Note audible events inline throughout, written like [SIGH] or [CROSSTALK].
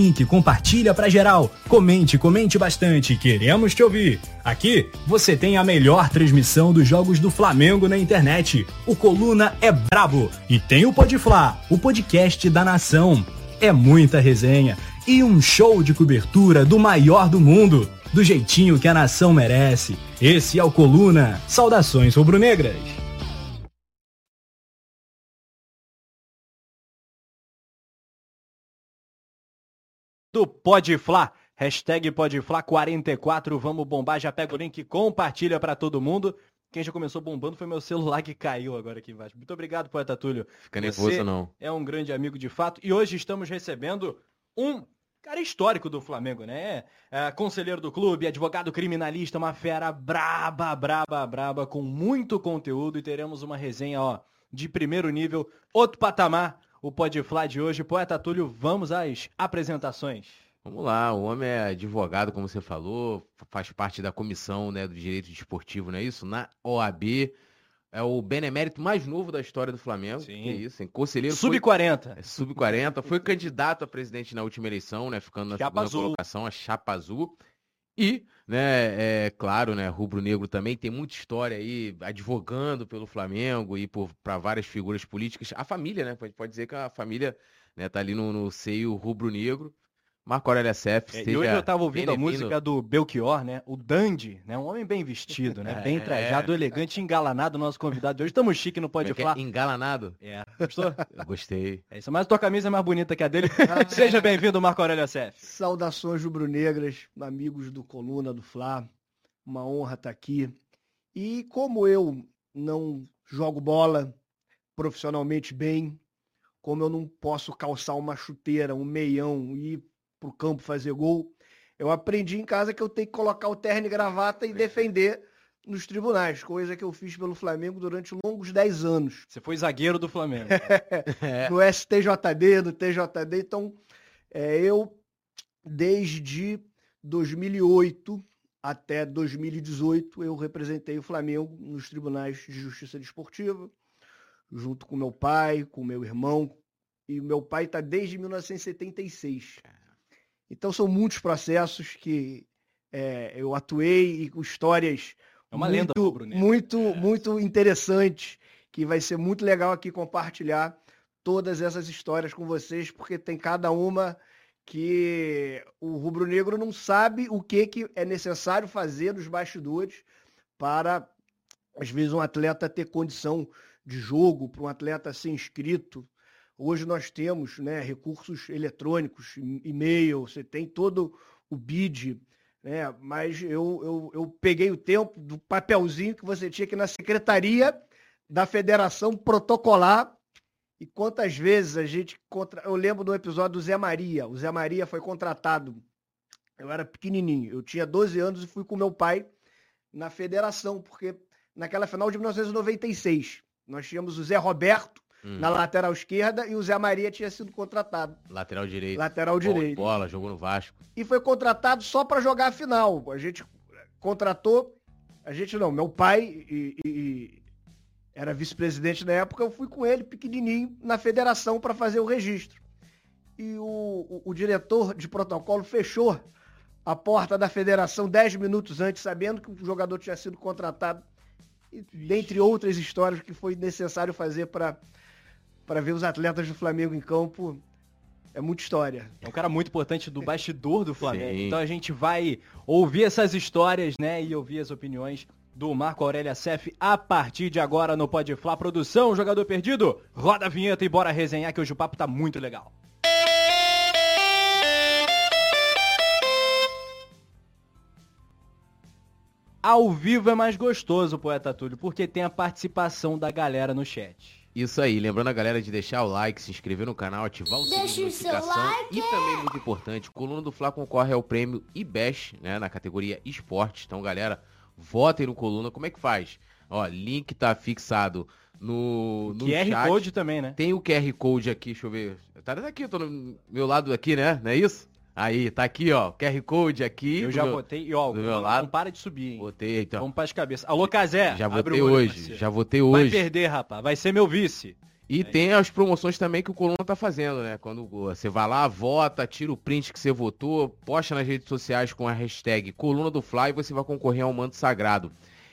link, compartilha pra geral. Comente, comente bastante, queremos te ouvir. Aqui você tem a melhor transmissão dos jogos do Flamengo na internet. O Coluna é brabo e tem o Podfla, o podcast da nação. É muita resenha e um show de cobertura do maior do mundo, do jeitinho que a nação merece. Esse é o Coluna. Saudações rubro-negras. Do Podfla. Hashtag Podfla44, vamos bombar, já pega o link, compartilha para todo mundo. Quem já começou bombando foi meu celular que caiu agora aqui embaixo. Muito obrigado, poeta Túlio. Fica nervoso Você não. É um grande amigo de fato. E hoje estamos recebendo um cara histórico do Flamengo, né? É, conselheiro do clube, advogado criminalista, uma fera braba, braba, braba, com muito conteúdo. E teremos uma resenha, ó, de primeiro nível, outro patamar. O Podfla de hoje. Poeta Túlio, vamos às apresentações. Vamos lá, o homem é advogado, como você falou, faz parte da comissão né, do direito desportivo, não é isso? Na OAB. É o benemérito mais novo da história do Flamengo. Sim. Que é isso, hein? Conselheiro. Sub-40. É, Sub-40. Foi candidato a presidente na última eleição, né? Ficando na Chapa segunda azul. colocação, a chapa azul. E, né, é claro, né, rubro-negro também tem muita história aí advogando pelo Flamengo e para várias figuras políticas. A família, né? Pode, pode dizer que a família né, tá ali no, no seio rubro-negro. Marco Aurélio Sef, É, e hoje eu tava ouvindo a música do Belchior, né? O Dandy, né? Um homem bem vestido, né? [LAUGHS] Bem É. trajado, elegante e engalanado, nosso convidado de hoje. Estamos chique é Pode é? Falar. Engalanado? É, gostou? Eu gostei. É isso, mas tua camisa é mais bonita que a dele. [LAUGHS] Seja bem-vindo, Marco Aurélio Acef. Saudações rubro-negras, amigos do Coluna do Fla. Uma honra estar aqui. E como eu não jogo bola profissionalmente bem, como eu não posso calçar uma chuteira, um meião e pro campo fazer gol, eu aprendi em casa que eu tenho que colocar o terno e gravata e defender nos tribunais, coisa que eu fiz pelo Flamengo durante longos 10 anos. Você foi zagueiro do Flamengo. [LAUGHS] No STJD, no TJD. Então, é, eu, desde 2008 até 2018, eu representei o Flamengo nos tribunais de justiça desportiva, junto com meu pai, com meu irmão. E meu pai está desde 1976. Então, são muitos processos que é, eu atuei e com histórias É uma lenda muito, rubro-negra. muito, muito interessantes, que vai ser muito legal aqui compartilhar todas essas histórias com vocês, porque tem cada uma que o rubro-negro não sabe o que, que é necessário fazer nos bastidores para, às vezes, um atleta ter condição de jogo, para um atleta ser inscrito. Hoje nós temos né, recursos eletrônicos, e-mail, você tem todo o BID, né? mas eu, eu, eu peguei o tempo do papelzinho que você tinha aqui na secretaria da federação protocolar. E quantas vezes a gente. Contra... Eu lembro do episódio do Zé Maria. O Zé Maria foi contratado. Eu era pequenininho, eu tinha 12 anos e fui com meu pai na federação, porque naquela final de 1996 nós tínhamos o Zé Roberto Hum. na lateral esquerda e o Zé Maria tinha sido contratado, Lateral direito. lateral direito Bola, jogou no Vasco. e foi contratado só para jogar a final. A gente contratou, a gente não, meu pai e, e- era vice-presidente na época, eu fui com ele pequenininho na federação para fazer o registro. E o, o- o diretor de protocolo fechou a porta da federação 10 minutos antes, sabendo que o jogador tinha sido contratado. Dentre outras histórias que foi necessário fazer para para ver os atletas do Flamengo em campo, é muita história. É um cara muito importante do bastidor do Flamengo. Sim. Então a gente vai ouvir essas histórias, né? E ouvir as opiniões do Marco Aurélio Acef a partir de agora no Pode Flá. Produção, jogador perdido, roda a vinheta e bora resenhar que hoje o papo tá muito legal. Ao vivo é mais gostoso, poeta Túlio, porque tem a participação da galera no chat. Isso aí, lembrando a galera de deixar o like, se inscrever no canal, ativar o sininho de Deixa o seu notificação. like. E também, muito importante, Coluna do Fla concorre ao prêmio IBEST, né, na categoria Esportes. Então, galera, votem no Coluna. Como é que faz? Ó, link tá fixado no, no QR chat. Code também, né? Tem o QR Code aqui, deixa eu ver. Tá aqui, eu tô no meu lado aqui, né? Não é isso? Aí, tá aqui, ó. QR Code aqui. Eu do já meu- botei. E ó, do meu lado. não para de subir, hein? Botei, então. Vamos para as cabeças. Alô, Casé. já votei olho, hoje, parceiro. já votei Vai hoje. perder, rapaz. Vai ser meu vice. E é. tem as promoções também que o Coluna tá fazendo, né? Quando você vai lá, vota, tira o print que você votou, posta nas redes sociais com a hashtag Coluna do Fly e você vai concorrer ao manto sagrado.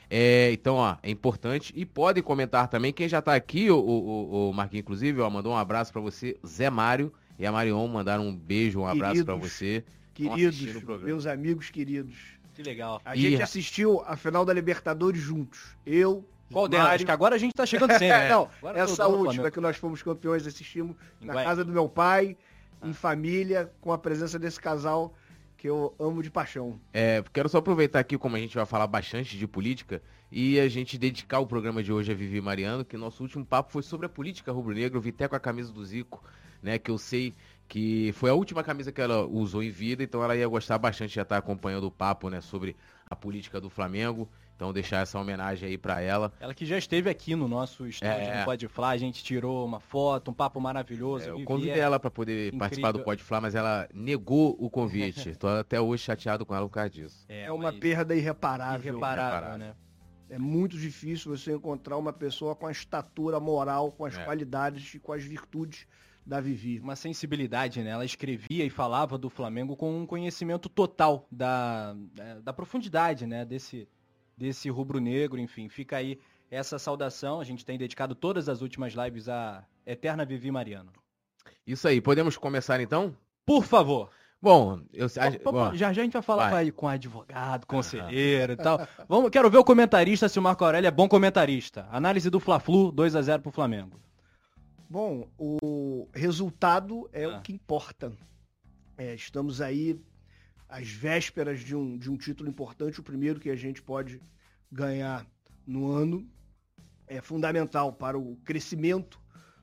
É, então, ó, é importante. E podem comentar também. Quem já tá aqui, o, o, o Marquinhos, inclusive, ó, mandou um abraço para você, Zé Mário e a Marion mandaram um beijo, um abraço para você. Queridos, meus amigos queridos. Que legal. A e... gente assistiu a final da Libertadores juntos. Eu, qual delas? Acho que agora a gente tá chegando sempre. [LAUGHS] Né? Não, agora essa última que nós fomos campeões, assistimos na casa do meu pai, ah. em família, com a presença desse casal que eu amo de paixão. É, quero só aproveitar aqui, como a gente vai falar bastante de política, e a gente dedicar o programa de hoje a Vivi Mariano, que nosso último papo foi sobre a política rubro-negra, eu vi até com a camisa do Zico, né, que eu sei que foi a última camisa que ela usou em vida, então ela ia gostar bastante de estar acompanhando o papo, né, sobre a política do Flamengo. Então deixar essa homenagem aí para ela. Ela que já esteve aqui no nosso estúdio é, no Pode Falar, a gente tirou uma foto, um papo maravilhoso. É, eu convidei ela para poder incrível. participar do Pode mas ela negou o convite. [LAUGHS] Estou até hoje chateado com ela por causa disso. É, é uma mas... perda irreparável. Irreparável, irreparável, né? É muito difícil você encontrar uma pessoa com a estatura moral, com as é. qualidades e com as virtudes da Vivi. Uma sensibilidade, né? Ela escrevia e falava do Flamengo com um conhecimento total da, da, da profundidade, né? Desse, desse rubro-negro, enfim, fica aí essa saudação. A gente tem dedicado todas as últimas lives à Eterna Vivi Mariano. Isso aí, podemos começar então? Por favor. Bom, eu pô, pô, já já a gente vai falar vai. com advogado, conselheiro e tal. Vamos, quero ver o comentarista se o Marco Aurélio é bom comentarista. Análise do Fla-Flu, 2 a 0 pro Flamengo. Bom, o resultado é ah. o que importa. É, estamos aí às vésperas de um, de um título importante, o primeiro que a gente pode ganhar no ano. É fundamental para o crescimento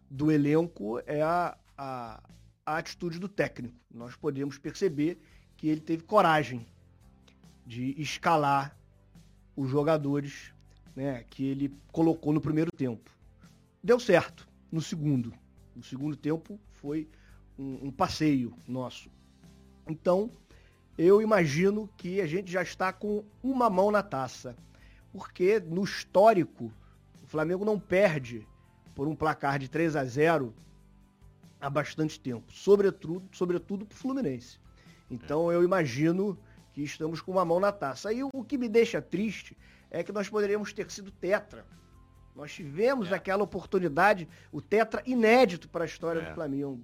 do elenco é a, a, a atitude do técnico. Nós podemos perceber que ele teve coragem de escalar os jogadores né, que ele colocou no primeiro tempo. Deu certo no segundo. No segundo tempo foi um, um passeio nosso. Então, eu imagino que a gente já está com uma mão na taça. Porque no histórico, o Flamengo não perde por um placar de 3 a 0 há bastante tempo. Sobretudo, sobretudo para o Fluminense. Então eu imagino que estamos com uma mão na taça. E o que me deixa triste é que nós poderíamos ter sido tetra. Nós tivemos é. aquela oportunidade, o tetra inédito para a história é. do Flamengo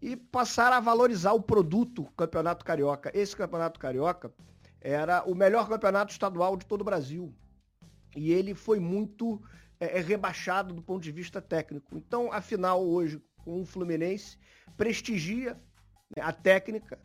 e passar a valorizar o produto Campeonato Carioca. Esse Campeonato Carioca era o melhor campeonato estadual de todo o Brasil. E ele foi muito é, é rebaixado do ponto de vista técnico. Então, a final hoje com o Fluminense prestigia né, a técnica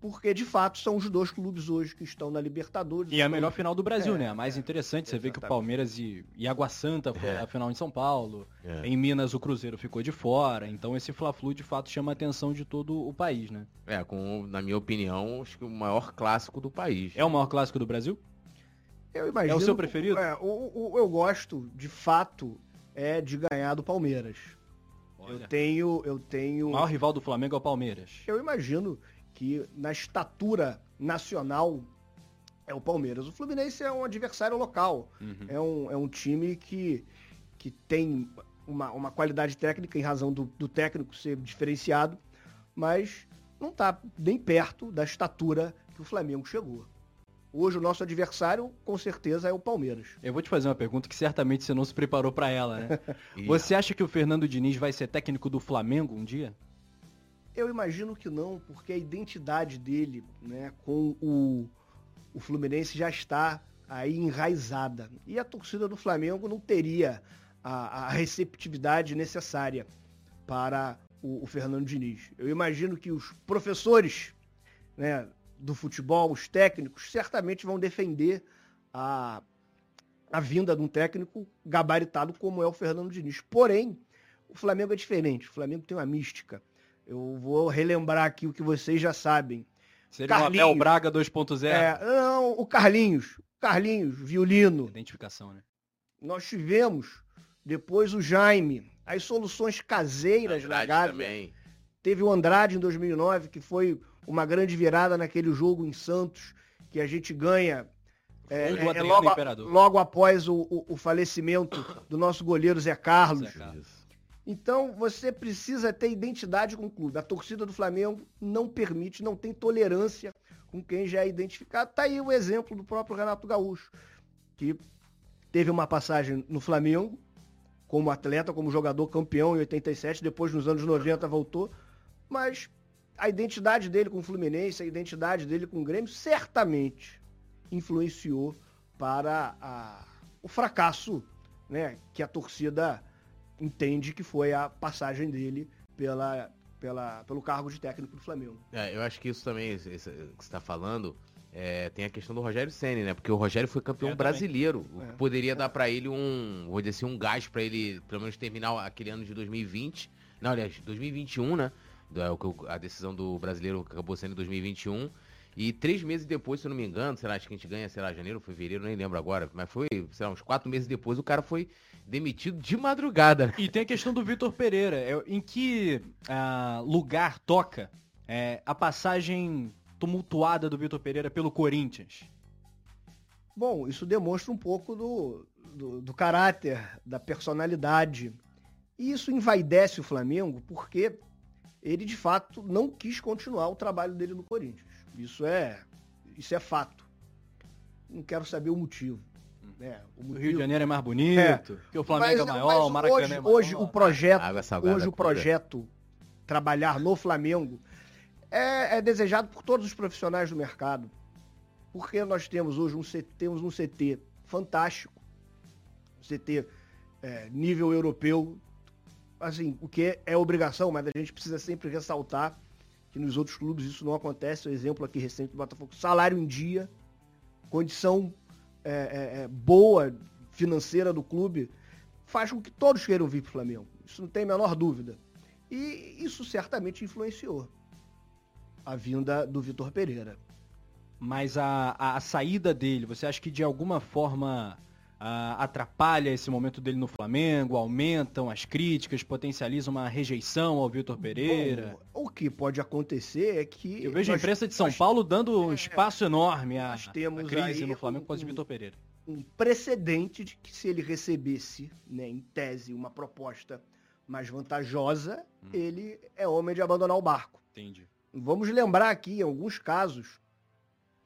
porque de fato são os dois clubes hoje que estão na Libertadores. E é a melhor final do Brasil, é, né? A mais é, interessante, você vê que o Palmeiras e, e Água Santa foi é. a final em São Paulo. É. Em Minas o Cruzeiro ficou de fora. Então esse Fla-Flu de fato chama a atenção de todo o país, né? É, com, na minha opinião, acho que o maior clássico do país. É o maior clássico do Brasil? Eu imagino. É o seu preferido? É, o, o, eu gosto, de fato, é de ganhar do Palmeiras. Olha. Eu tenho, eu tenho. O maior rival do Flamengo é o Palmeiras. Eu imagino que na estatura nacional é o Palmeiras. O Fluminense é um adversário local. Uhum. É, um, é um time que, que tem uma, uma qualidade técnica em razão do, do técnico ser diferenciado, mas não está nem perto da estatura que o Flamengo chegou. Hoje o nosso adversário, com certeza, é o Palmeiras. Eu vou te fazer uma pergunta que certamente você não se preparou para ela, né? [LAUGHS] você acha que o Fernando Diniz vai ser técnico do Flamengo um dia? Eu imagino que não, porque a identidade dele né, com o, o Fluminense já está aí enraizada. E a torcida do Flamengo não teria a, a receptividade necessária para o, o, Fernando Diniz. Eu imagino que os professores né, do futebol, os técnicos, certamente vão defender a, a vinda de um técnico gabaritado como é o Fernando Diniz. Porém, o Flamengo é diferente. O Flamengo tem uma mística. Eu vou relembrar aqui o que vocês já sabem. Seria Carlinhos, um Abel Braga 2.0? É, não, o Carlinhos. Carlinhos, violino. Identificação, né? Nós tivemos depois o Jaime, as soluções caseiras Andrade na Gávea. Também. Teve o Andrade em 2009, que foi uma grande virada naquele jogo em Santos, que a gente ganha é, é, é logo, logo, após o, o, o, falecimento do nosso goleiro Zé Carlos. Zé Carlos. Então você precisa ter identidade com o clube. A torcida do Flamengo não permite, não tem tolerância com quem já é identificado. Tá aí o exemplo do próprio Renato Gaúcho, que teve uma passagem no Flamengo como atleta, como jogador campeão em 87, depois nos anos 90 voltou, mas a identidade dele com o Fluminense, a identidade dele com o Grêmio, certamente influenciou para a, o fracasso né, que a torcida entende que foi a passagem dele pela, pela, pelo cargo de técnico do Flamengo. É, eu acho que isso também, isso que você está falando, é, tem a questão do Rogério Senna, né? Porque o Rogério foi campeão é, brasileiro. É. Poderia dar para ele um, vou dizer assim, um gás para ele, pelo menos terminar aquele ano de 2020. Não, aliás, 2021, né? É a decisão do brasileiro acabou sendo em 2021. E três meses depois, se eu não me engano, sei lá, acho que a gente ganha, sei lá, janeiro, fevereiro, nem lembro agora, mas foi, sei lá, uns quatro meses depois, o cara foi demitido de madrugada. E tem a questão do Vitor Pereira. É, em que uh, lugar toca é, a passagem tumultuada do Vitor Pereira pelo Corinthians? Bom, isso demonstra um pouco do, do, do caráter, da personalidade. E isso envaidece o Flamengo porque ele de fato não quis continuar o trabalho dele no Corinthians. Isso é, isso é fato. Não quero saber o motivo. Né? O, motivo... o Rio de Janeiro é mais bonito, é. que o Flamengo mas, é maior, o Maracanã hoje, é maior. Hoje o projeto, hoje o projeto trabalhar no Flamengo é, é, desejado por todos os profissionais do mercado. Porque nós temos hoje um CT, temos um CT fantástico, um CT é, nível europeu, assim, o que é obrigação, mas a gente precisa sempre ressaltar que nos outros clubes isso não acontece. O exemplo aqui recente do Botafogo, salário em dia, condição é, é, é, boa financeira do clube faz com que todos queiram vir para o Flamengo. Isso não tem a menor dúvida. E isso certamente influenciou a vinda do Vitor Pereira. Mas a, a, a, saída dele, você acha que de alguma forma a, atrapalha esse momento dele no Flamengo? Aumentam as críticas, potencializam uma rejeição ao Vitor Pereira? Bom, o que pode acontecer é que. Eu vejo nós, a imprensa de São nós, Paulo dando um é, espaço enorme à, à crise no Flamengo por causa um, de Vitor Pereira. Um precedente de que se ele recebesse, né, em tese, uma proposta mais vantajosa, hum. ele é homem de abandonar o barco. Entendi. Vamos lembrar aqui alguns casos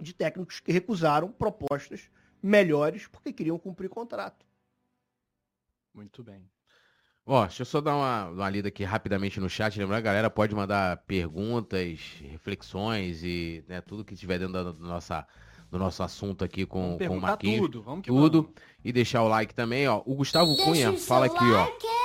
de técnicos que recusaram propostas melhores porque queriam cumprir contrato. Muito bem. Ó, deixa eu só dar uma, uma lida aqui rapidamente no chat. Lembrar, a galera pode mandar perguntas, reflexões e né, tudo que estiver dentro da nossa, do nosso assunto aqui com, com o Marquinhos. Tudo, vamos que tudo. Vamos. E deixar o like também, ó. O Gustavo Deixa Cunha fala aqui, like. ó.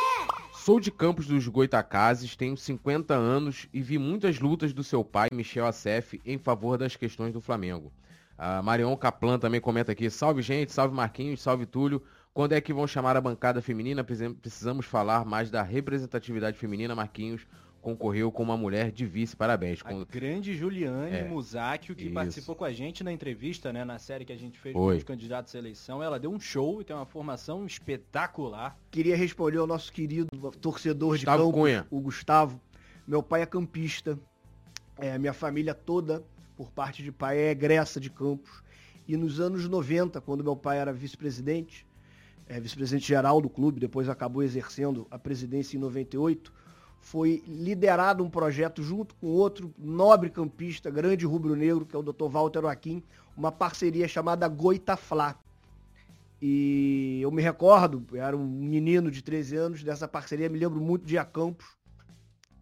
Sou de Campos dos Goitacazes, tenho 50 anos e vi muitas lutas do seu pai, Michel Acef, em favor das questões do Flamengo. A Marion Caplan também comenta aqui, salve gente, salve Marquinhos, salve Túlio. Quando é que vão chamar a bancada feminina? Precisamos falar mais da representatividade feminina, Marquinhos concorreu com uma mulher de vice, parabéns. A grande Juliane é, Musacchio, que isso. participou com a gente na entrevista, né, na série que a gente fez Foi. com os candidatos à eleição. Ela deu um show e tem uma formação espetacular. Queria responder ao nosso querido torcedor Gustavo de campo, Cunha. o Gustavo. Meu pai é campista, é, minha família toda, por parte de pai, é egressa de Campos. E nos anos 90, quando meu pai era vice-presidente, é, vice-presidente geral do clube, depois acabou exercendo a presidência em 98, foi liderado um projeto junto com outro nobre campista, grande rubro-negro, que é o Dr. Walter Joaquim, uma parceria chamada Goitaflá. E eu me recordo, eu era um menino de 13 anos dessa parceria, me lembro muito de Acampos.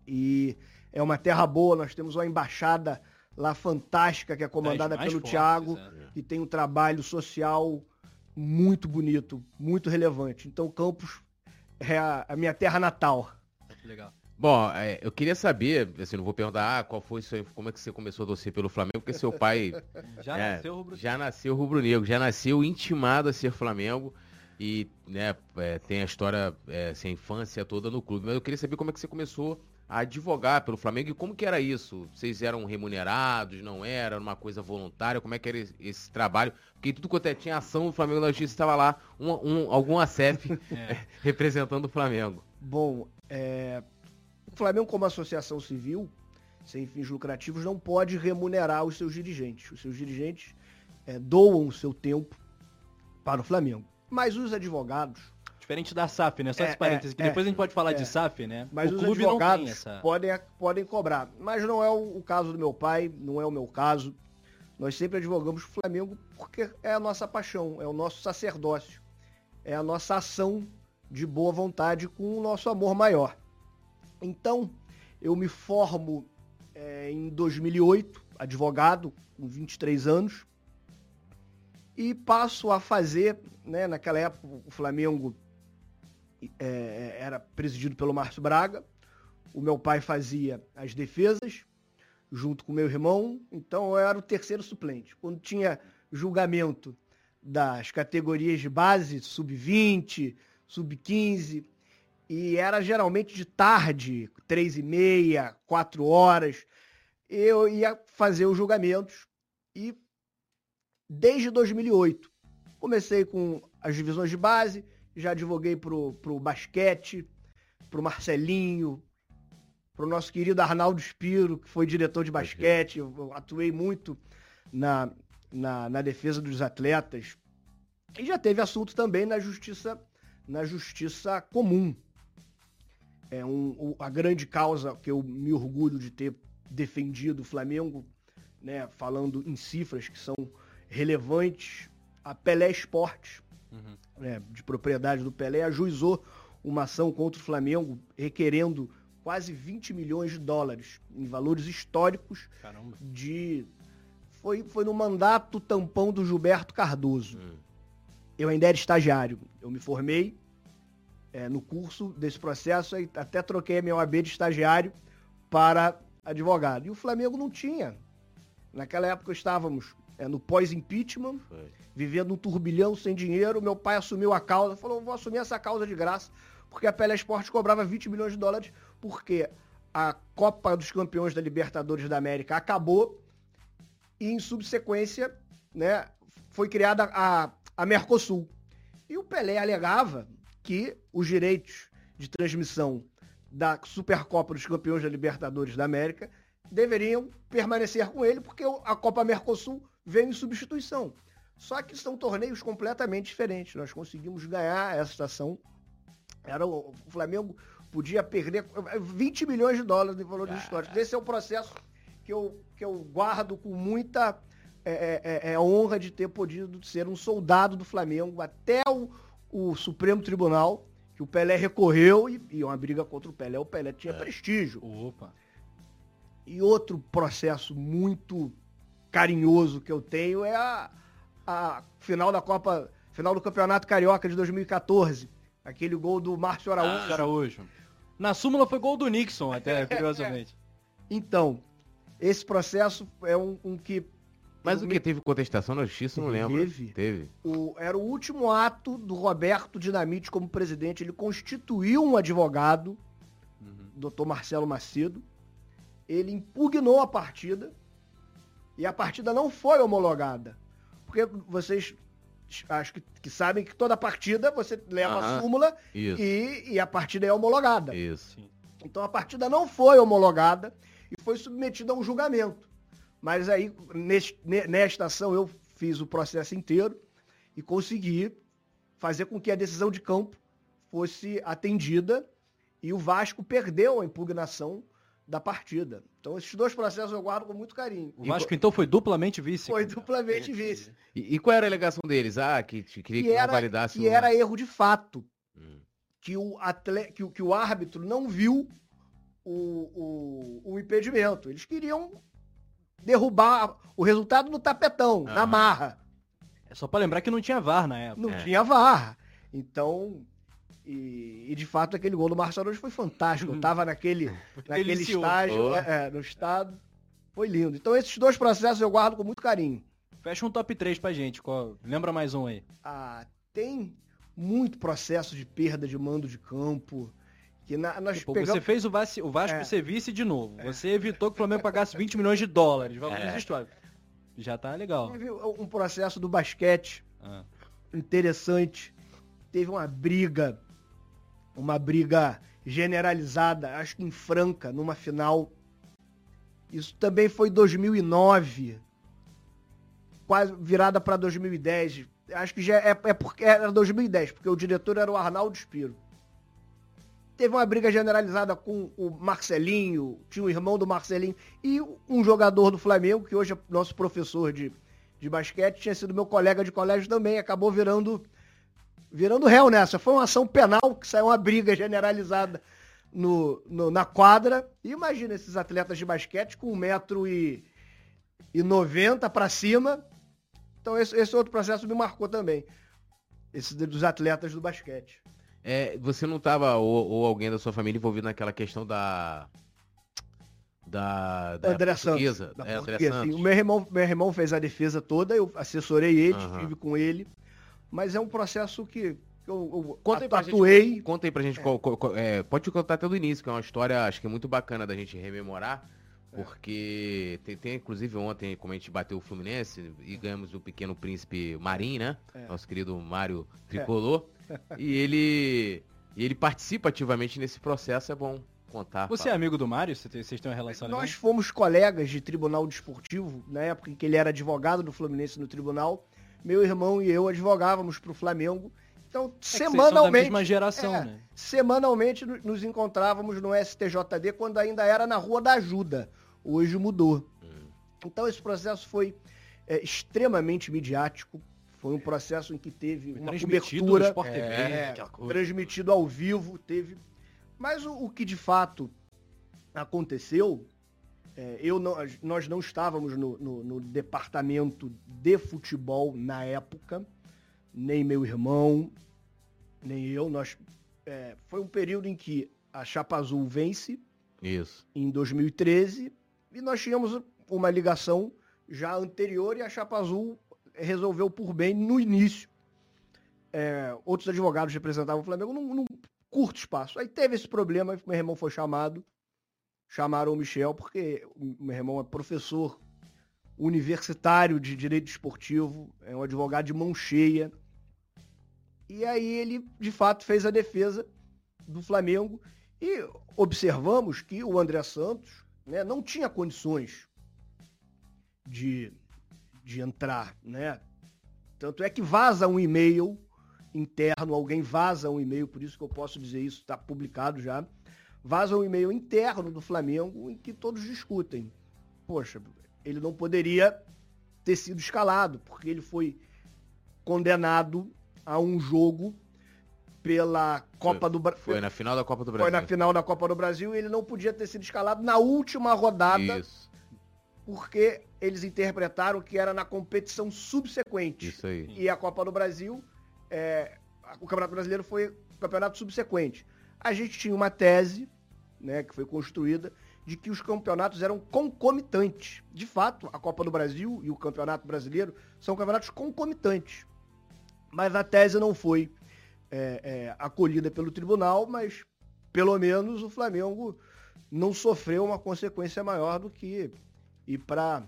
E é uma terra boa, nós temos uma embaixada lá fantástica, que é comandada pelo fortes, Thiago, é. e tem um trabalho social muito bonito, muito relevante. Então Campos é a, a minha terra natal. Legal. Bom, é, eu queria saber, assim, não vou perguntar ah, qual foi seu, como é que você começou a torcer pelo Flamengo, porque seu pai [LAUGHS] já é, nasceu rubro já nasceu rubro-negro, já nasceu intimado a ser Flamengo e né, é, tem a história, é, assim, a infância toda no clube. Mas eu queria saber como é que você começou a advogar pelo Flamengo e como que era isso? Vocês eram remunerados, não era? Era uma coisa voluntária? Como é que era esse, esse trabalho? Porque tudo quanto é, tinha ação do Flamengo na Justiça estava lá um, um, algum ACEF [LAUGHS] [LAUGHS] é. representando o Flamengo. Bom, é, o Flamengo, como associação civil, sem fins lucrativos, não pode remunerar os seus dirigentes. Os seus dirigentes é, doam o seu tempo para o Flamengo. Mas os advogados. Diferente da SAF, né? Só É, esse parênteses, é, que depois a gente pode falar é. de SAF, né? Mas o os clube não advogados tem essa. podem, podem cobrar. Mas não é o, o caso do meu pai, não é o meu caso. Nós sempre advogamos o Flamengo porque é a nossa paixão, é o nosso sacerdócio, é a nossa ação de boa vontade com o nosso amor maior. Então, eu me formo é, em 2008, advogado, com 23 anos, e passo a fazer, né, naquela época o Flamengo é, era presidido pelo Márcio Braga. O meu pai fazia as defesas, junto com meu irmão, então eu era o terceiro suplente. Quando tinha julgamento das categorias de base, sub-20, sub-15, e era geralmente de tarde, três e meia, quatro horas, eu ia fazer os julgamentos e desde 2008 comecei com as divisões de base, já advoguei pro, pro basquete, pro Marcelinho, pro nosso querido Arnaldo Spiro, que foi diretor de basquete, eu, atuei muito na, na, na defesa dos atletas. E já teve assunto também na justiça, na justiça comum. É um, a grande causa que eu me orgulho de ter defendido o Flamengo, né, falando em cifras que são relevantes, a Pelé Esportes, Uhum. né, de propriedade do Pelé, ajuizou uma ação contra o Flamengo requerendo quase 20 milhões de dólares em valores históricos Caramba. de foi foi no mandato tampão do Gilberto Cardoso. Hum. Eu ainda era estagiário. Eu me formei é, no curso desse processo e até troquei a minha OAB de estagiário para advogado. E o Flamengo não tinha. Naquela época estávamos é, no pós-impeachment, vivendo um turbilhão sem dinheiro. Meu pai assumiu a causa, falou: vou assumir essa causa de graça, porque a Pelé Esporte cobrava 20 milhões de dólares, porque a Copa dos Campeões da Libertadores da América acabou e, em subsequência, né, foi criada a, a Mercosul. E o Pelé alegava que os direitos de transmissão da Supercopa dos Campeões da Libertadores da América deveriam permanecer com ele, porque a Copa Mercosul veio em substituição. Só que são torneios completamente diferentes. Nós conseguimos ganhar essa ação. Era o, o Flamengo podia perder 20 milhões de dólares em valores históricos. Esse é o processo que eu, que eu guardo com muita é, é, é, honra de ter podido ser um soldado do Flamengo até o, o Supremo Tribunal, que o Pelé recorreu e, e uma briga contra o Pelé. O Pelé tinha prestígio. Opa. E outro processo muito carinhoso que eu tenho é a, a final da Copa, final do Campeonato Carioca de 2014. Aquele gol do Márcio Araújo. Araújo. Na súmula foi gol do Nixon, até, [LAUGHS] curiosamente. Então, esse processo é um, um que Mas o que? Teve contestação na justiça? Não lembro. Teve. Teve. o- era o último ato do Roberto Dinamite como presidente. Ele constituiu um advogado, doutor Marcelo Macedo. Ele impugnou a partida e a partida não foi homologada. Porque vocês acho que, que sabem que toda partida você leva a Aham. súmula Isso. e, e a partida é homologada. Isso. Então a partida não foi homologada e foi submetida a um julgamento. Mas aí, neste- ne- nesta ação, eu fiz o processo inteiro e consegui fazer com que a decisão de campo fosse atendida e o Vasco perdeu a impugnação da partida. Então esses dois processos eu guardo com muito carinho. O Vasco, então, foi duplamente vice. Foi duplamente vice. E, e qual era a alegação deles? Ah, que queria que, Que não era, validasse que o- era erro de fato. Hum. que o, atle... que, o- que o árbitro não viu o, o, o impedimento. Eles queriam derrubar o resultado no tapetão, na Aham. marra. É só pra lembrar que não tinha VAR na época. Não É. tinha VAR. Então, e, e de fato aquele gol do Marcelo hoje foi fantástico. Eu tava naquele, [LAUGHS] naquele estágio, Oh. é, é, no estado. Foi lindo. Então esses dois processos eu guardo com muito carinho. Fecha um top 3 pra gente. qual- Lembra mais um aí. Ah, tem muito processo de perda de mando de campo. Que na- nós Pô, pegamos... Você fez o, Vasco, o Vasco É. ser vice de novo. Você evitou que o Flamengo pagasse 20 milhões de dólares. Vamos É. história. Já tá legal. Teve um processo do basquete Ah. interessante. Teve uma briga, uma briga generalizada, acho que em Franca, numa final. Isso também foi 2009, quase virada para 2010. Acho que já é, é porque era 2010, porque o diretor era o Arnaldo Spiro. Teve uma briga generalizada com o Marcelinho, tinha o irmão do Marcelinho, e um jogador do Flamengo, que hoje é nosso professor de, de basquete, tinha sido meu colega de colégio também, acabou virando virando réu nessa. Foi uma ação penal que saiu uma briga generalizada no, no, na quadra. E imagina esses atletas de basquete com 1,90m para cima. Então esse, esse outro processo me marcou também. Esse dos atletas do basquete. É, você não estava, ou, ou, alguém da sua família, envolvido naquela questão da. Da, da André portuguesa? Santos. Da é, André Santos. O meu irmão, meu irmão fez a defesa toda, eu assessorei ele, uhum. estive com ele. Mas é um processo que eu, eu conta aí pra atuei. Gente, conta aí pra gente, é. Qual, qual, é, pode contar até do início, que é uma história, acho que é muito bacana da gente rememorar. É. Porque tem, tem, inclusive, ontem, como a gente bateu o Fluminense e ganhamos o Pequeno Príncipe Marim, né? É. Nosso querido Mário Tricolor. É. [LAUGHS] E ele, ele participa ativamente nesse processo, é bom contar. Você é amigo do Mário? Vocês têm uma relação Nós fomos colegas de tribunal desportivo, na época em que ele era advogado do Fluminense no tribunal. Meu irmão e eu advogávamos para o Flamengo então, é semanalmente. mesma geração, é, né? Semanalmente nos encontrávamos no STJD quando ainda era na Rua da Ajuda. Hoje mudou. Hum. Então, esse processo foi é, extremamente midiático. Foi um processo em que teve foi uma cobertura. TV, é, transmitido ao vivo. Teve. Mas o, o que de fato aconteceu. É, eu não, nós não estávamos no, no, no departamento de futebol na época nem meu irmão, nem eu, nós é, foi um período em que a Chapa Azul vence. Isso. Em 2013 e nós tínhamos uma ligação já anterior e a Chapa Azul resolveu por bem no início. É, outros advogados representavam o Flamengo num, num, curto espaço. Aí teve esse problema, meu irmão foi chamado, chamaram o Michel, porque o meu irmão é professor universitário de direito esportivo, é um advogado de mão cheia, e aí ele, de fato, fez a defesa do Flamengo. E observamos que o André Santos né, não tinha condições de, de entrar. Né? Tanto é que vaza um e-mail interno, alguém vaza um e-mail, por isso que eu posso dizer isso, está publicado já. Vaza um e-mail interno do Flamengo em que todos discutem. Poxa, ele não poderia ter sido escalado, porque ele foi condenado a um jogo pela Copa foi, do Brasil. Foi na final da Copa do Brasil. Foi na final da Copa do Brasil e ele não podia ter sido escalado na última rodada. Isso. Porque eles interpretaram que era na competição subsequente. Isso aí. E a Copa do Brasil, é, o Campeonato Brasileiro foi o campeonato subsequente. A gente tinha uma tese, né, que foi construída, de que os campeonatos eram concomitantes. De fato, a Copa do Brasil e o Campeonato Brasileiro são campeonatos concomitantes mas a tese não foi é, é, acolhida pelo tribunal, mas pelo menos o Flamengo não sofreu uma consequência maior do que ir para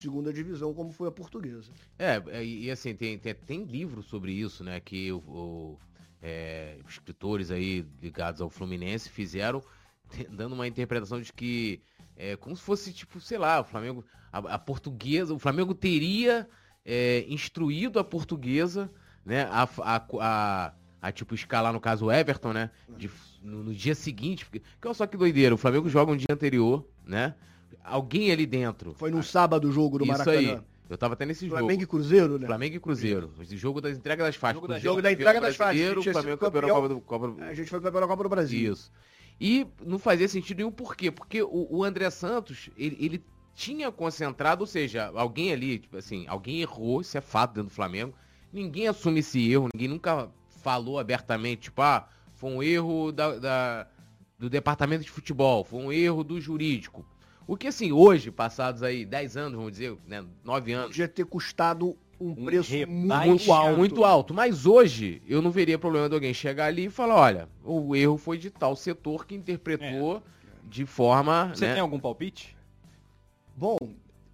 segunda divisão, como foi a portuguesa. É, é, e assim, tem, tem, tem livro sobre isso, né, que o, o é, escritores aí ligados ao Fluminense fizeram, [LAUGHS] dando uma interpretação de que é como se fosse, tipo, sei lá, o Flamengo, a, a portuguesa, o Flamengo teria é, instruído a portuguesa né, a, a, a, a, tipo, escalar, no caso, o Everton, né, de, no, no, dia seguinte, porque, que olha só que doideira, o Flamengo joga um dia anterior, né, alguém ali dentro. Foi no sábado o jogo do Isso Maracanã. Aí. Eu tava até nesse Flamengo jogo. Flamengo e Cruzeiro, né? Flamengo e Cruzeiro. Esse jogo da entrega das faixas. Jogo da, jogo da entrega das faixas. Flamengo campeão, campeão, Copa do, Copa... A gente foi campeão da Copa do Brasil. Isso. E não fazia sentido nenhum por quê? Porque o, o André Santos, ele, ele, tinha concentrado, ou seja, alguém ali, tipo assim, alguém errou, isso é fato dentro do Flamengo, ninguém assume esse erro, ninguém nunca falou abertamente, tipo, ah, foi um erro da, da, do departamento de futebol, foi um erro do jurídico. O que, assim, hoje, passados aí 10 anos, vamos dizer, né, 9 anos... Podia ter custado um preço muito alto. Muito alto. Mas hoje, eu não veria problema de alguém chegar ali e falar, olha, o erro foi de tal setor que interpretou é. de forma... Você né... tem algum palpite? Bom,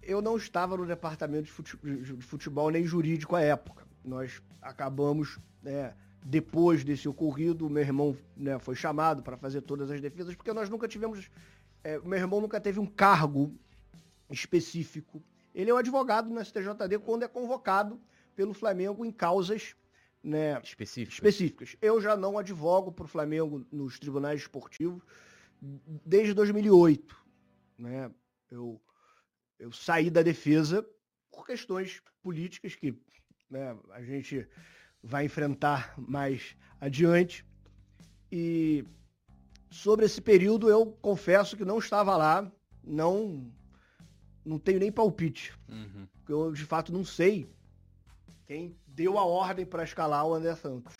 eu não estava no departamento de futebol nem jurídico à época nós acabamos, né, depois desse ocorrido, meu irmão né, foi chamado para fazer todas as defesas, porque nós nunca tivemos. É, meu irmão nunca teve um cargo específico. Ele é um advogado no STJD quando é convocado pelo Flamengo em causas né, Específico. específicas. Eu já não advogo para o Flamengo nos tribunais esportivos desde 2008. Né? Eu, eu saí da defesa por questões políticas que né, a gente vai enfrentar mais adiante. E sobre esse período eu confesso que não estava lá, não não tenho nem palpite, Uhum. porque eu de fato não sei quem deu a ordem para escalar o André Santos.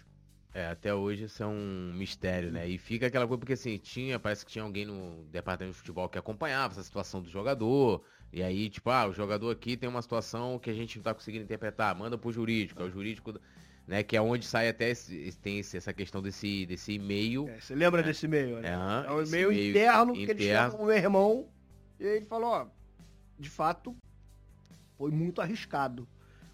É, até hoje isso é um mistério, né? E fica aquela coisa, porque assim, tinha, parece que tinha alguém no departamento de futebol que acompanhava essa situação do jogador. E aí, tipo, ah, o jogador aqui tem uma situação que a gente não tá conseguindo interpretar, manda pro jurídico, é o jurídico, né? Que é onde sai até esse, tem esse- essa questão desse, desse e-mail. É, você lembra desse e-mail, né? É, É um e-mail e-mail interno que eles interno. chamam o meu irmão. E aí ele falou, ó, de fato, foi muito arriscado.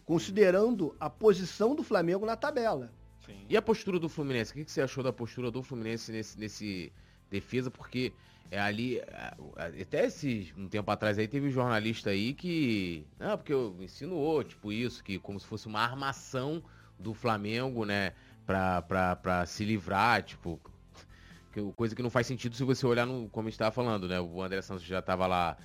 Considerando a posição do Flamengo na tabela. Sim. E a postura do Fluminense? O que, você achou da postura do Fluminense nesse, nesse defesa? Porque é ali, a- a- até esse, um tempo atrás aí, teve um jornalista aí que, ah, porque eu insinuou, tipo isso, que como se fosse uma armação do Flamengo, né, pra, pra, pra se livrar, tipo, coisa que não faz sentido se você olhar no, como a gente tava falando, né, o André Santos já tava lá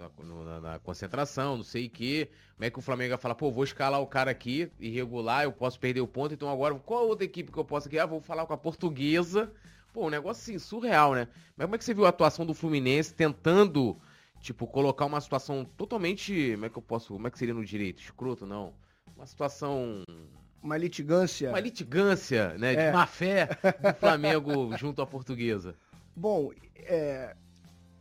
na, na- concentração, não sei o que, como é que o Flamengo vai falar, pô, vou escalar o cara aqui, irregular, eu posso perder o ponto, então agora qual outra equipe que eu posso aqui? Ah, vou falar com a portuguesa. Pô, um negócio assim, surreal, né? Mas como é que você viu a atuação do Fluminense tentando, tipo, colocar uma situação totalmente. Como é que eu posso. Como é que seria no direito? Escroto, não. Uma situação. Uma litigância. Uma litigância, né? É. De má fé do [LAUGHS] Flamengo junto à portuguesa. Bom, é,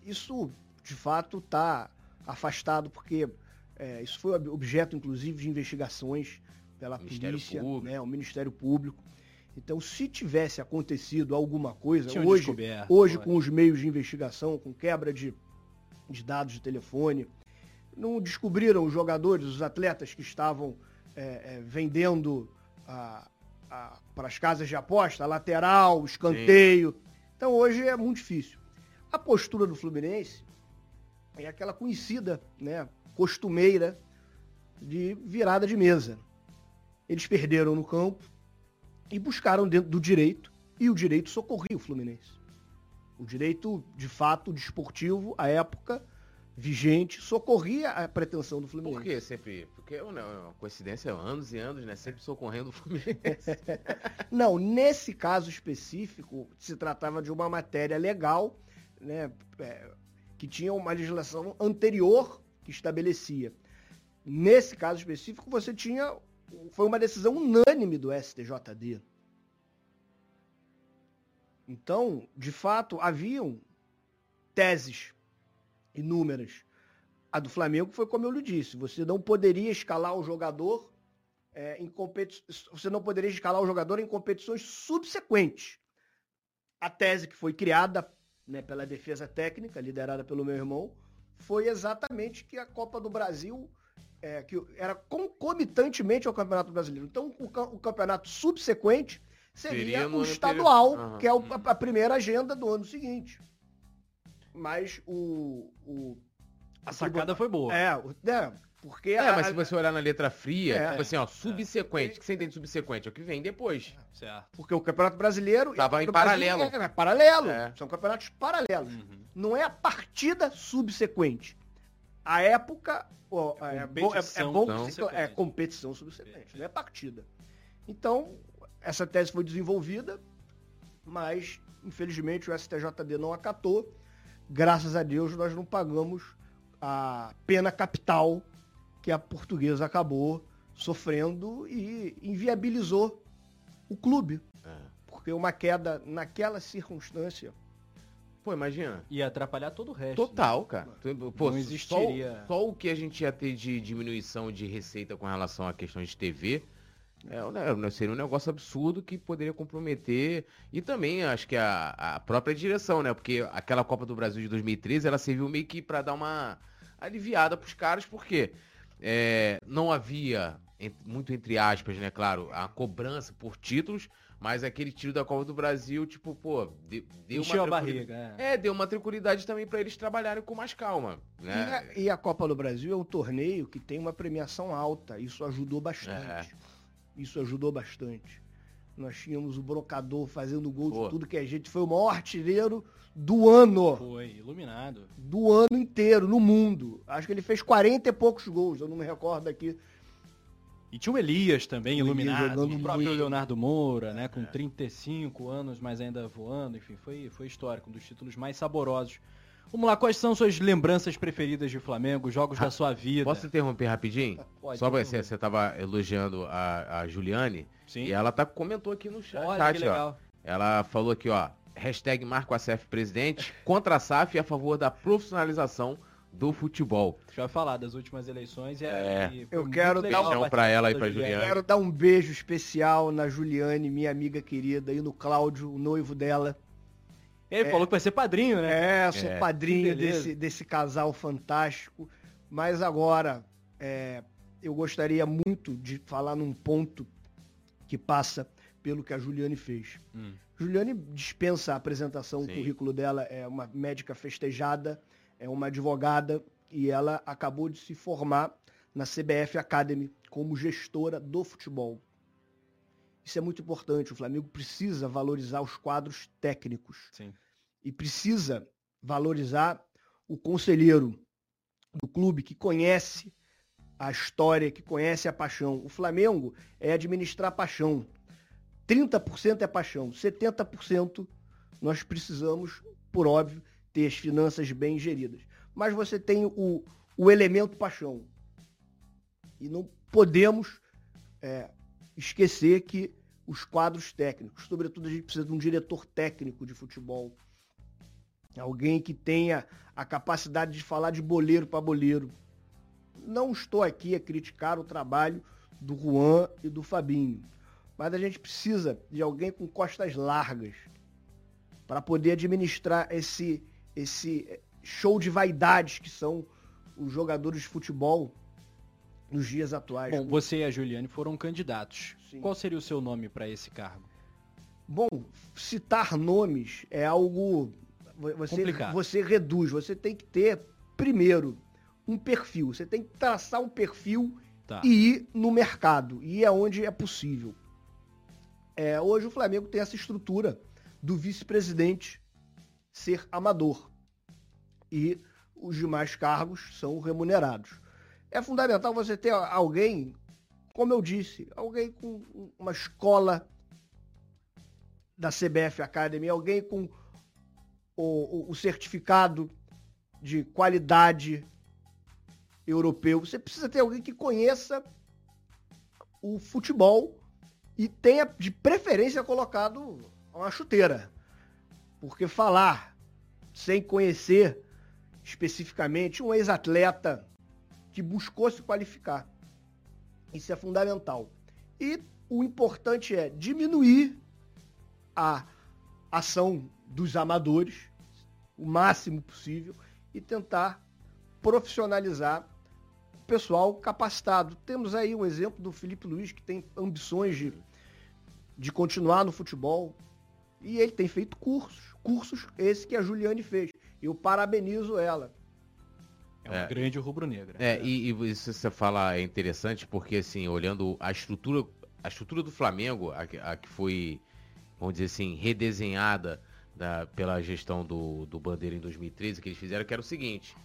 isso de fato está afastado, porque é, isso foi ob- objeto, inclusive, de investigações pela Ministério polícia, Público. né, o Ministério Público. Então, se tivesse acontecido alguma coisa, Tinham hoje, hoje foi. com os meios de investigação, com quebra de, de dados de telefone, não descobriram os jogadores, os atletas que estavam é, é, vendendo para as casas de aposta, lateral, escanteio. Então hoje é muito difícil. A postura do Fluminense é aquela conhecida, né, costumeira de virada de mesa. Eles perderam no campo e buscaram dentro do direito, e o direito socorria o Fluminense. O direito, de fato, desportivo, à época, vigente, socorria a pretensão do Fluminense. Por que sempre? Porque é uma uma coincidência, anos e anos, né? Sempre socorrendo o Fluminense. [LAUGHS] Não, nesse caso específico, se tratava de uma matéria legal, né, é, que tinha uma legislação anterior que estabelecia. Nesse caso específico, você tinha. Foi uma decisão unânime do STJD. Então, de fato, haviam teses inúmeras. A do Flamengo foi como eu lhe disse: você não poderia escalar o jogador é, em competi- você não poderia escalar o jogador em competições subsequentes. A tese que foi criada né, pela defesa técnica, liderada pelo meu irmão, foi exatamente que a Copa do Brasil é, que era concomitantemente ao Campeonato Brasileiro. Então, o, o campeonato subsequente seria o estadual, que é o- a, a primeira agenda do ano seguinte. Mas o. o A sacada foi boa. é, o- é, porque É, a- mas se você olhar na letra fria, É. tipo assim, ó, subsequente. O que você entende de subsequente? É o que vem depois. Certo. Porque o Campeonato Brasileiro. Tava em paralelo. É, é paralelo. É. São campeonatos paralelos. Uhum. Não é a partida subsequente. A época. ó, é, bom, é, é bom que se- subsequente. é competição subsequente, não é partida. Então, essa tese foi desenvolvida, mas, infelizmente, o STJD não acatou. Graças a Deus, nós não pagamos a pena capital que a portuguesa acabou sofrendo e inviabilizou o clube. É. Porque uma queda naquela circunstância. Pô, imagina. Ia atrapalhar todo o resto. Total, cara. Pô, Não existiria. Só, só o que a gente ia ter de diminuição de receita com relação à questão de TV é, um ne- seria um negócio absurdo que poderia comprometer. E também acho que a, a própria direção, né? Porque aquela Copa do Brasil de 2013 ela serviu meio que pra dar uma aliviada pros caras, porque é, não havia, muito entre aspas, né? Claro, a cobrança por títulos, Mas aquele tiro da Copa do Brasil, tipo, pô, deu, Encheu a uma barriga. É. deu uma tranquilidade também para eles trabalharem com mais calma. E, Né? a, e a Copa do Brasil é um torneio que tem uma premiação alta. Isso ajudou bastante. É. Isso ajudou bastante. Nós tínhamos o brocador fazendo gol Pô. de tudo que a gente foi o maior artilheiro do ano. Foi, iluminado. Do ano inteiro, no mundo. Acho que ele fez 40 e poucos gols, eu não me recordo aqui. E tinha o Elias também, O Elias iluminado. jogando O próprio muito. Leonardo Moura, né? Com 35 anos, mas ainda voando. Enfim, foi, foi histórico, um dos títulos mais saborosos. Vamos lá, quais são suas lembranças preferidas de Flamengo, jogos da sua vida? Posso interromper rapidinho? Pode, Só por pra você, você tava elogiando a, a Juliane Sim. e ela tá, comentou aqui no chat, Olha que chat, ó. legal. Ela falou aqui, ó, hashtag Marco ACF Presidente, contra a SAF e a favor da profissionalização do futebol. Já vai falar das últimas eleições. E É. e foi Eu quero legal Beijão a pra ela e pra da Juliane. Quero dar um beijo especial na Juliane, minha amiga querida, e no Cláudio, o noivo dela. Ele falou que vai ser padrinho, né? É, sou É, padrinho desse, desse casal fantástico. Mas agora, é, eu gostaria muito de falar num ponto que passa pelo que a Juliane fez. Hum. Juliane dispensa a apresentação, Sim. o currículo dela é uma médica festejada, é uma advogada e ela acabou de se formar na CBF Academy como gestora do futebol. Isso é muito importante. O Flamengo precisa valorizar os quadros técnicos Sim. e precisa valorizar o conselheiro do clube que conhece a história, que conhece a paixão. O Flamengo é administrar paixão. 30% é paixão, 70% nós precisamos, por óbvio, ter as finanças bem geridas. Mas você tem o, o elemento paixão. E não podemos é, esquecer que os quadros técnicos, sobretudo a gente precisa de um diretor técnico de futebol, alguém que tenha a capacidade de falar de boleiro para boleiro. Não estou aqui a criticar o trabalho do Juan e do Fabinho, mas a gente precisa de alguém com costas largas para poder administrar esse esse show de vaidades que são os jogadores de futebol nos dias atuais. Bom, você e a Juliane foram candidatos. Sim. Qual seria o seu nome para esse cargo? Bom, citar nomes é algo. Você, Complicado. você reduz. Você tem que ter, primeiro, um perfil. Você tem que traçar um perfil Tá. e ir no mercado. E é onde é possível. É, hoje o Flamengo tem essa estrutura do vice-presidente ser amador. E os demais cargos são remunerados. É fundamental você ter alguém, como eu disse, alguém com uma escola da CBF Academy, alguém com o, o- certificado de qualidade europeu. Você precisa ter alguém que conheça o futebol e tenha, de preferência, colocado uma chuteira. Porque falar sem conhecer especificamente um ex-atleta que buscou se qualificar. Isso é fundamental. E o importante é diminuir a ação dos amadores o máximo possível e tentar profissionalizar o pessoal capacitado. Temos aí um exemplo do Felipe Luiz, que tem ambições de, de continuar no futebol e ele tem feito cursos, cursos esse que a Juliane fez. Eu parabenizo ela. É uma É. grande rubro-negra. É, e, e isso você fala é interessante porque, assim, olhando a estrutura, a estrutura do Flamengo, a, que- a que foi, vamos dizer assim, redesenhada da- pela gestão do, do Bandeira em 2013, que eles fizeram, que era o seguinte.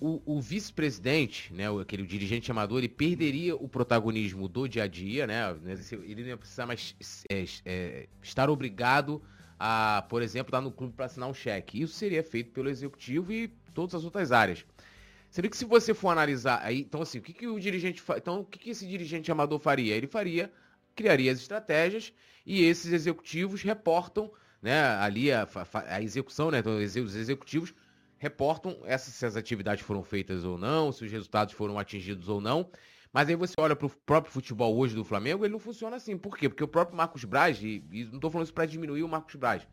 O, o vice-presidente, né, aquele dirigente amador, ele perderia o protagonismo do dia a dia, né? Ele não ia precisar mais é, é, estar obrigado a, por exemplo, estar no clube para assinar um cheque. Isso seria feito pelo executivo e todas as outras áreas. Sendo que se você for analisar aí, então assim, o que, que o dirigente então o que, que esse dirigente amador faria? Ele faria, criaria as estratégias e esses executivos reportam, né, ali a, a execução, né, então os executivos reportam essas, se as atividades foram feitas ou não, se os resultados foram atingidos ou não. Mas aí você olha para o próprio futebol hoje do Flamengo, ele não funciona assim. Por quê? Porque o próprio Marcos Braz, e, e não estou falando isso para diminuir o Marcos Braz,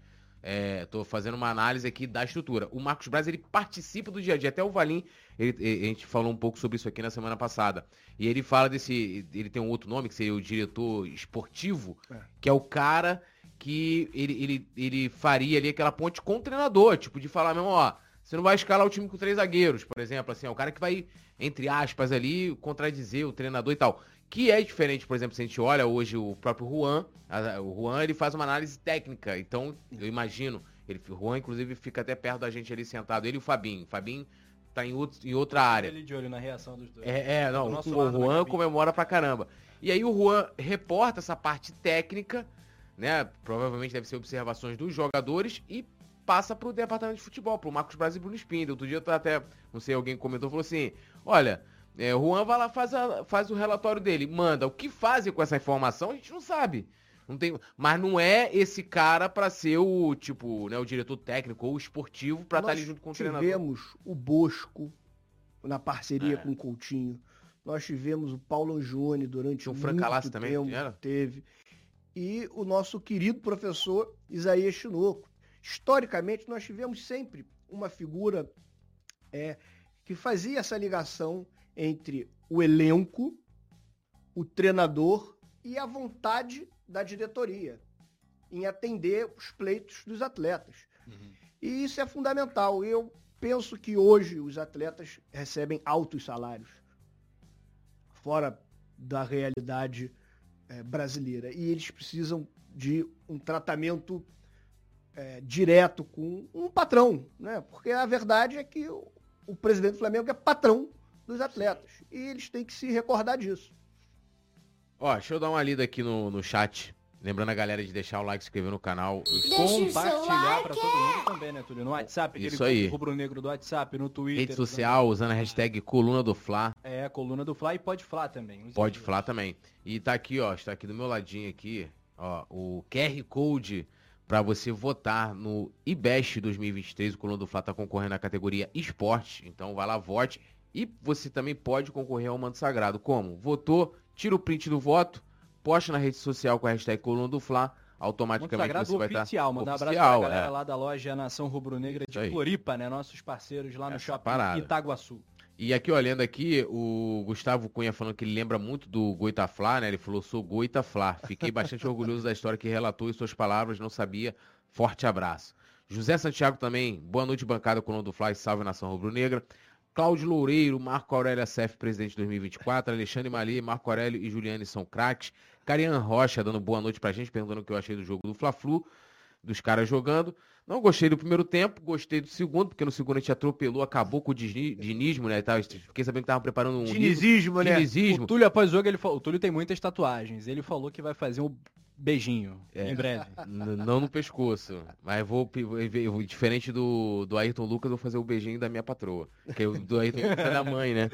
é, tô fazendo uma análise aqui da estrutura. O Marcos Braz, ele participa do dia a dia. Até o Valim, ele, a gente falou um pouco sobre isso aqui na semana passada. E ele fala desse. Ele tem um outro nome, que seria o diretor esportivo, é. que é o cara que ele, ele, ele faria ali aquela ponte com o treinador, tipo, de falar mesmo, ó, você não vai escalar o time com três zagueiros, por exemplo, assim, é o cara que vai, entre aspas, ali, contradizer o treinador e tal. Que é diferente, por exemplo, se a gente olha hoje o próprio Juan, o Juan ele faz uma análise técnica, então eu imagino, ele, o Juan inclusive fica até perto da gente ali sentado, ele e o Fabinho. O Fabinho tá em, outro, em outra área. Ele de olho na reação dos dois. É, é não, o, o Juan comemora pra caramba. E aí o Juan reporta essa parte técnica, né? Provavelmente deve ser observações dos jogadores e passa pro departamento de futebol, pro Marcos Braz e Bruno Spindel. Outro dia eu até, não sei, alguém comentou, falou assim, olha, é, o Juan vai lá, faz, a, faz o relatório dele, manda. O que fazem com essa informação, a gente não sabe. Não tem, mas não é esse cara para ser o, tipo, né, o diretor técnico ou esportivo para estar tá ali junto com o treinador. Nós tivemos o Bosco na parceria é. com o Coutinho. Nós tivemos o Paulo Angione durante o Franca muito também tempo, era? teve. E o nosso querido professor Isaías Chinoco. Historicamente, nós tivemos sempre uma figura é, que fazia essa ligação entre o elenco, o treinador e a vontade da diretoria em atender os pleitos dos atletas. Uhum. E isso é fundamental. Eu penso que hoje os atletas recebem altos salários, fora da realidade é, brasileira. E eles precisam de um tratamento é, direto com um patrão, né? Porque a verdade é que o, o presidente do Flamengo é patrão dos atletas. E eles têm que se recordar disso. Ó, deixa eu dar uma lida aqui no, no chat. Lembrando a galera de deixar o like, se inscrever no canal. Compartilhar para todo mundo também, né, Túlio? No WhatsApp, Isso aí. rubro-negro do WhatsApp, no Twitter. Rede social, usando a hashtag Coluna do Fla. É, Coluna do Fla e pode Fla também. Pode Fla também. E tá aqui, ó, está aqui do meu ladinho aqui, ó, o QR Code para você votar no IBEST 2023. O Coluna do Fla tá concorrendo na categoria Esporte. Então vai lá, vote. E você também pode concorrer ao Manto Sagrado. Como? Votou, tira o print do voto, posta na rede social com a hashtag Coluna do Fla, automaticamente você vai estar... oficial, mandar oficial, um abraço pra galera é. lá da loja Nação Rubro Negra de Floripa, né? Nossos parceiros lá no Essa shopping parada. Itaguaçu. E aqui, olhando aqui, o Gustavo Cunha falando que ele lembra muito do Goitaflá, né? Ele falou, sou Goitaflá. Fiquei [LAUGHS] bastante orgulhoso da história que relatou e suas palavras, não sabia. Forte abraço. José Santiago também, boa noite, bancada o do Fly, salve nação rubro-negra. Cláudio Loureiro, Marco Aurélio SF, presidente 2024, Alexandre Mali, Marco Aurélio e Juliane são craques. Carian Rocha dando boa noite pra gente, perguntando o que eu achei do jogo do Fla-Flu, dos caras jogando. Não gostei do primeiro tempo, gostei do segundo, porque no segundo a gente atropelou, acabou com o dinismo, né? Fiquei sabendo que tava preparando um. Dinizismo, né? Dinizismo. O Túlio, após o jogo, ele falou. O Túlio tem muitas tatuagens. Ele falou que vai fazer um beijinho é. em breve. não no pescoço. Mas vou, diferente do, do Ayrton Lucas, vou fazer o beijinho da minha patroa. Que é o do Ayrton Lucas é da mãe, né?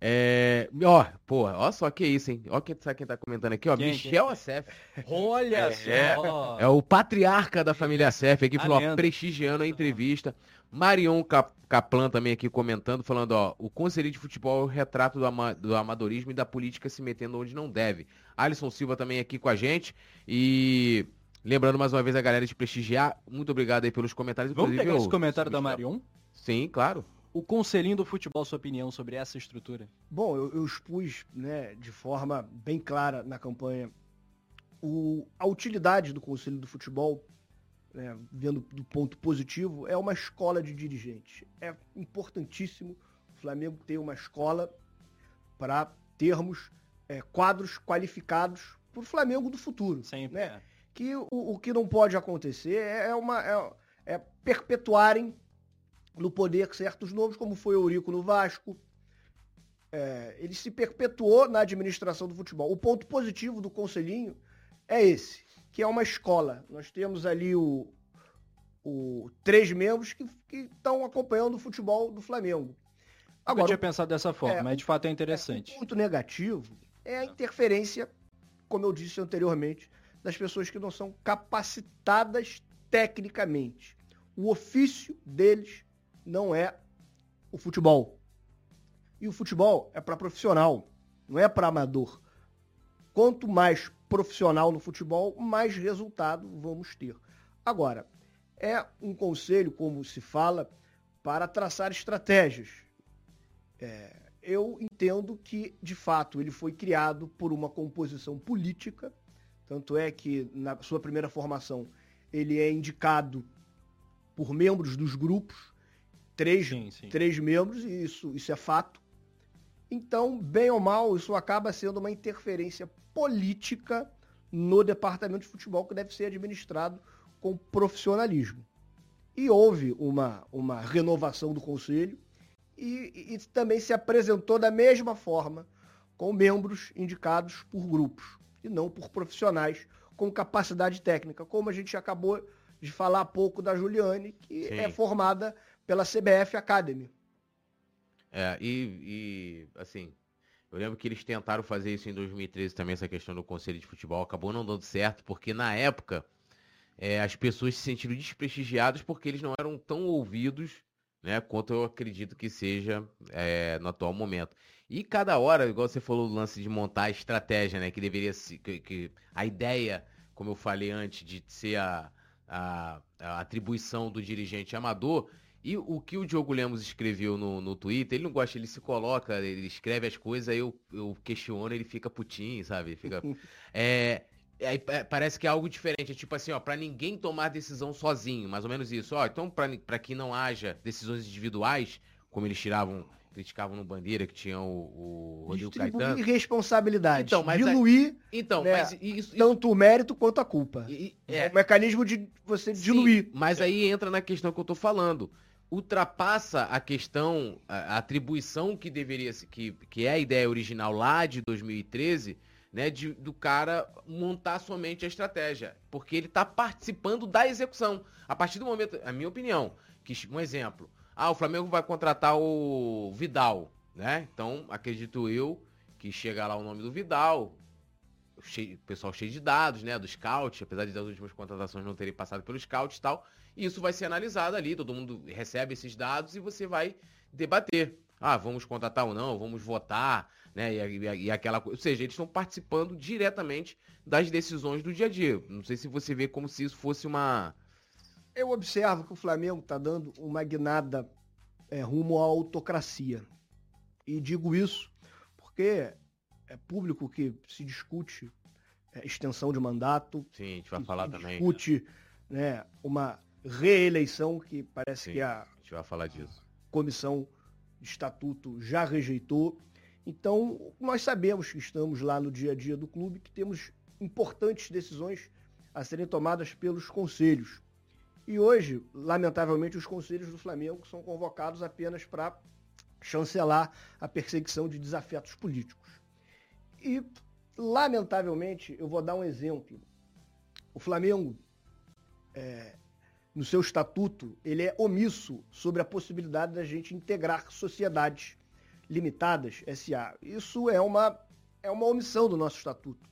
É, ó, pô, ó só que isso, hein? Ó quem, sabe quem tá comentando aqui, ó. Quem, Michel quem? Acef. Olha é, só! É, é, o patriarca da família Acef aqui, falou, ó, prestigiando a entrevista. Marion Caplan também aqui comentando, falando, ó, o conselho de futebol é o retrato do, ama do amadorismo e da política se metendo onde não deve. Alisson Silva também aqui com a gente e lembrando mais uma vez a galera de prestigiar, muito obrigado aí pelos comentários. Vamos pegar esse comentário da Marion? Sim, claro. O conselhinho do futebol, sua opinião sobre essa estrutura? Bom, eu, eu expus né, de forma bem clara na campanha o, a utilidade do conselho do futebol né, vendo do ponto positivo, é uma escola de dirigentes. É importantíssimo o Flamengo ter uma escola para termos é, quadros qualificados para o Flamengo do futuro. Sempre. Né? É. Que o, o, que não pode acontecer é, é uma, é, é, perpetuarem no poder certos nomes, como foi o Eurico no Vasco. É, ele se perpetuou na administração do futebol. O ponto positivo do Conselhinho é esse que é uma escola. Nós temos ali o, o três membros que estão acompanhando o futebol do Flamengo. Agora, eu tinha pensado dessa forma, é, mas de fato é interessante. É, um ponto negativo é a interferência, como eu disse anteriormente, das pessoas que não são capacitadas tecnicamente. O ofício deles não é o futebol. E o futebol é para profissional, não é para amador. Quanto mais profissional no futebol, mais resultado vamos ter. Agora, é um conselho, como se fala, para traçar estratégias. É, eu entendo que, de fato, ele foi criado por uma composição política, tanto é que na sua primeira formação ele é indicado por membros dos grupos, três, sim, sim. três membros, e isso, isso é fato. Então, bem ou mal, isso acaba sendo uma interferência política no departamento de futebol que deve ser administrado com profissionalismo. E houve uma, uma renovação do conselho e, e também se apresentou da mesma forma com membros indicados por grupos e não por profissionais com capacidade técnica, como a gente acabou de falar há pouco da Juliane, que Sim. é formada pela CBF Academy. É, e, e, assim, eu lembro que eles tentaram fazer isso em 2013 também, essa questão do Conselho de Futebol, acabou não dando certo, porque na época é, as pessoas se sentiram desprestigiadas porque eles não eram tão ouvidos né, quanto eu acredito que seja é, no atual momento. E cada hora, igual você falou, o lance de montar a estratégia, né, que deveria ser, que, que a ideia, como eu falei antes, de ser a, a, a, atribuição do dirigente amador, e o que o Diogo Lemos escreveu no, no Twitter, ele não gosta, ele se coloca, ele escreve as coisas, aí eu, eu questiono, ele fica putinho, sabe? Fica, [LAUGHS] é, Aí é, parece que é algo diferente. É tipo assim, ó, para ninguém tomar decisão sozinho, mais ou menos isso. Ó, então, para que não haja decisões individuais, como eles tiravam, criticavam no Bandeira, que tinha o, o Rodrigo Caetano. responsabilidade. Então, mas diluir então, né, mas isso, tanto o mérito quanto a culpa. E, é, o mecanismo de você sim, diluir. Mas aí entra na questão que eu tô falando. Ultrapassa a questão, a, atribuição que deveria que, que é a ideia original lá de 2013 né, de, do cara montar somente a estratégia, porque ele está participando da execução. A partir do momento, a minha opinião, que um exemplo, ah, o Flamengo vai contratar o Vidal, né? Então, acredito eu que chega lá o nome do Vidal, cheio, pessoal cheio de dados, né, do scout, apesar de das últimas contratações não terem passado pelo scout e tal, e isso vai ser analisado ali, todo mundo recebe esses dados e você vai debater. Ah, vamos contratar ou não, vamos votar, né? E, e, e aquela Ou seja, eles estão participando diretamente das decisões do dia a dia. Não sei se você vê como se isso fosse uma. Eu observo que o Flamengo está dando uma guinada é, rumo à autocracia. E digo isso porque é público que se discute é, extensão de mandato. Sim, a gente vai falar também. Discute né, uma reeleição que parece Sim, que a, a gente vai falar disso. comissão de estatuto já rejeitou. Então, nós sabemos que estamos lá no dia a dia do clube, que temos importantes decisões a serem tomadas pelos conselhos. E hoje, lamentavelmente, os conselhos do Flamengo são convocados apenas para chancelar a perseguição de desafetos políticos. E, lamentavelmente, eu vou dar um exemplo. O Flamengo, é, no seu estatuto, ele é omisso sobre a possibilidade da gente integrar sociedades limitadas, SA. Isso é uma, é uma omissão do nosso estatuto.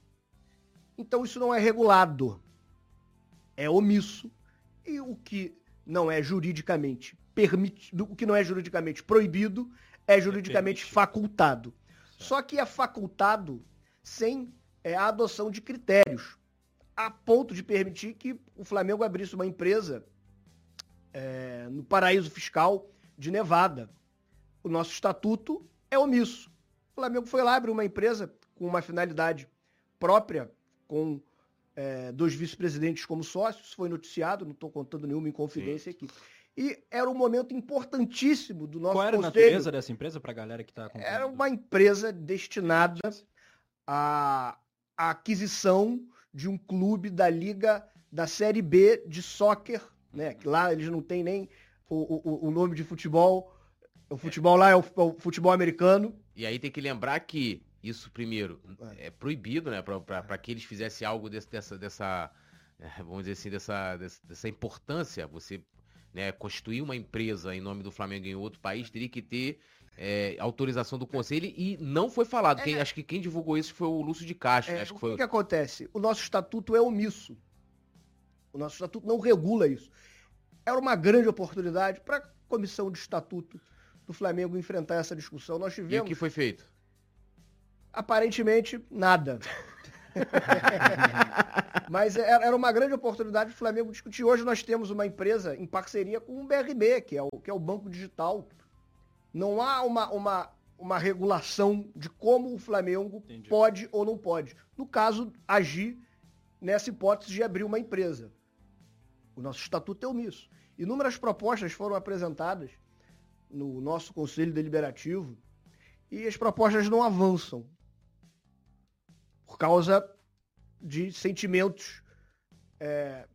Então isso não é regulado, é omisso. E o que não é juridicamente permitido, o que não é juridicamente proibido, é juridicamente é facultado. Só que é facultado sem é, a adoção de critérios, a ponto de permitir que o Flamengo abrisse uma empresa é, no paraíso fiscal de Nevada o nosso estatuto é omisso. O Flamengo foi lá, abriu uma empresa com uma finalidade própria, com é, dois vice-presidentes como sócios, foi noticiado, não estou contando nenhuma inconfidência Sim. aqui. E era um momento importantíssimo do nosso Qual era conselho. a natureza dessa empresa para a galera que está Era uma empresa destinada à, à aquisição de um clube da Liga da Série B de soccer, né? Lá eles não têm nem o, o, o nome de futebol o futebol lá é o, é o, futebol americano. E aí tem que lembrar que isso, primeiro, é, é proibido, né? Para que eles fizessem algo desse, dessa, dessa, é, vamos dizer assim, dessa, dessa importância, você né, constituir uma empresa em nome do Flamengo em outro país, teria que ter é, autorização do conselho e não foi falado. É, quem, acho que quem divulgou isso foi o Lúcio de Castro. É, acho que foi... O que acontece? O nosso estatuto é omisso. O nosso estatuto não regula isso. Era uma grande oportunidade para a comissão de estatuto do Flamengo enfrentar essa discussão. Nós tivemos. E o que foi feito? Aparentemente, nada. [LAUGHS] Mas é, era uma grande oportunidade do Flamengo discutir. Hoje nós temos uma empresa em parceria com o BRB, que é o, que é o Banco Digital. Não há uma, uma, uma regulação de como o Flamengo Entendi. pode ou não pode. No caso, agir nessa hipótese de abrir uma empresa. O nosso estatuto é omisso. Inúmeras propostas foram apresentadas no nosso Conselho Deliberativo e as propostas não avançam por causa de sentimentos é,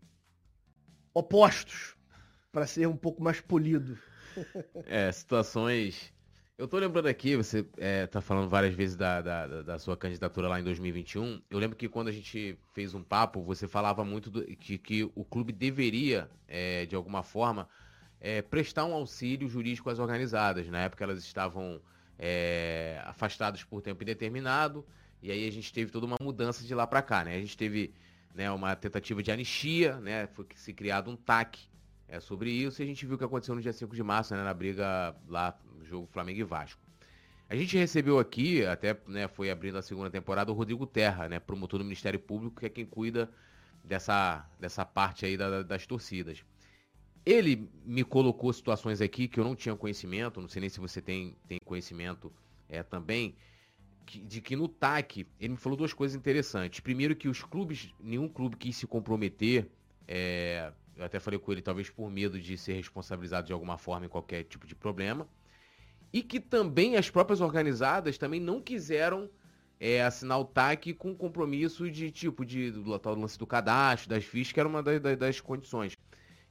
opostos, para ser um pouco mais polido. [LAUGHS] É, situações. Eu tô lembrando aqui, você é, tá falando várias vezes da, da, da, sua candidatura lá em 2021. Eu lembro que quando a gente fez um papo, você falava muito do, que, que o clube deveria, é, de alguma forma, é, prestar um auxílio jurídico às organizadas. Na época elas estavam é, afastadas por tempo indeterminado e aí a gente teve toda uma mudança de lá para cá, né? A gente teve né, uma tentativa de anistia, né? Foi se criado um TAC é, sobre isso e a gente viu o que aconteceu no dia 5 de março, né, na briga lá no jogo Flamengo e Vasco. A gente recebeu aqui, até né, foi abrindo a segunda temporada, o Rodrigo Terra, né, promotor do Ministério Público, que é quem cuida dessa, dessa parte aí da, das torcidas. Ele me colocou situações aqui que eu não tinha conhecimento, não sei nem se você tem, tem conhecimento é, também, de que no TAC ele me falou duas coisas interessantes. Primeiro que os clubes, nenhum clube quis se comprometer, é, eu até falei com ele, talvez por medo de ser responsabilizado de alguma forma em qualquer tipo de problema. E que também as próprias organizadas também não quiseram é, assinar o TAC com compromisso de tipo de do, tal lance do cadastro, das fichas, que era uma das, das, das condições.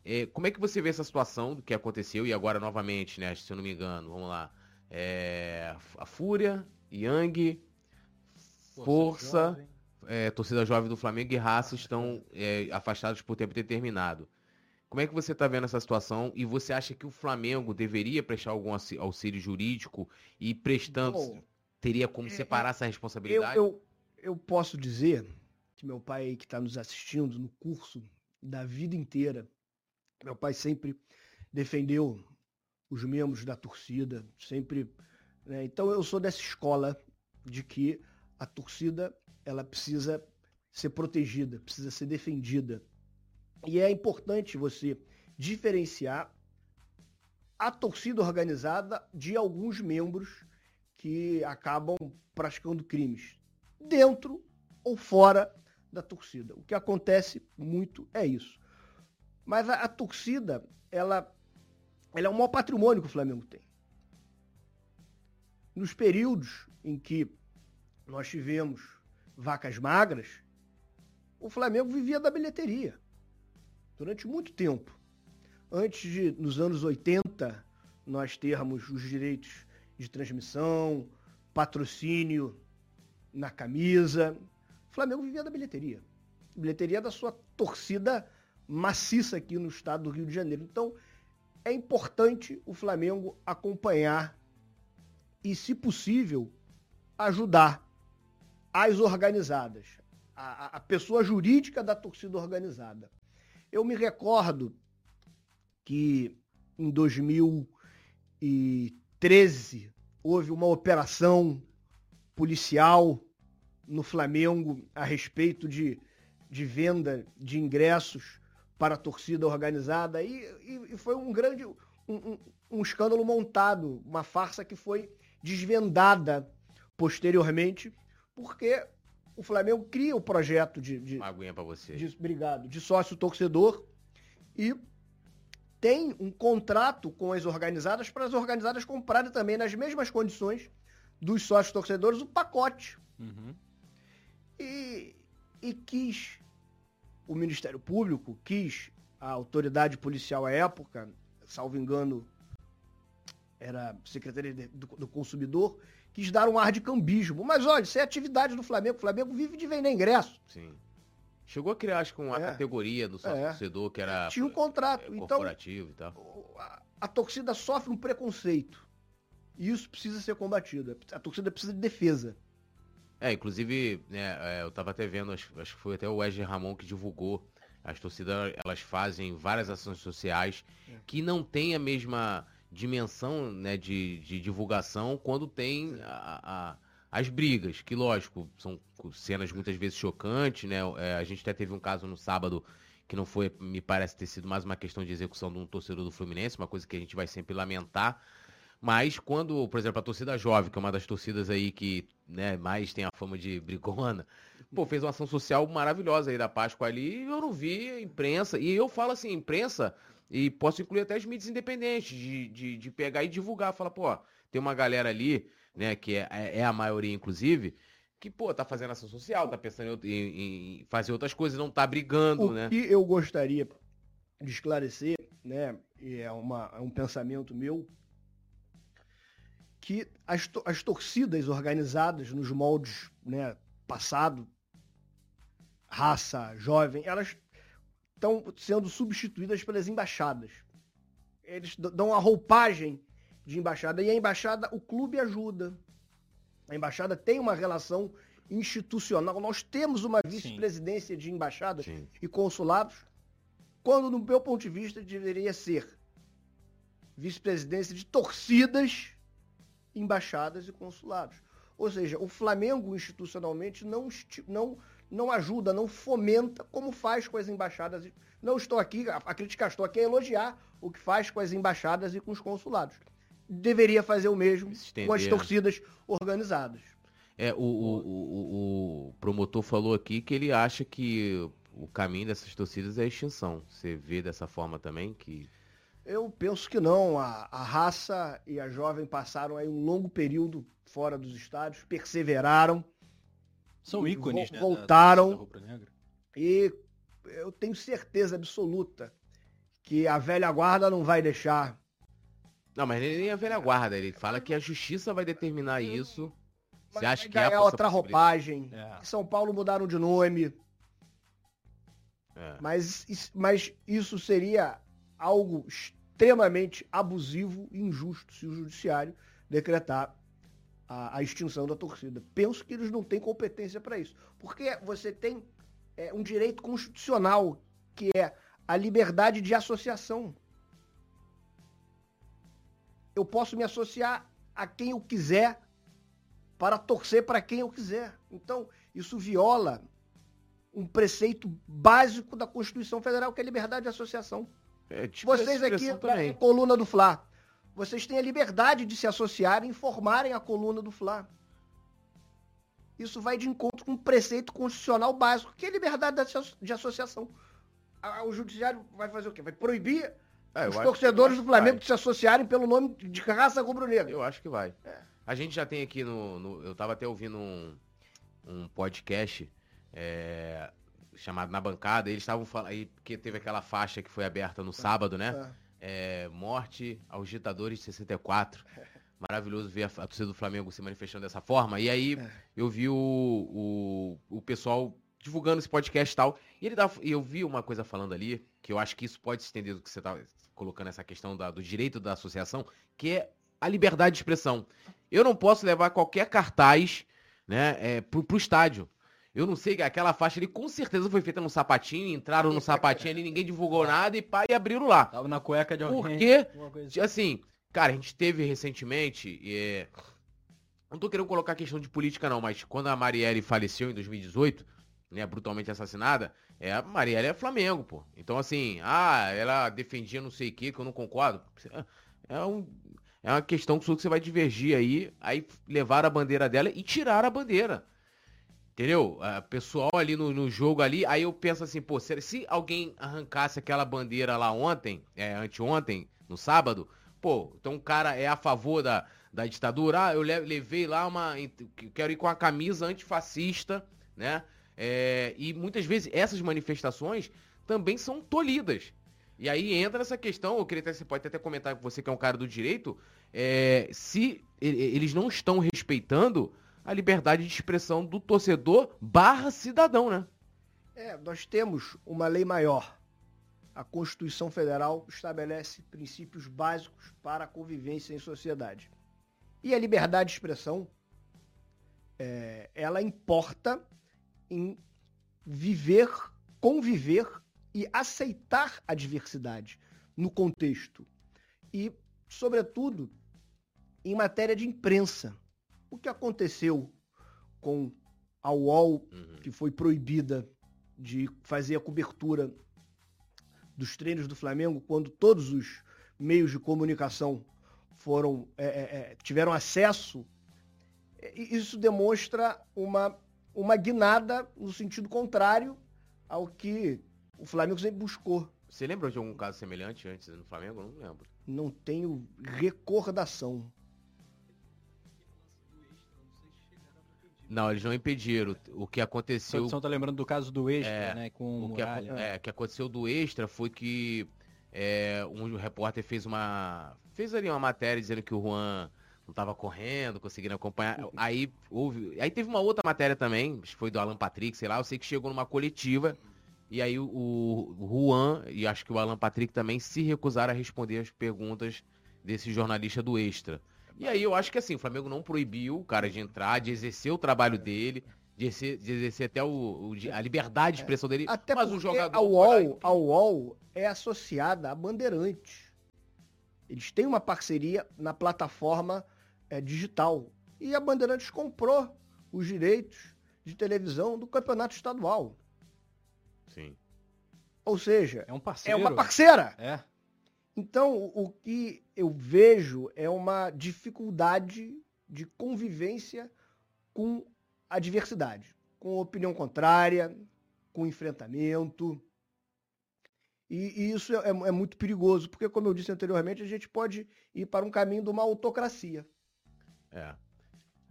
É, como é que você vê essa situação do que aconteceu e agora novamente, né? Se eu não me engano, vamos lá. É, a Fúria Yang, Força, Força é, torcida jovem do Flamengo e Raça estão é, afastados por tempo determinado. Como é que você está vendo essa situação e você acha que o Flamengo deveria prestar algum auxílio jurídico e prestando Bom, teria como é, separar essa responsabilidade? Eu, eu, eu posso dizer que meu pai que está nos assistindo no curso da vida inteira, meu pai sempre defendeu os membros da torcida, sempre né? Então eu sou dessa escola de que a torcida ela precisa ser protegida, precisa ser defendida. E é importante você diferenciar a torcida organizada de alguns membros que acabam praticando crimes, dentro ou fora da torcida. O que acontece muito é isso. Mas a, a torcida, ela, ela é o maior patrimônio que o Flamengo tem nos períodos em que nós tivemos vacas magras, o Flamengo vivia da bilheteria durante muito tempo. Antes de, nos anos 80, nós termos os direitos de transmissão, patrocínio na camisa, o Flamengo vivia da bilheteria. Bilheteria da sua torcida maciça aqui no estado do Rio de Janeiro. Então, é importante o Flamengo acompanhar e, se possível, ajudar as organizadas, a, a pessoa jurídica da torcida organizada. Eu me recordo que em 2013 houve uma operação policial no Flamengo a respeito de, de venda de ingressos para a torcida organizada e, e, e foi um grande um, um, um, escândalo montado, uma farsa que foi desvendada posteriormente, porque o Flamengo cria o projeto de. de Uma aguinha para você. De, obrigado. De sócio torcedor e tem um contrato com as organizadas para as organizadas comprarem também nas mesmas condições dos sócios torcedores o pacote. Uhum. E, e quis o Ministério Público, quis a autoridade policial à época, salvo engano, era Secretaria do, do, Consumidor, quis dar um ar de cambismo. Mas olha, isso é atividade do Flamengo. O Flamengo vive de vender ingresso. Sim. Chegou a criar, acho que uma é. categoria do sócio é. torcedor que era. Tinha um contrato. É, então, corporativo então, e tal. A, a torcida sofre um preconceito. E isso precisa ser combatido. A torcida precisa de defesa. É, inclusive, né, é, eu estava até vendo, acho, acho, que foi até o Wesley Ramon que divulgou. As torcidas, elas fazem várias ações sociais é. que não têm a mesma dimensão né, de, de divulgação quando tem a, as brigas, que lógico, são cenas muitas vezes chocantes, né? É, a gente até teve um caso no sábado que não foi, me parece ter sido mais uma questão de execução de um torcedor do Fluminense, uma coisa que a gente vai sempre lamentar. Mas quando, por exemplo, a torcida jovem, que é uma das torcidas aí que né, mais tem a fama de brigona, pô, fez uma ação social maravilhosa aí da Páscoa ali, e eu não vi a imprensa. E eu falo assim, imprensa, e posso incluir até as mídias independentes, de, de, de pegar e divulgar. Fala, pô, tem uma galera ali né, que é, é, é a maioria, inclusive, que, pô, tá fazendo ação social, tá pensando em, em fazer outras coisas, não tá brigando, o né? O que eu gostaria de esclarecer, né, e é, uma, é um pensamento meu, que as, as torcidas organizadas nos moldes, né, passado, raça, jovem, elas estão sendo substituídas pelas embaixadas. Eles dão a roupagem de embaixada. E a embaixada, o clube ajuda. A embaixada tem uma relação institucional. Nós temos uma vice-presidência de embaixadas Sim. e consulados, quando, no meu ponto de vista, deveria ser vice-presidência de torcidas, embaixadas e consulados. Ou seja, o Flamengo institucionalmente não, não, não ajuda, não fomenta como faz com as embaixadas. Não estou aqui a criticar, estou aqui a elogiar o que faz com as embaixadas e com os consulados deveria fazer o mesmo com as torcidas organizadas. É, o, o, o, o, promotor falou aqui que ele acha que o caminho dessas torcidas é a extinção. Você vê dessa forma também que. Eu penso que não. A, a raça e a jovem passaram aí um longo período fora dos estádios, perseveraram. São ícones, vo né? Voltaram. Da, da e eu tenho certeza absoluta que a velha guarda não vai deixar não, mas nem é velha guarda. Ele fala que a justiça vai determinar isso. Você acha que é outra roupagem? É. São Paulo mudaram de nome. É. Mas, mas isso seria algo extremamente abusivo e injusto se o judiciário decretar a, a extinção da torcida. Penso que eles não têm competência para isso. Porque você tem é, um direito constitucional, que é a liberdade de associação eu posso me associar a quem eu quiser para torcer para quem eu quiser. Então, isso viola um preceito básico da Constituição Federal, que é a liberdade de associação. É, tipo Vocês aqui, também. coluna do Fla, vocês têm a liberdade de se associarem e formarem a coluna do Fla. Isso vai de encontro com um preceito constitucional básico, que é a liberdade de associação. O judiciário vai fazer o quê? Vai proibir é, os torcedores do Flamengo se associarem pelo nome de raça rubro-negra. Eu acho que vai. É. A gente já tem aqui no, no Eu estava até ouvindo um, um podcast é, chamado Na Bancada, eles estavam falando porque teve aquela faixa que foi aberta no sábado, né? É. morte aos ditadores de 64. [LAUGHS] Maravilhoso ver a, a torcida do Flamengo se manifestando dessa forma. E aí é. eu vi o, o, o pessoal divulgando esse podcast e tal. E ele dava, eu vi uma coisa falando ali, que eu acho que isso pode se estender do que você está colocando essa questão da, do direito da associação, que é a liberdade de expressão. Eu não posso levar qualquer cartaz né, é, pro, pro estádio. Eu não sei, aquela faixa ali com certeza foi feita no sapatinho, entraram no sapatinho ali, ninguém divulgou nada e pá, e abriram lá. Tava na cueca de alguém. Porque, assim, cara, a gente teve recentemente, é... não tô querendo colocar questão de política não, mas quando a Marielle faleceu em 2018, né, brutalmente assassinada, é a Marielle é Flamengo, pô. Então, assim, ah, ela defendia não sei o que, que eu não concordo. É, um, é uma questão que você vai divergir aí, aí levar a bandeira dela e tirar a bandeira. Entendeu? Uh, pessoal ali no, no, jogo ali, aí eu penso assim, pô, se, se alguém arrancasse aquela bandeira lá ontem, é, anteontem, no sábado, pô, então o cara é a favor da, da ditadura, ah, eu levei lá uma, quero ir com a camisa antifascista, né? É, e muitas vezes essas manifestações também são tolhidas. E aí entra essa questão, eu queria até, você pode até comentar com você que é um cara do direito, é, se eles não estão respeitando a liberdade de expressão do torcedor barra cidadão, né? É, nós temos uma lei maior. A Constituição Federal estabelece princípios básicos para a convivência em sociedade. E a liberdade de expressão, é, ela importa em viver, conviver e aceitar a diversidade no contexto. E, sobretudo, em matéria de imprensa. O que aconteceu com a UOL, Uhum. que foi proibida de fazer a cobertura dos treinos do Flamengo quando todos os meios de comunicação foram é, é, é, tiveram acesso. Isso demonstra uma, uma guinada no sentido contrário ao que o Flamengo sempre buscou. Você lembra de algum caso semelhante antes no Flamengo? Não lembro. Não tenho recordação. Não, eles não impediram. O que A aconteceu. produção tá lembrando do caso do Extra, É, né? Com o que, Muralha. é, que aconteceu do extra foi que é, um repórter fez uma. fez ali uma matéria dizendo que o Juan não estava correndo, conseguindo acompanhar. Aí houve. Aí teve uma outra matéria também, acho que foi do Alan Patrick, sei lá, eu sei que chegou numa coletiva. E aí o, o Juan e acho que o Alan Patrick também se recusaram a responder as perguntas desse jornalista do Extra. E aí eu acho que assim, o Flamengo não proibiu o cara de entrar, de exercer o trabalho dele, de exercer, de exercer até o, o- a liberdade de expressão dele. Até mas porque o jogador a UOL, a UOL é associada à Bandeirantes. Eles têm uma parceria na plataforma eh, digital. E a Bandeirantes comprou os direitos de televisão do campeonato estadual. Sim. Ou seja, É um é parceiro. uma parceira. É. Então, o que eu vejo é uma dificuldade de convivência com a diversidade, com opinião contrária, com enfrentamento. E, e isso é, é muito perigoso, porque, como eu disse anteriormente, a gente pode ir para um caminho de uma autocracia. É.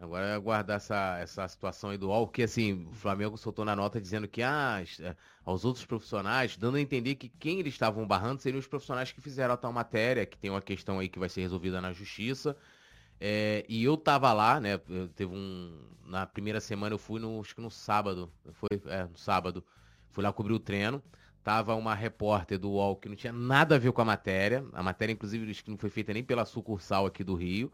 Agora é aguardar essa, essa situação aí do UOL, que assim, o Flamengo soltou na nota dizendo que ah, é, aos outros profissionais, dando a entender que quem eles estavam barrando seriam os profissionais que fizeram a tal matéria, que tem uma questão aí que vai ser resolvida na justiça. É, e eu tava lá, né? Teve um. Na primeira semana eu fui no. Acho que no sábado. Foi, é, no sábado. Fui lá cobrir o treino. Tava uma repórter do UOL que não tinha nada a ver com a matéria. A matéria, inclusive, acho que não foi feita nem pela sucursal aqui do Rio.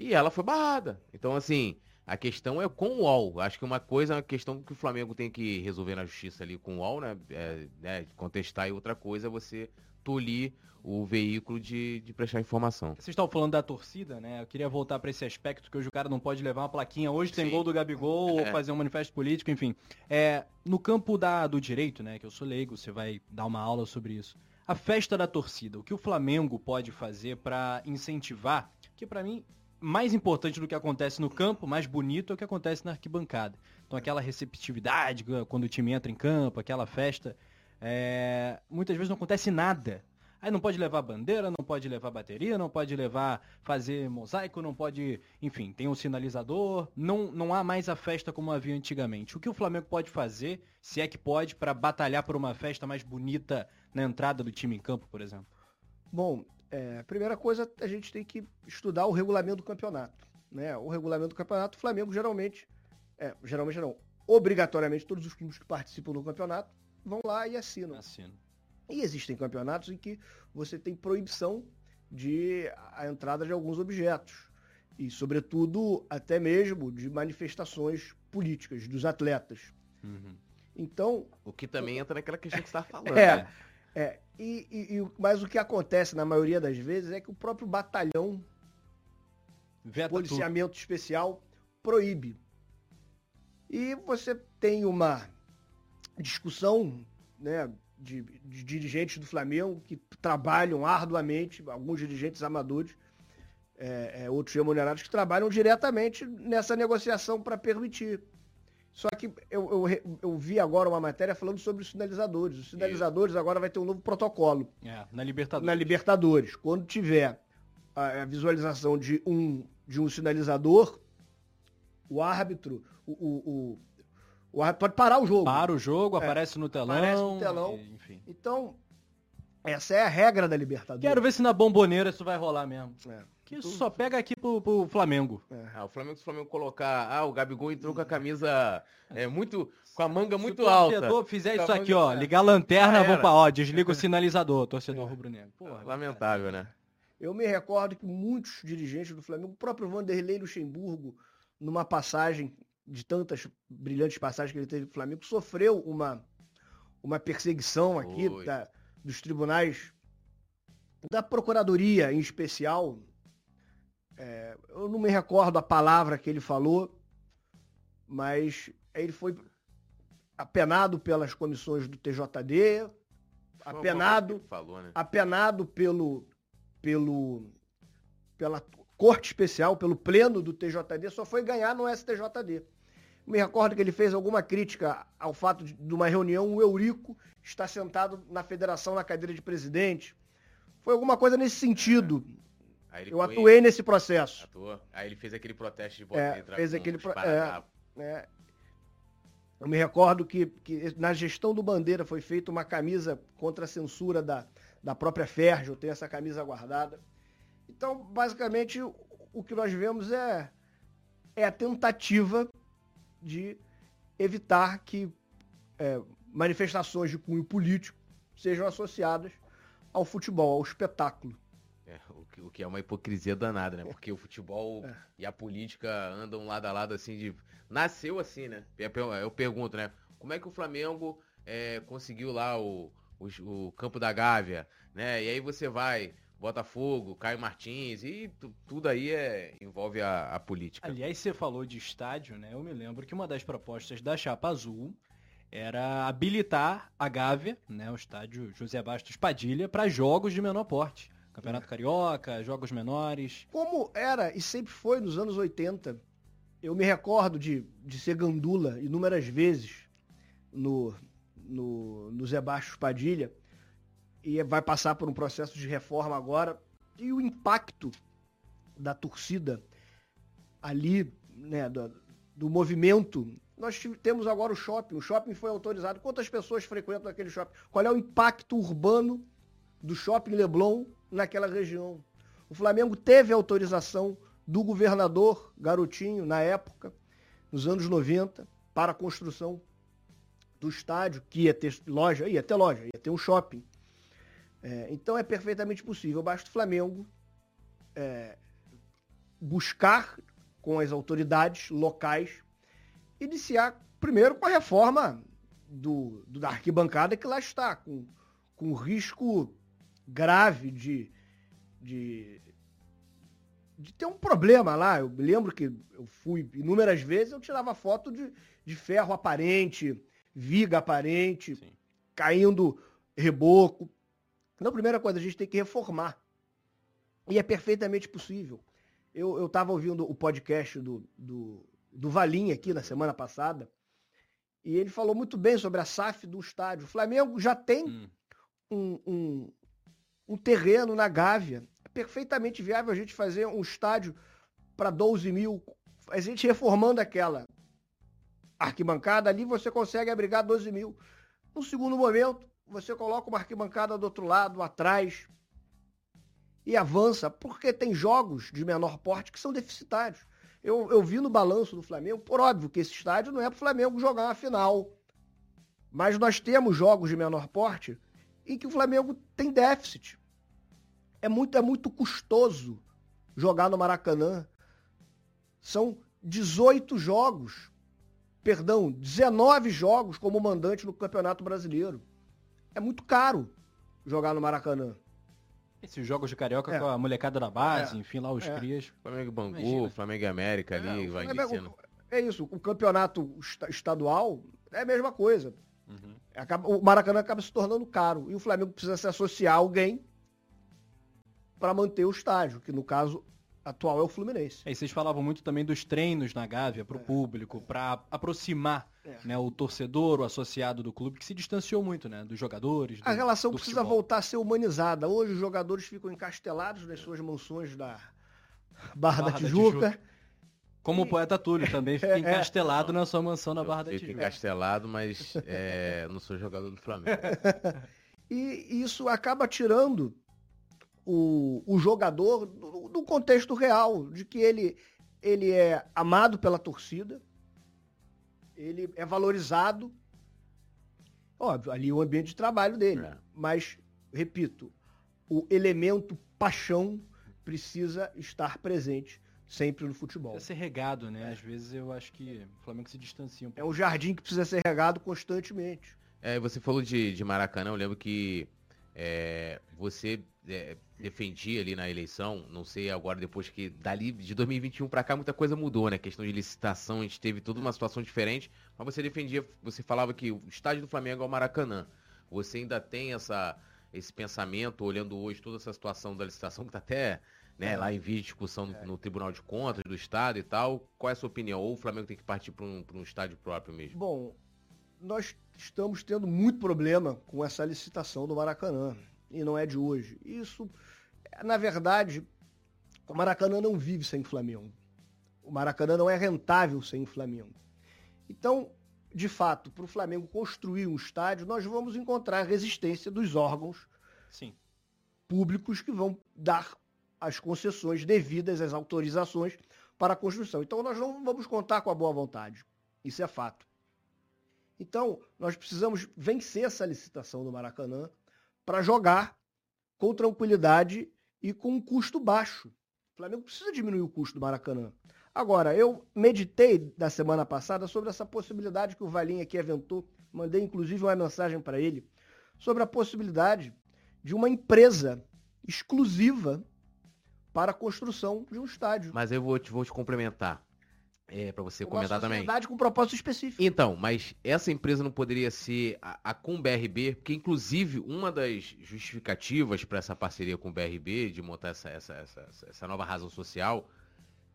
E ela foi barrada. Então, assim, a questão é com o UOL. Acho que uma coisa é uma questão que o Flamengo tem que resolver na justiça ali com o UOL, né? É, né, contestar e outra coisa é você tolir o veículo de, de prestar informação. Vocês estavam falando da torcida, né? Eu queria voltar para esse aspecto que hoje o cara não pode levar uma plaquinha. Hoje tem Sim. gol do Gabigol, ou [LAUGHS] É. fazer um manifesto político, enfim. É, no campo da, do direito, né? Que eu sou leigo, você vai dar uma aula sobre isso. A festa da torcida, o que o Flamengo pode fazer para incentivar, que para mim mais importante do que acontece no campo, mais bonito é o que acontece na arquibancada. Então aquela receptividade quando o time entra em campo, aquela festa, é, muitas vezes não acontece nada. Aí não pode levar bandeira, não pode levar bateria, não pode levar fazer mosaico, não pode, enfim, tem um sinalizador, não, não há mais a festa como havia antigamente. O que o Flamengo pode fazer, se é que pode, para batalhar por uma festa mais bonita na entrada do time em campo, por exemplo? Bom, é, primeira coisa, a gente tem que estudar o regulamento do campeonato. Né? O regulamento do campeonato, o Flamengo geralmente, é, geralmente não, obrigatoriamente todos os times que participam do campeonato vão lá e assinam. Assino. E existem campeonatos em que você tem proibição de a entrada de alguns objetos. E, sobretudo, até mesmo de manifestações políticas dos atletas. Uhum. Então, O que também entra naquela questão que você está [LAUGHS] falando. É. né? é. E, e- e mas o que acontece na maioria das vezes é que o próprio batalhão Veta tudo. policiamento especial proíbe. E você tem uma discussão né, de, de dirigentes do Flamengo que trabalham arduamente, alguns dirigentes amadores, é, é, outros remunerados, que trabalham diretamente nessa negociação para permitir. Só que eu, eu eu vi agora uma matéria falando sobre os sinalizadores. Os sinalizadores agora vai ter um novo protocolo É, na Libertadores. na Libertadores, quando tiver a, a visualização de um, de um sinalizador, o árbitro, o, o, o, o árbitro pode parar o jogo. Para o jogo, É, aparece no telão. aparece no telão. e- enfim. Então, essa é a regra da Libertadores. Quero ver se na bomboneira isso vai rolar mesmo. É. Que isso só pega aqui pro, pro Flamengo. Ah, o Flamengo, se o Flamengo colocar. Ah, o Gabigol entrou com a camisa é, muito. com a manga muito se o alta. torcedor fizer isso aqui, ó, é. ligar a lanterna, era. pra, ó, desliga o sinalizador, torcedor rubro-negro. Porra, Lamentável, né? Eu me recordo que muitos dirigentes do Flamengo, o próprio Vanderlei Luxemburgo, numa passagem, de tantas brilhantes passagens que ele teve no Flamengo, sofreu uma, uma perseguição aqui da- dos tribunais, da Procuradoria em especial. É, eu não me recordo a palavra que ele falou, Mas ele foi apenado pelas comissões do TJD, apenado, falou, né? apenado pelo, pelo, pela corte especial, pelo pleno do TJD, só foi ganhar no STJD. Me recordo que ele fez alguma crítica ao fato de, de uma reunião, o Eurico está sentado na federação na cadeira de presidente. Foi alguma coisa nesse sentido. Eu foi, atuei nesse processo. Atuou. Aí ele fez aquele protesto de é, fez aquele pro, é, é, Eu me recordo que, que na gestão do Bandeira foi feita uma camisa contra a censura da, da própria Ferge. Eu tenho essa camisa guardada. Então, basicamente, o, o que nós vemos é, é a tentativa de evitar que é, manifestações de cunho político sejam associadas ao futebol, ao espetáculo. O, que, o, que, é uma hipocrisia danada, né? Porque o futebol [LAUGHS] é. e a política andam lado a lado assim de. Nasceu assim, né? Eu pergunto, né? Como é que o Flamengo é, conseguiu lá o, o, o, campo da Gávea, né? E aí você vai, Botafogo, Caio Martins, e tudo aí é, envolve a, a, política. Aliás, você falou de estádio, né? Eu me lembro que uma das propostas da Chapa Azul era habilitar a Gávea, né, o estádio José Bastos Padilha, para jogos de menor porte. Campeonato Carioca, jogos menores. Como era e sempre foi nos anos 80, eu me recordo de, de ser gandula inúmeras vezes no, no, no Zé Bastos Padilha, e vai passar por um processo de reforma agora, e o impacto da torcida ali, né, do, do movimento nós temos agora o shopping. O shopping foi autorizado. Quantas pessoas frequentam aquele shopping? Qual é o impacto urbano do shopping Leblon naquela região? O Flamengo teve autorização do governador Garotinho, na época, nos anos 90, para a construção do estádio, que ia ter loja, ia ter loja, ia ter um shopping. É, então é perfeitamente possível. Basta o Flamengo é, buscar com as autoridades locais iniciar primeiro com a reforma do, do, da arquibancada que lá está, com, com risco grave de, de, de ter um problema lá. Eu lembro que eu fui inúmeras vezes, eu tirava foto de, de ferro aparente, viga aparente, Sim. caindo reboco. Então, a primeira coisa, a gente tem que reformar. E é perfeitamente possível. Eu estava ouvindo o podcast do, do, do Valim aqui na semana passada. E ele falou muito bem sobre a SAF do estádio. O Flamengo já tem hum. um, um, um, terreno na Gávea. É perfeitamente viável a gente fazer um estádio para 12 mil. A gente reformando aquela arquibancada ali, você consegue abrigar 12 mil. No segundo momento, você coloca uma arquibancada do outro lado, atrás, e avança, porque tem jogos de menor porte que são deficitários. Eu, eu vi no balanço do Flamengo, por óbvio que esse estádio não é para o Flamengo jogar uma final. Mas nós temos jogos de menor porte em que o Flamengo tem déficit. É muito, é muito custoso jogar no Maracanã. São 18 jogos, perdão, 19 jogos como mandante no Campeonato Brasileiro. É muito caro jogar no Maracanã. Esses jogos de carioca é. com a molecada da base, é. enfim, lá os é. crias. Flamengo Bangu, Imagina. Flamengo América ali, é, vai Flamengo, É isso, o campeonato estadual é a mesma coisa. Uhum. O Maracanã acaba se tornando caro. E o Flamengo precisa se associar a alguém para manter o estádio, que no caso atual é o Fluminense. É, e vocês falavam muito também dos treinos na Gávea para o é. público, para aproximar é. né, o torcedor, o associado do clube, que se distanciou muito né, dos jogadores. Do, a relação precisa futebol. voltar a ser humanizada. Hoje os jogadores ficam encastelados nas suas mansões da Barra, Barra da, Tijuca. da, Tijuca. Como o poeta Túlio também [LAUGHS] fica é, é. encastelado na sua mansão na Barra da Tijuca. Fico encastelado, mas é, não sou jogador do Flamengo. [LAUGHS] e isso acaba tirando o, o jogador do, do, contexto real, de que ele, ele é amado pela torcida, ele é valorizado. Óbvio, ali é o ambiente de trabalho dele. É. Mas, repito, o elemento paixão precisa estar presente sempre no futebol. Precisa ser regado, né? Às vezes eu acho que o Flamengo se distancia um pouco. É um jardim que precisa ser regado constantemente. É, você falou de, de Maracanã, eu lembro que É, você é, defendia ali na eleição, não sei agora depois que dali de 2021 para cá muita coisa mudou, né? Questão de licitação, a gente teve toda uma situação diferente, mas você defendia, você falava que o estádio do Flamengo é o Maracanã. Você ainda tem essa esse pensamento olhando hoje toda essa situação da licitação que está até né, lá em de discussão no, é. no, Tribunal de Contas do Estado e tal. Qual é a sua opinião? Ou o Flamengo tem que partir para um, um estádio próprio mesmo? Bom, nós estamos tendo muito problema com essa licitação do Maracanã. E não é de hoje. Isso, na verdade, o Maracanã não vive sem Flamengo. O Maracanã não é rentável sem Flamengo. Então, de fato, para o Flamengo construir um estádio, nós vamos encontrar resistência dos órgãos Sim. públicos que vão dar as concessões devidas, as autorizações para a construção. Então, nós não vamos contar com a boa vontade. Isso é fato. Então, nós precisamos vencer essa licitação do Maracanã para jogar com tranquilidade e com um custo baixo. O Flamengo precisa diminuir o custo do Maracanã. Agora, eu meditei da semana passada sobre essa possibilidade que o Valim aqui aventou, mandei inclusive uma mensagem para ele, sobre a possibilidade de uma empresa exclusiva para a construção de um estádio. Mas eu vou te, vou te complementar é, para você comentar também. com propósito específico. Então, mas essa empresa não poderia ser a, a com BRB, porque inclusive uma das justificativas para essa parceria com o BRB, de montar essa, essa, essa, essa nova razão social,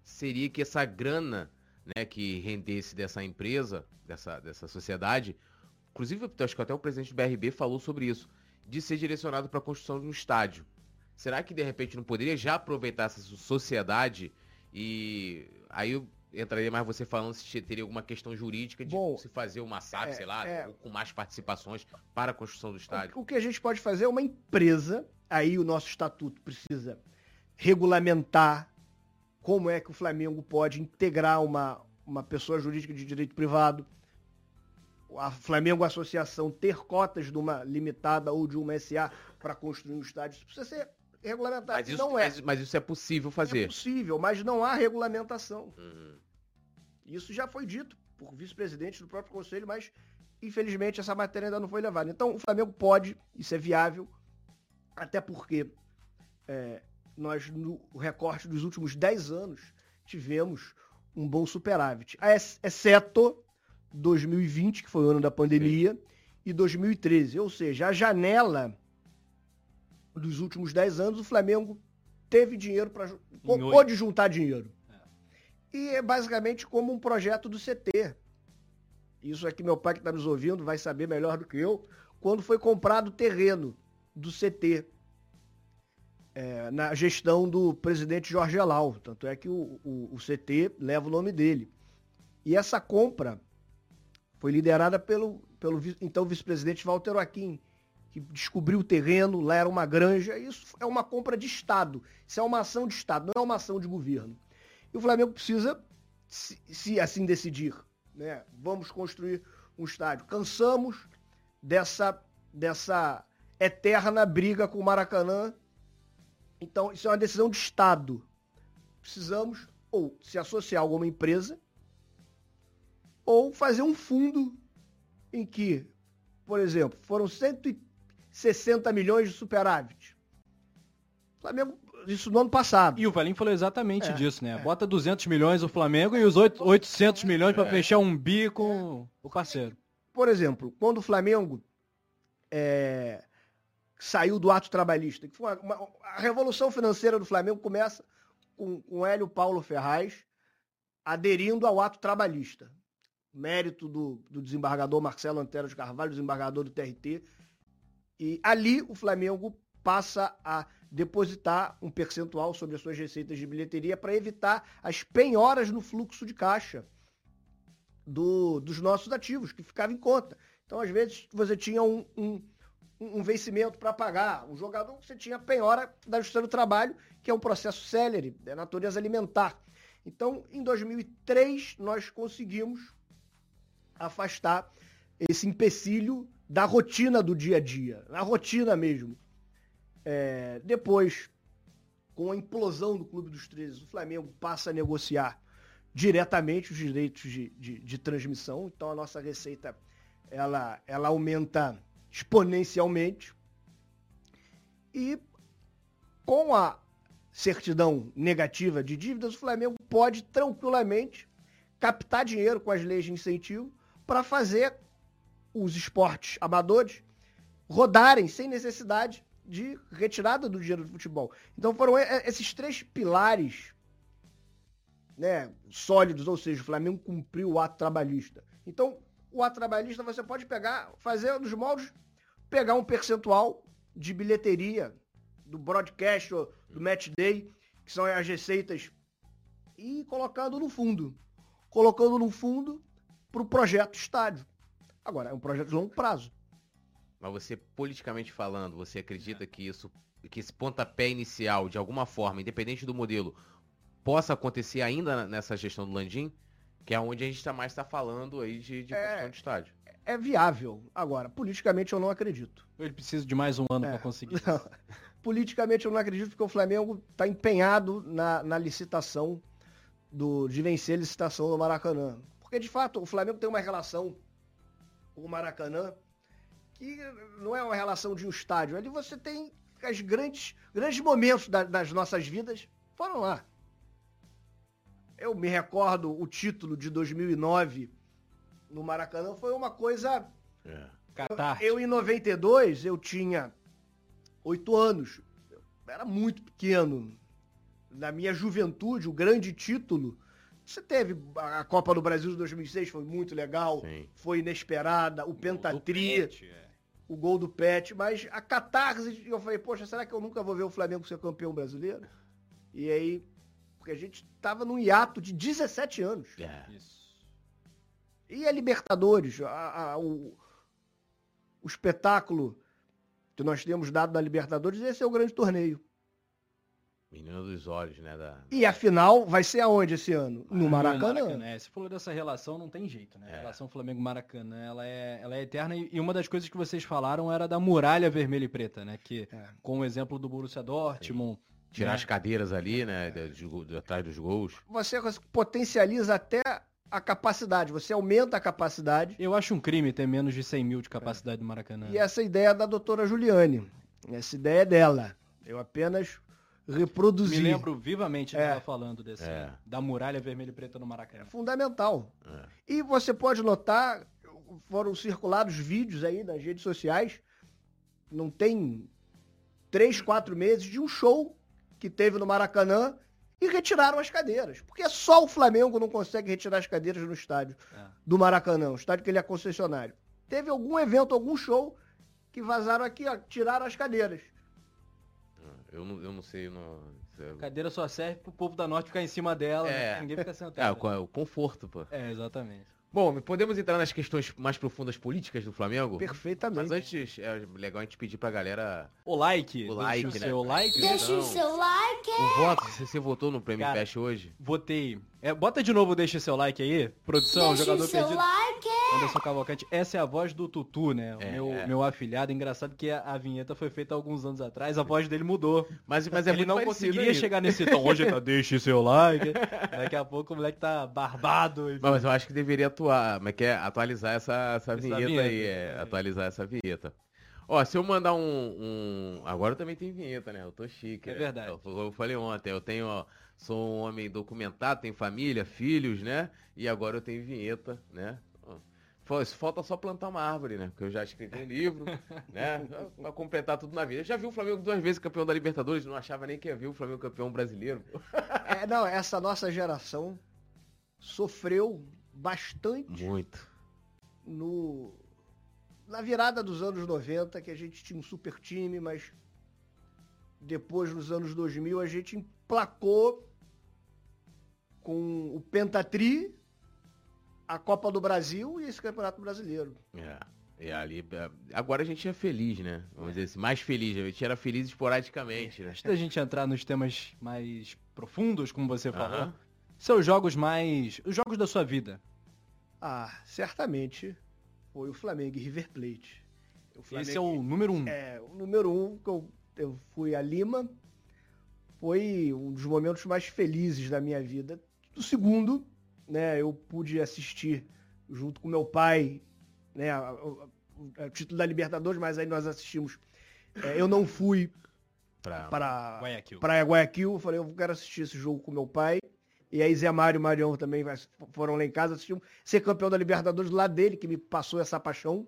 seria que essa grana né, que rendesse dessa empresa, dessa, dessa sociedade, inclusive acho que até o presidente do BRB falou sobre isso, de ser direcionado para a construção de um estádio. Será que de repente não poderia já aproveitar essa sociedade e aí entraria mais você falando se teria alguma questão jurídica de Bom, se fazer uma SAF, é, sei lá, é, com mais participações para a construção do estádio. O que a gente pode fazer é uma empresa, aí o nosso estatuto precisa regulamentar como é que o Flamengo pode integrar uma, uma pessoa jurídica de direito privado, a Flamengo Associação ter cotas de uma limitada ou de uma SA para construir um estádio. Isso precisa ser regulamentado. Mas isso, não é. Mas, mas, isso é possível fazer. É possível, mas não há regulamentação. Uhum. Isso já foi dito por vice-presidente do próprio conselho, mas infelizmente essa matéria ainda não foi levada. Então o Flamengo pode, isso é viável, até porque é, nós, no recorte dos últimos 10 anos, tivemos um bom superávit. Exceto 2020, que foi o ano da pandemia, Sim. e 2013. Ou seja, a janela dos últimos 10 anos, o Flamengo teve dinheiro para. pode juntar dinheiro. E é basicamente como um projeto do CT. Isso aqui meu pai que está nos ouvindo vai saber melhor do que eu. Quando foi comprado o terreno do CT é, na gestão do presidente Jorge Elau. Tanto é que o, o, o CT leva o nome dele. E essa compra foi liderada pelo, pelo então vice-presidente Walter Joaquim, que descobriu o terreno, lá era uma granja. Isso é uma compra de Estado. Isso é uma ação de Estado, não é uma ação de governo. E o Flamengo precisa, se, se assim decidir, né? Vamos construir um estádio. Cansamos dessa, dessa eterna briga com o Maracanã. Então, isso é uma decisão de Estado. Precisamos ou se associar a alguma empresa ou fazer um fundo em que, por exemplo, foram 160 milhões de superávit. O Flamengo isso no ano passado. E o Valim falou exatamente é, disso, né? É. Bota 200 milhões o Flamengo e os 800 milhões para é. fechar um bi com o parceiro. Por exemplo, quando o Flamengo é, saiu do ato trabalhista, que foi uma, uma, a revolução financeira do Flamengo começa com, com Hélio Paulo Ferraz aderindo ao ato trabalhista. Mérito do, do desembargador Marcelo Antero de Carvalho, desembargador do TRT. E ali o Flamengo passa a depositar um percentual sobre as suas receitas de bilheteria para evitar as penhoras no fluxo de caixa do, dos nossos ativos, que ficava em conta. Então, às vezes, você tinha um, um, um vencimento para pagar. Um jogador, você tinha penhora da Justiça do Trabalho, que é um processo célere, de natureza alimentar. Então, em 2003, nós conseguimos afastar esse empecilho da rotina do dia a dia, na rotina mesmo. É, depois, com a implosão do Clube dos 13, o Flamengo passa a negociar diretamente os direitos de, de, de, transmissão. Então a nossa receita ela, ela aumenta exponencialmente. E com a certidão negativa de dívidas, o Flamengo pode tranquilamente captar dinheiro com as leis de incentivo para fazer os esportes amadores rodarem sem necessidade de retirada do dinheiro do futebol. Então foram esses três pilares né, sólidos, ou seja, o Flamengo cumpriu o ato trabalhista. Então, o ato trabalhista você pode pegar, fazer nos moldes, pegar um percentual de bilheteria do broadcast do match day, que são as receitas, e colocando no fundo. Colocando no fundo para o projeto estádio. Agora, é um projeto de longo prazo. Mas você, politicamente falando, você acredita que isso, que esse pontapé inicial, de alguma forma, independente do modelo, possa acontecer ainda nessa gestão do Landim? Que é onde a gente tá mais está falando aí de, de é, construção de estádio. É viável. Agora, politicamente eu não acredito. Ele precisa de mais um ano é. para conseguir. [LAUGHS] Não. Politicamente eu não acredito porque o Flamengo está empenhado na, na licitação do, de vencer a licitação do Maracanã. Porque, de fato, o Flamengo tem uma relação com o Maracanã que não é uma relação de um estádio. Ali você tem os grandes, grandes momentos da, das nossas vidas foram lá. Eu me recordo o título de 2009 no Maracanã foi uma coisa. É. Eu, eu, em 92, eu tinha oito anos. Eu era muito pequeno. Na minha juventude, o grande título. Você teve a Copa do Brasil de 2006, foi muito legal, Sim. foi inesperada, o, o Pentatri, Pet, é. O gol do Pet, mas a catarse, eu falei, poxa, será que eu nunca vou ver o Flamengo ser campeão brasileiro? E aí porque a gente estava num hiato de 17 anos. É. Isso. E a Libertadores, a, a, o, o espetáculo que nós temos dado na Libertadores, esse é o grande torneio. Menino dos olhos, né? Da... E a final vai ser aonde esse ano? No ah, Maracanã. No Maracanã. É, você falou dessa relação, não tem jeito, né? É. A relação Flamengo-Maracanã, ela é, ela é eterna. E uma das coisas que vocês falaram era da muralha vermelha e preta, né? Que, é. com o exemplo do Borussia Dortmund, Sim. Tirar né? as cadeiras ali, né? De, de, de, atrás dos gols. Você potencializa até a capacidade, você aumenta a capacidade. Eu acho um crime ter menos de 100 mil de capacidade é. do Maracanã. E essa ideia é da doutora Juliane. Essa ideia é dela. Eu apenas reproduzi. Me lembro vivamente dela é. falando desse, é. da muralha vermelha e preta no Maracanã. É fundamental. É. E você pode notar, foram circulados vídeos aí nas redes sociais, não tem três, quatro meses, de um show que teve no Maracanã e retiraram as cadeiras. Porque só o Flamengo não consegue retirar as cadeiras no estádio é. do Maracanã, o estádio que ele é concessionário. Teve algum evento, algum show que vazaram aqui, ó, tiraram as cadeiras. Eu não, eu não sei. Não... A cadeira só serve pro povo da Norte ficar em cima dela, né? é. né? ninguém fica sentado. É, o conforto, pô. É, exatamente. Bom, podemos entrar nas questões mais profundas políticas do Flamengo? Perfeitamente. Mas antes, é legal a gente pedir pra galera... O like. O like, Deixa né? o seu like. Deixa o seu like. O voto, você votou no Prêmio Fest hoje? Votei. É, bota de novo, deixa seu like aí. Produção, deixa jogador o seu perdido. like. Anderson Cavalcante. Essa é a voz do Tutu, né? É, meu, é. meu afilhado. Engraçado que a, a, vinheta foi feita alguns anos atrás, a voz dele mudou. Mas, mas é Ele não conseguiria chegar nesse tom. Hoje tá, deixa seu like. Daqui a pouco o moleque tá barbado. Mas, mas eu acho que deveria atuar, mas quer atualizar essa, essa, essa vinheta, vinheta, aí. É, atualizar essa vinheta. Ó, se eu mandar um, um, Agora eu também tem vinheta, né? Eu tô chique. É né? verdade. Eu, eu, falei ontem, eu tenho, ó, sou um homem documentado, tenho família, filhos, né? E agora eu tenho vinheta, né? Falta só plantar uma árvore, né? Porque eu já escrevi um livro, né? [LAUGHS] Pra completar tudo na vida. Eu já vi o Flamengo duas vezes campeão da Libertadores, não achava nem que ia ver o Flamengo campeão brasileiro. É, não, essa nossa geração sofreu bastante. Muito. No, na virada dos anos 90, que a gente tinha um super time, mas depois nos anos 2000 a gente emplacou com o Pentatri, a Copa do Brasil e esse Campeonato Brasileiro. É. E ali, é, agora a gente é feliz, né? Vamos dizer assim, mais feliz. A gente era feliz esporadicamente, né? Antes da gente entrar nos temas mais profundos, como você falou, uh -huh. seus jogos mais. Os jogos da sua vida. Ah, certamente foi o Flamengo e River Plate. Flamengo, Esse é o número um. É, o número um que eu, eu fui a Lima. Foi um dos momentos mais felizes da minha vida. O segundo, né, eu pude assistir junto com meu pai, né, o título da Libertadores, mas aí nós assistimos. É, eu não fui Pra... para Guayaquil. Praia Guayaquil. Eu falei, eu quero assistir esse jogo com meu pai. E aí Zé Mário e Marião também vai- foram lá em casa assistir ser campeão da Libertadores lá dele, que me passou essa paixão.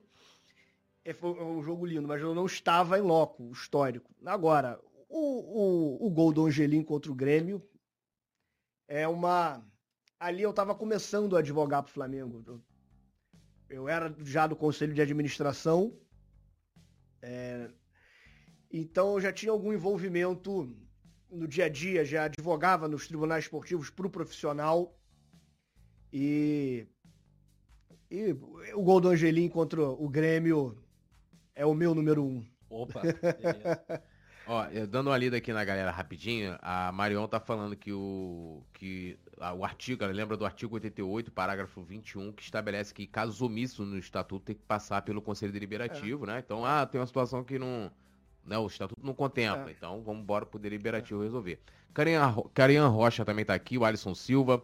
É, foi um jogo lindo, mas eu não estava em loco, o histórico. Agora, o, o, o gol do Angelim contra o Grêmio é uma. Ali eu estava começando a advogar para o Flamengo. Eu, eu era já do conselho de administração. é, então eu já tinha algum envolvimento no dia a dia, já advogava nos tribunais esportivos para o profissional. E, e o gol do Angelim contra o Grêmio é o meu número um. Opa. [LAUGHS] Ó, dando uma lida aqui na galera rapidinho, a Marion tá falando que o que o artigo, ela lembra do artigo 88, parágrafo 21, que estabelece que casos omissos no estatuto tem que passar pelo Conselho Deliberativo, né? Então, ah, tem uma situação que não, né, o estatuto não contempla. É. Então, vamos embora pro Deliberativo resolver. Carian, Carian Rocha também tá aqui, o Alisson Silva,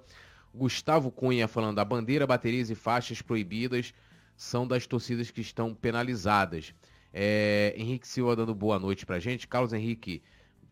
Gustavo Cunha falando da bandeira, baterias e faixas proibidas são das torcidas que estão penalizadas. É, Henrique Silva dando boa noite pra gente. Carlos Henrique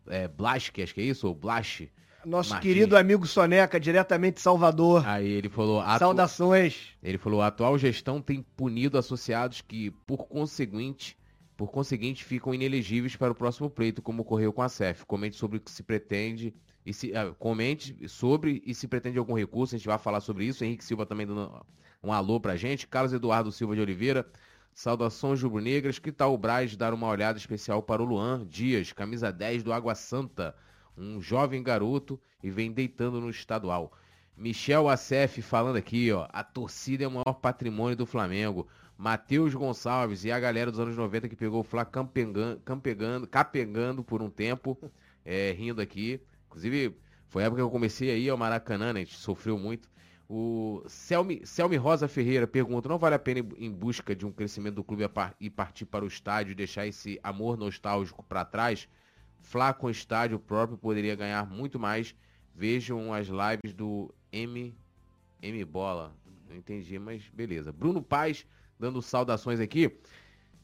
é, Blasch, acho que é isso, ou Blasch. Nosso querido amigo Soneca, diretamente de Salvador. Aí ele falou, atu... Saudações. ele falou, a atual gestão tem punido associados que, por conseguinte, por conseguinte, ficam inelegíveis para o próximo pleito, como ocorreu com a CEF. Comente sobre o que se pretende e se ah, comente sobre e se pretende algum recurso. A gente vai falar sobre isso. Henrique Silva também dando um alô pra gente. Carlos Eduardo Silva de Oliveira. Saudações rubro-negras. Que tal o Braz dar uma olhada especial para o Luan Dias, camisa 10 do Água Santa, um jovem garoto e vem deitando no estadual. Michel Acef falando aqui, ó, a torcida é o maior patrimônio do Flamengo. Matheus Gonçalves e a galera dos anos 90 que pegou o Flá campegando, campegando, capengando por um tempo, é, rindo aqui. Inclusive, foi a época que eu comecei aí ao Maracanã, né? A gente sofreu muito. O Selmi, Selmi Rosa Ferreira pergunta: não vale a pena em busca de um crescimento do clube e partir para o estádio e deixar esse amor nostálgico para trás? Flá com estádio próprio poderia ganhar muito mais. Vejam as lives do M, M Bola. Não entendi, mas beleza. Bruno Paz dando saudações aqui.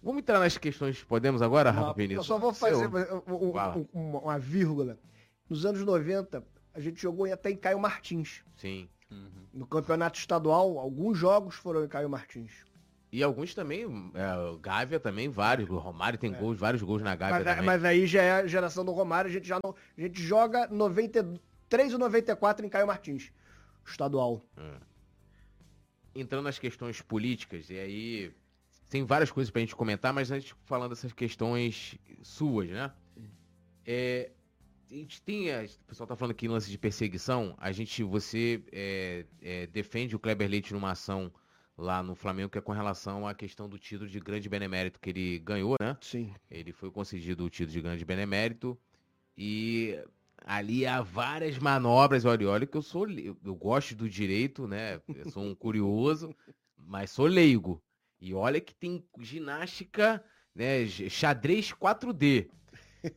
Vamos entrar nas questões. Podemos agora, Rafa Eu Benito? só vou fazer um- um- um- uma vírgula. Nos anos 90, a gente jogou até em Caio Martins. Sim. Uhum. No campeonato estadual, alguns jogos foram em Caio Martins. E alguns também, é, Gávea também, vários. O Romário tem gols, vários gols na Gávea É. Mas, também. mas aí já é a geração do Romário, a gente já não. A gente joga 93 ou 94 em Caio Martins. Estadual. Entrando nas questões políticas, e aí tem várias coisas pra gente comentar, mas antes falando dessas questões suas, né? É, a gente tem, a- o pessoal tá falando aqui em lance de perseguição, a gente, você é, é, defende o Kleber Leite numa ação lá no Flamengo, que é com relação à questão do título de grande benemérito que ele ganhou, né? Sim. Ele foi concedido o título de grande benemérito e ali há várias manobras. Olha, olha que eu sou, eu gosto do direito, né? Eu sou um [LAUGHS] curioso, mas sou leigo. E olha que tem ginástica, né? Xadrez 4D.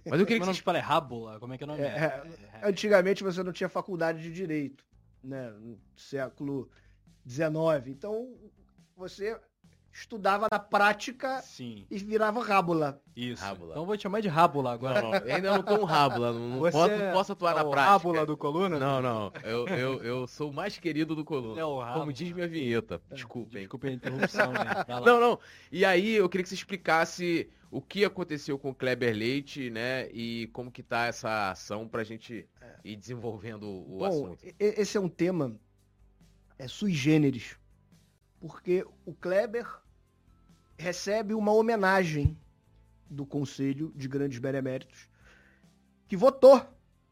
Mas eu queria que é o nome vocês de fala? É Rábula? Como é que é o nome? É, É, Antigamente você não tinha faculdade de direito, né? No século XIX. Então você estudava na prática Sim, e virava rábula. isso. Rábula. Então eu vou te chamar de Rábula agora. Não, não, eu ainda não tô um rábula, não, não Você posso, não posso atuar é na prática. Rábula do Coluna? Não, não. Eu, eu, eu sou o mais querido do Coluna. É o Rábula. Como diz minha vinheta. Desculpem. Desculpa a interrupção, né? Não, não. E aí eu queria que você explicasse o que aconteceu com o Kleber Leite, né? E como que tá essa ação pra gente ir desenvolvendo o Bom, assunto. esse é um tema é sui generis, porque o Kleber recebe uma homenagem do Conselho de Grandes Beneméritos, que votou,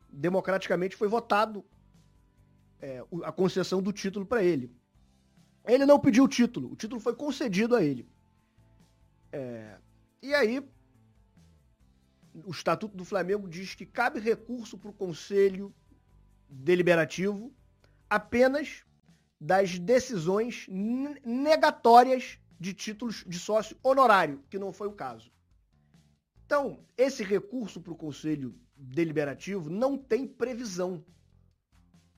democraticamente foi votado é, a concessão do título para ele. Ele não pediu o título, o título foi concedido a ele. É, e aí, o Estatuto do Flamengo diz que cabe recurso para o Conselho Deliberativo apenas das decisões negatórias de títulos de sócio honorário, que não foi o caso. Então, esse recurso para o Conselho Deliberativo não tem previsão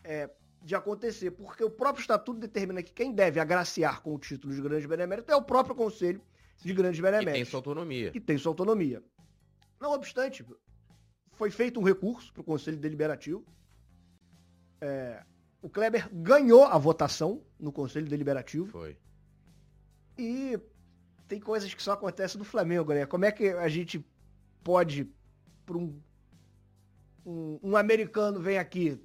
é, de acontecer, porque o próprio Estatuto determina que quem deve agraciar com o título de grande benemérito é o próprio Conselho de Grandes E tem Beneméritos sua autonomia. que tem sua autonomia. Não obstante, foi feito um recurso para o Conselho Deliberativo. É, o Kleber ganhou a votação no Conselho Deliberativo. Foi. E tem coisas que só acontecem no Flamengo, né? Como é que a gente pode, para um, um, um americano vem aqui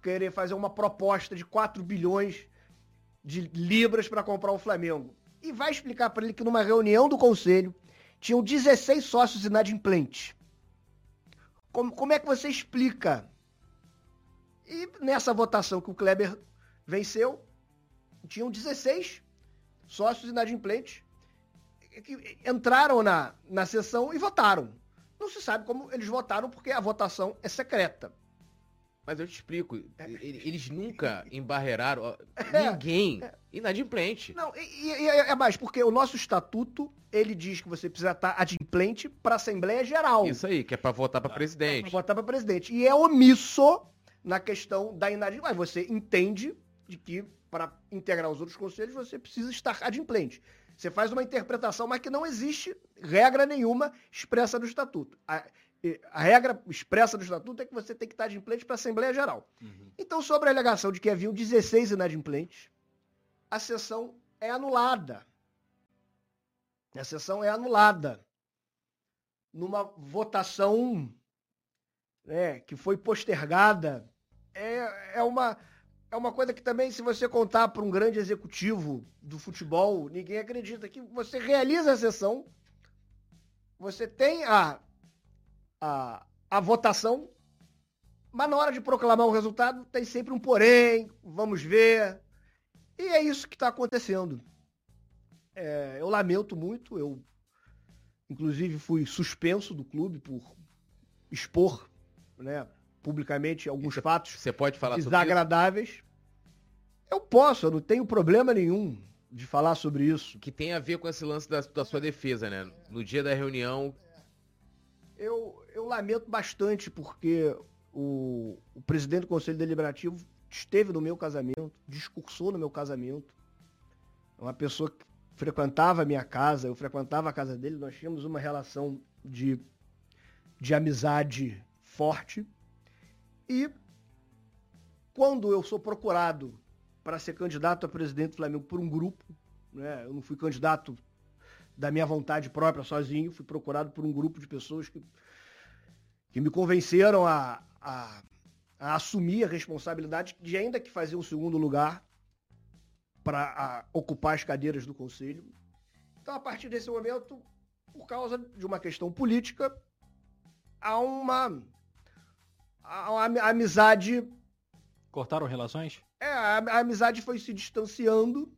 querer fazer uma proposta de 4 bilhões de libras para comprar o Flamengo? E vai explicar para ele que numa reunião do conselho tinham 16 sócios inadimplentes. Como, como é que você explica? E nessa votação que o Kleber venceu, tinham 16 sócios inadimplentes que entraram na, na sessão e votaram. Não se sabe como eles votaram porque a votação é secreta. Mas eu te explico, eles nunca [LAUGHS] embarreiraram é, ninguém é, inadimplente. Não, e, e, é mais, porque o nosso estatuto, ele diz que você precisa estar adimplente para a Assembleia Geral. Isso aí, que é para votar para presidente. É para votar para presidente. E é omisso na questão da inadimplência. Mas você entende de que para integrar os outros conselhos você precisa estar adimplente. Você faz uma interpretação, mas que não existe regra nenhuma expressa no estatuto. A, a regra expressa do estatuto é que você tem que estar adimplente para a Assembleia Geral. Uhum. Então, sobre a alegação de que haviam 16 inadimplentes, a sessão é anulada. A sessão é anulada numa votação né, que foi postergada. É, é uma é uma coisa que também, se você contar para um grande executivo do futebol, ninguém acredita que você realiza a sessão, você tem a, a, a votação, mas na hora de proclamar o resultado tem sempre um porém, vamos ver. E é isso que está acontecendo. É, eu lamento muito, eu inclusive fui suspenso do clube por expor né, publicamente alguns cê, fatos você pode falar desagradáveis. Eu posso, eu não tenho problema nenhum de falar sobre isso. Que tem a ver com esse lance da, da sua defesa, né? No dia da reunião. Eu, eu lamento bastante porque o, o presidente do Conselho Deliberativo esteve no meu casamento, discursou no meu casamento. É uma pessoa que frequentava a minha casa, eu frequentava a casa dele, nós tínhamos uma relação de, de amizade forte. E quando eu sou procurado para ser candidato a presidente do Flamengo por um grupo, né? eu não fui candidato da minha vontade própria, sozinho, fui procurado por um grupo de pessoas que, que me convenceram a, a, a assumir a responsabilidade de ainda que fazer um segundo lugar para ocupar as cadeiras do conselho. Então, a partir desse momento, por causa de uma questão política, há uma a, a amizade. Cortaram relações? É, a, a amizade foi se distanciando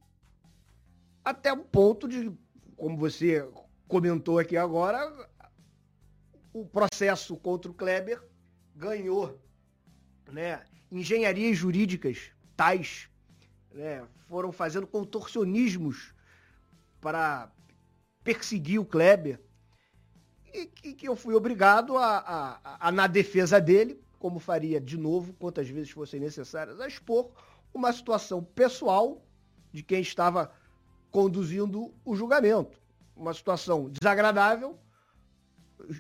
até o ponto de, como você comentou aqui agora, o processo contra o Kleber ganhou né, engenharias jurídicas tais, né, foram fazendo contorcionismos para perseguir o Kleber, e que, eu fui obrigado a, a, a, na defesa dele, como faria de novo, quantas vezes fossem necessárias, a expor uma situação pessoal de quem estava conduzindo o julgamento. Uma situação desagradável,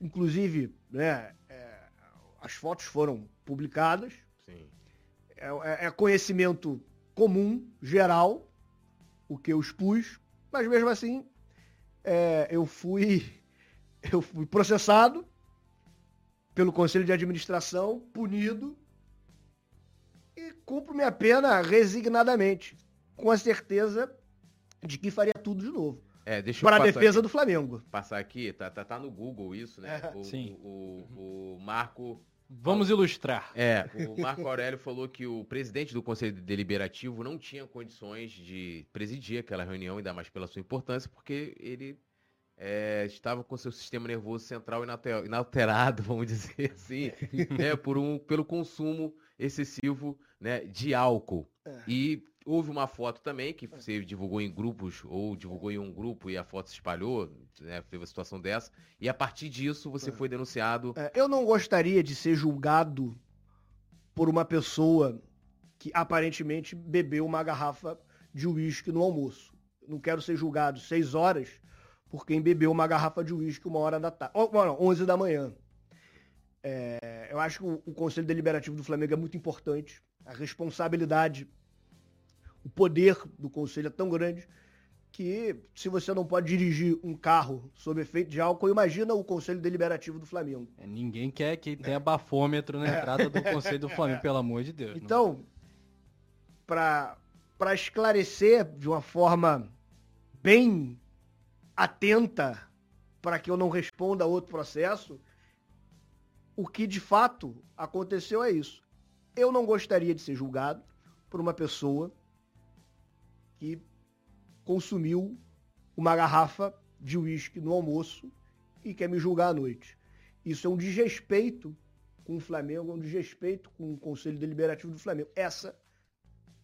inclusive, né, é, as fotos foram publicadas. É, é, é conhecimento comum, geral, o que eu expus, mas mesmo assim é, eu fui [LAUGHS] eu fui processado pelo Conselho de Administração, punido, e cumpro minha pena resignadamente, com a certeza de que faria tudo de novo. É, deixa para a defesa aqui, do Flamengo. Passar aqui, tá, tá, tá no Google isso, né? É, o, sim. O, o, o Marco. Vamos ilustrar. É, o [LAUGHS] Marco Aurélio falou que o presidente do Conselho Deliberativo não tinha condições de presidir aquela reunião, ainda mais pela sua importância, porque ele é, estava com seu sistema nervoso central inalterado, [LAUGHS] vamos dizer assim, né, por um, pelo consumo excessivo né, de álcool. É. E houve uma foto também que você divulgou em grupos, ou divulgou em um grupo e a foto se espalhou, né, teve uma situação dessa, e a partir disso você é. foi denunciado. É, eu não gostaria de ser julgado por uma pessoa que aparentemente bebeu uma garrafa de uísque no almoço. Não quero ser julgado seis horas por quem bebeu uma garrafa de uísque uma hora da tarde. Oh, não, 11 da manhã. É, eu acho que o, o Conselho Deliberativo do Flamengo é muito importante. A responsabilidade, o poder do Conselho é tão grande que se você não pode dirigir um carro sob efeito de álcool, imagina o Conselho Deliberativo do Flamengo. É, ninguém quer que tenha bafômetro na entrada do [LAUGHS] Conselho do Flamengo, pelo amor de Deus. Então, para esclarecer de uma forma bem atenta para que eu não responda a outro processo, o que de fato aconteceu é isso. Eu não gostaria de ser julgado por uma pessoa que consumiu uma garrafa de uísque no almoço e quer me julgar à noite. Isso é um desrespeito com o Flamengo, é um desrespeito com o Conselho Deliberativo do Flamengo. Essa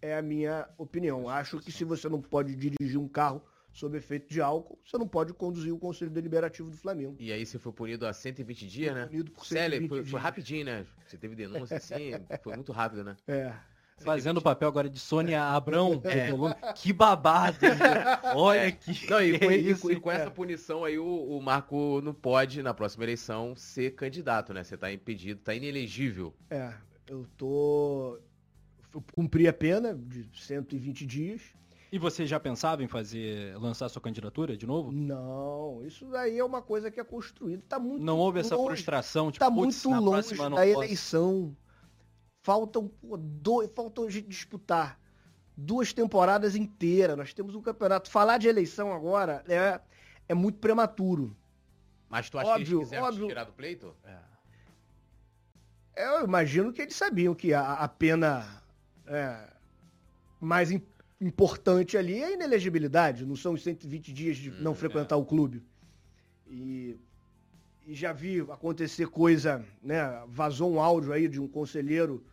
é a minha opinião. Acho que se você não pode dirigir um carro sob efeito de álcool, você não pode conduzir o Conselho Deliberativo do Flamengo. E aí você foi punido a 120 dias, né? Punido por Célio, 120 foi, foi dias. rapidinho, né? Você teve denúncia assim, [LAUGHS] foi muito rápido, né? É. Fazendo o papel agora de Sônia Abrão, [LAUGHS] é. que babado. hein? [LAUGHS] Olha que. Não, e com, é e isso, com- e com essa punição aí, o, o Marco não pode, na próxima eleição, ser candidato, né? Você tá impedido, tá inelegível. É, eu tô. Eu cumpri a pena de 120 dias. E você já pensava em fazer, lançar sua candidatura de novo? Não, isso daí é uma coisa que é construída. Tá muito Não houve essa longe, frustração, tipo, Tá "Putz, muito na longe da posso". eleição. Faltam pô, dois, faltam a gente disputar duas temporadas inteiras. Nós temos um campeonato. Falar de eleição agora é, é muito prematuro. Mas tu acha que Óbvio, eles quiseram óbvio. tirar do pleito? Eu imagino que eles sabiam que a, a pena é, mais im- importante ali é a inelegibilidade, não são os 120 dias de não Hum, frequentar o clube. E, e já vi acontecer coisa, né? Vazou um áudio aí de um conselheiro,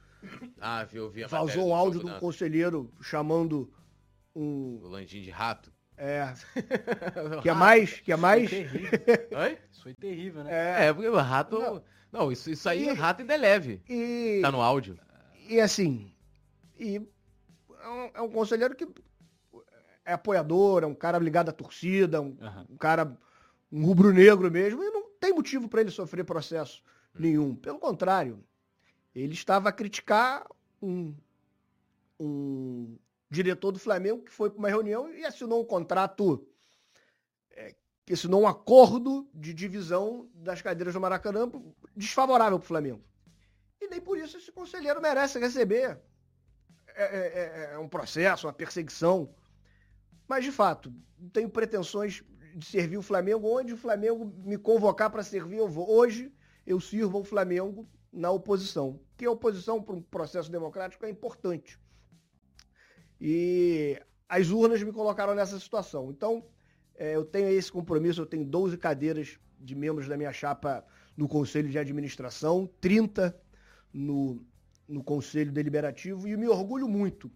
Ah, viu, eu vi a vazou do um áudio de um conselheiro chamando um. O landinho de rato. É, [LAUGHS] que é mais, que é mais. Foi terrível. [LAUGHS] Oi? Isso foi terrível, né? É, É, porque o rato... Não. Não, isso, isso aí, E- rato ainda é leve. e, Tá no áudio. E assim, e é um, é um conselheiro que é apoiador, é um cara ligado à torcida, um, Aham. um cara, um rubro-negro mesmo, e não tem motivo para ele sofrer processo nenhum. Pelo contrário, ele estava a criticar um, um diretor do Flamengo que foi para uma reunião e assinou um contrato, é, que assinou um acordo de divisão das cadeiras do Maracanã desfavorável para o Flamengo. E nem por isso esse conselheiro merece receber. É, é- é- é um processo, uma perseguição. Mas, de fato, não tenho pretensões de servir o Flamengo. Onde o Flamengo me convocar para servir, eu vou. Hoje, eu sirvo ao Flamengo na oposição. Porque a oposição para um processo democrático é importante. E as urnas me colocaram nessa situação. Então, é, eu tenho esse compromisso, eu tenho 12 cadeiras de membros da minha chapa no Conselho de Administração, 30 no, no Conselho Deliberativo, e eu me orgulho muito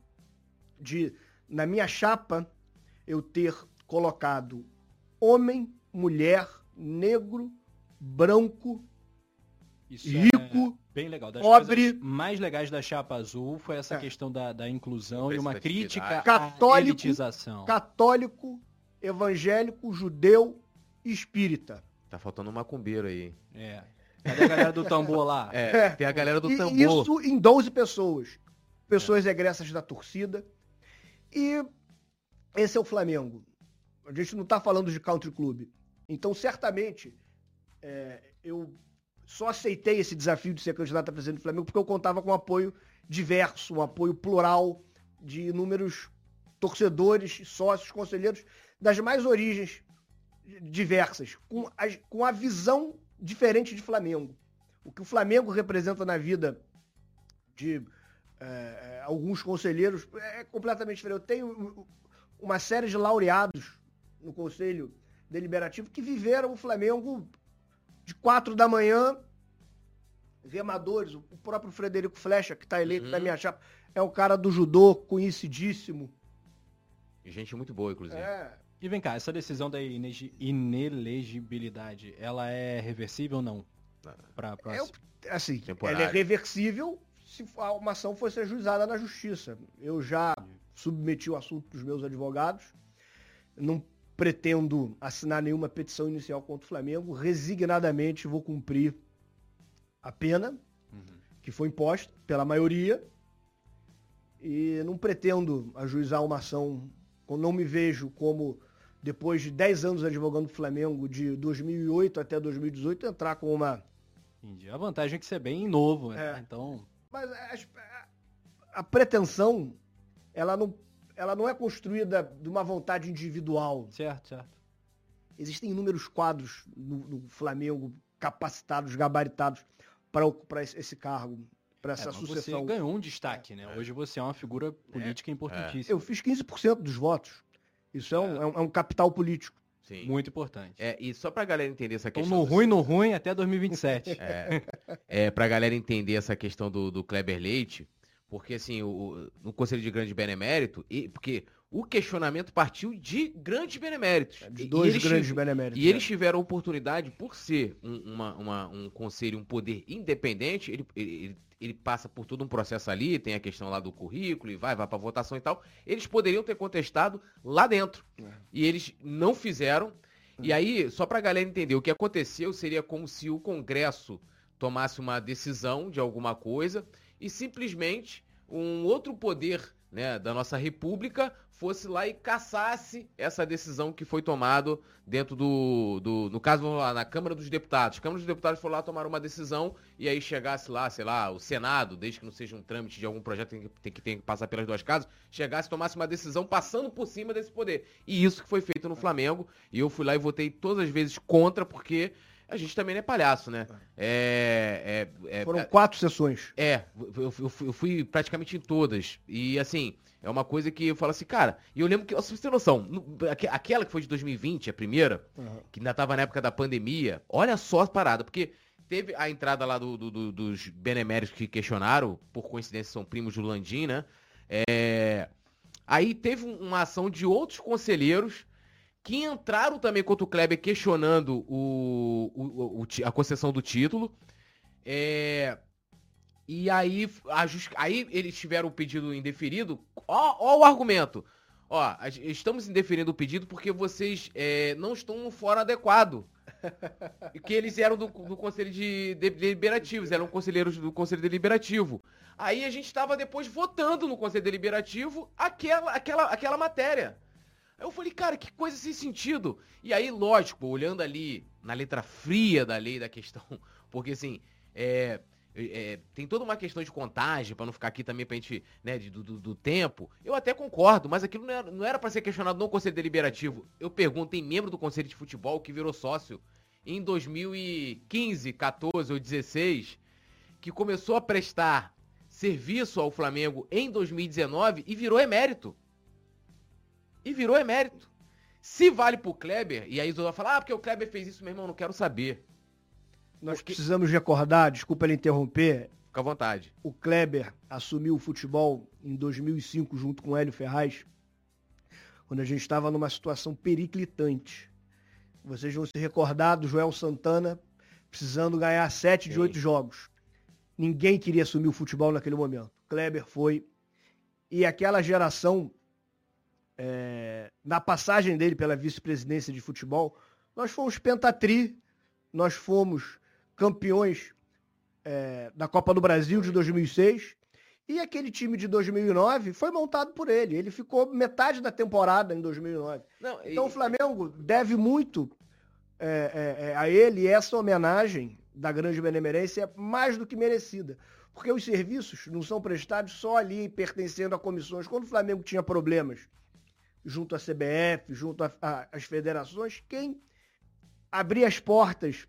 de, na minha chapa, eu ter colocado homem, mulher, negro, branco, Isso rico, é bem legal. Das pobre. mais legais da chapa azul foi essa É. questão da, da inclusão e uma crítica à Católico, elitização. católico, evangélico, judeu e espírita. Tá faltando um macumbeiro aí. É. Cadê a galera do tambor lá? É, É. tem a galera do E tambor. isso em 12 pessoas. Pessoas egressas da torcida. E esse é o Flamengo. A gente não está falando de country club. Então, certamente, é, eu só aceitei esse desafio de ser candidato a presidente do Flamengo porque eu contava com um apoio diverso, um apoio plural de inúmeros torcedores, sócios, conselheiros das mais origens diversas, com a, com a visão diferente de Flamengo. O que o Flamengo representa na vida de é, alguns conselheiros é completamente diferente. Eu tenho uma série de laureados no Conselho Deliberativo que viveram o Flamengo de quatro da manhã, remadores, o próprio Frederico Flecha, que está eleito Uhum. na minha chapa, é um cara do judô conhecidíssimo. Gente muito boa, inclusive. É, E vem cá, essa decisão da inelegibilidade, ela é reversível ou não? Pra, pra... Eu- assim, Temporário. ela é reversível se a- uma ação fosse ajuizada na justiça. Eu já submeti o assunto dos meus advogados, não pretendo assinar nenhuma petição inicial contra o Flamengo, resignadamente vou cumprir a pena uhum. que foi imposta pela maioria e não pretendo ajuizar uma ação, não me vejo como, depois de 10 anos advogando o Flamengo, de 2008 até 2018, entrar com uma... Entendi. A vantagem é que você é bem novo, né? é. então... Mas a, a pretensão, ela não, ela não é construída de uma vontade individual. Certo, certo. Existem inúmeros quadros no, no Flamengo capacitados, gabaritados para ocupar esse cargo para essa é, sucessão. Você ganhou um destaque, né? Hoje você é uma figura política é, importantíssima. Eu fiz 15% dos votos. Isso é um, é. é um capital político. Sim. Muito importante. É, e só pra galera entender essa questão. Então, no ruim, no ruim, até 2027. É, é, pra galera entender essa questão do, do Kleber Leite, porque assim, o, no Conselho de Grande Benemérito, e, porque o questionamento partiu de grandes beneméritos. De dois grandes beneméritos. E eles é. tiveram a oportunidade, por ser um, uma, uma, um conselho, um poder independente, ele, ele, ele, passa por todo um processo ali, tem a questão lá do currículo, e vai, vai para votação e tal. Eles poderiam ter contestado lá dentro. É. E eles não fizeram. E aí, só para a galera entender, o que aconteceu seria como se o Congresso tomasse uma decisão de alguma coisa e simplesmente um outro poder né, da nossa república fosse lá e caçasse essa decisão que foi tomada dentro do, do no caso lá, na Câmara dos Deputados. A Câmara dos Deputados foi lá tomar uma decisão e aí chegasse lá, sei lá, o Senado, desde que não seja um trâmite de algum projeto que tem que, tem que passar pelas duas casas, chegasse e tomasse uma decisão passando por cima desse poder. E isso que foi feito no Flamengo, e eu fui lá e votei todas as vezes contra, porque a gente também não é palhaço, né? É, é, é Foram quatro sessões. É, eu, eu, eu, fui praticamente em todas. E assim, é uma coisa que eu falo assim, cara, e eu lembro que, você tem noção, aquela que foi de 2020, a primeira, uhum. que ainda tava na época da pandemia, olha só a parada, porque teve a entrada lá do, do, do, dos beneméritos que questionaram, por coincidência são primos do Landim, né? É... Aí teve uma ação de outros conselheiros que entraram também contra o Kleber questionando o, o, o a concessão do título. É, e aí, aí eles tiveram o pedido indeferido. Ó, ó o argumento. Ó, estamos indeferindo o pedido porque vocês é, não estão no fórum adequado. [LAUGHS] que eles eram do, do Conselho de, de Deliberativos, eram conselheiros do Conselho Deliberativo. Aí a gente estava depois votando no Conselho Deliberativo aquela, aquela, aquela matéria. Eu falei, cara, que coisa sem sentido. E aí, lógico, olhando ali na letra fria da lei da questão, [LAUGHS] porque assim, é, é, tem toda uma questão de contagem, para não ficar aqui também pra gente, né, de, do, do, tempo. Eu até concordo, mas aquilo não era para ser questionado no Conselho Deliberativo. Eu pergunto, tem membro do Conselho de Futebol que virou sócio em 2015, 14 ou 16, que começou a prestar serviço ao Flamengo em 2019 e virou emérito e virou emérito. Se vale pro Kleber, e aí Isola fala, ah, porque o Kleber fez isso, meu irmão, não quero saber. Nós porque... precisamos recordar, desculpa ele interromper. Fica à vontade. O Kleber assumiu o futebol em 2005 junto com o Hélio Ferraz, quando a gente estava numa situação periclitante. Vocês vão se recordar do Joel Santana precisando ganhar sete de oito jogos. Ninguém queria assumir o futebol naquele momento. Kleber foi. E aquela geração é, na passagem dele pela vice-presidência de futebol, nós fomos pentatri, nós fomos campeões é, da Copa do Brasil de 2006 e aquele time de 2009 foi montado por ele. Ele ficou metade da temporada em 2009. Não, então e... o Flamengo deve muito é, é, é, a ele e essa homenagem da grande benemerência é mais do que merecida. Porque os serviços não são prestados só ali pertencendo a comissões. Quando o Flamengo tinha problemas junto à CBF, junto às federações, quem abria as portas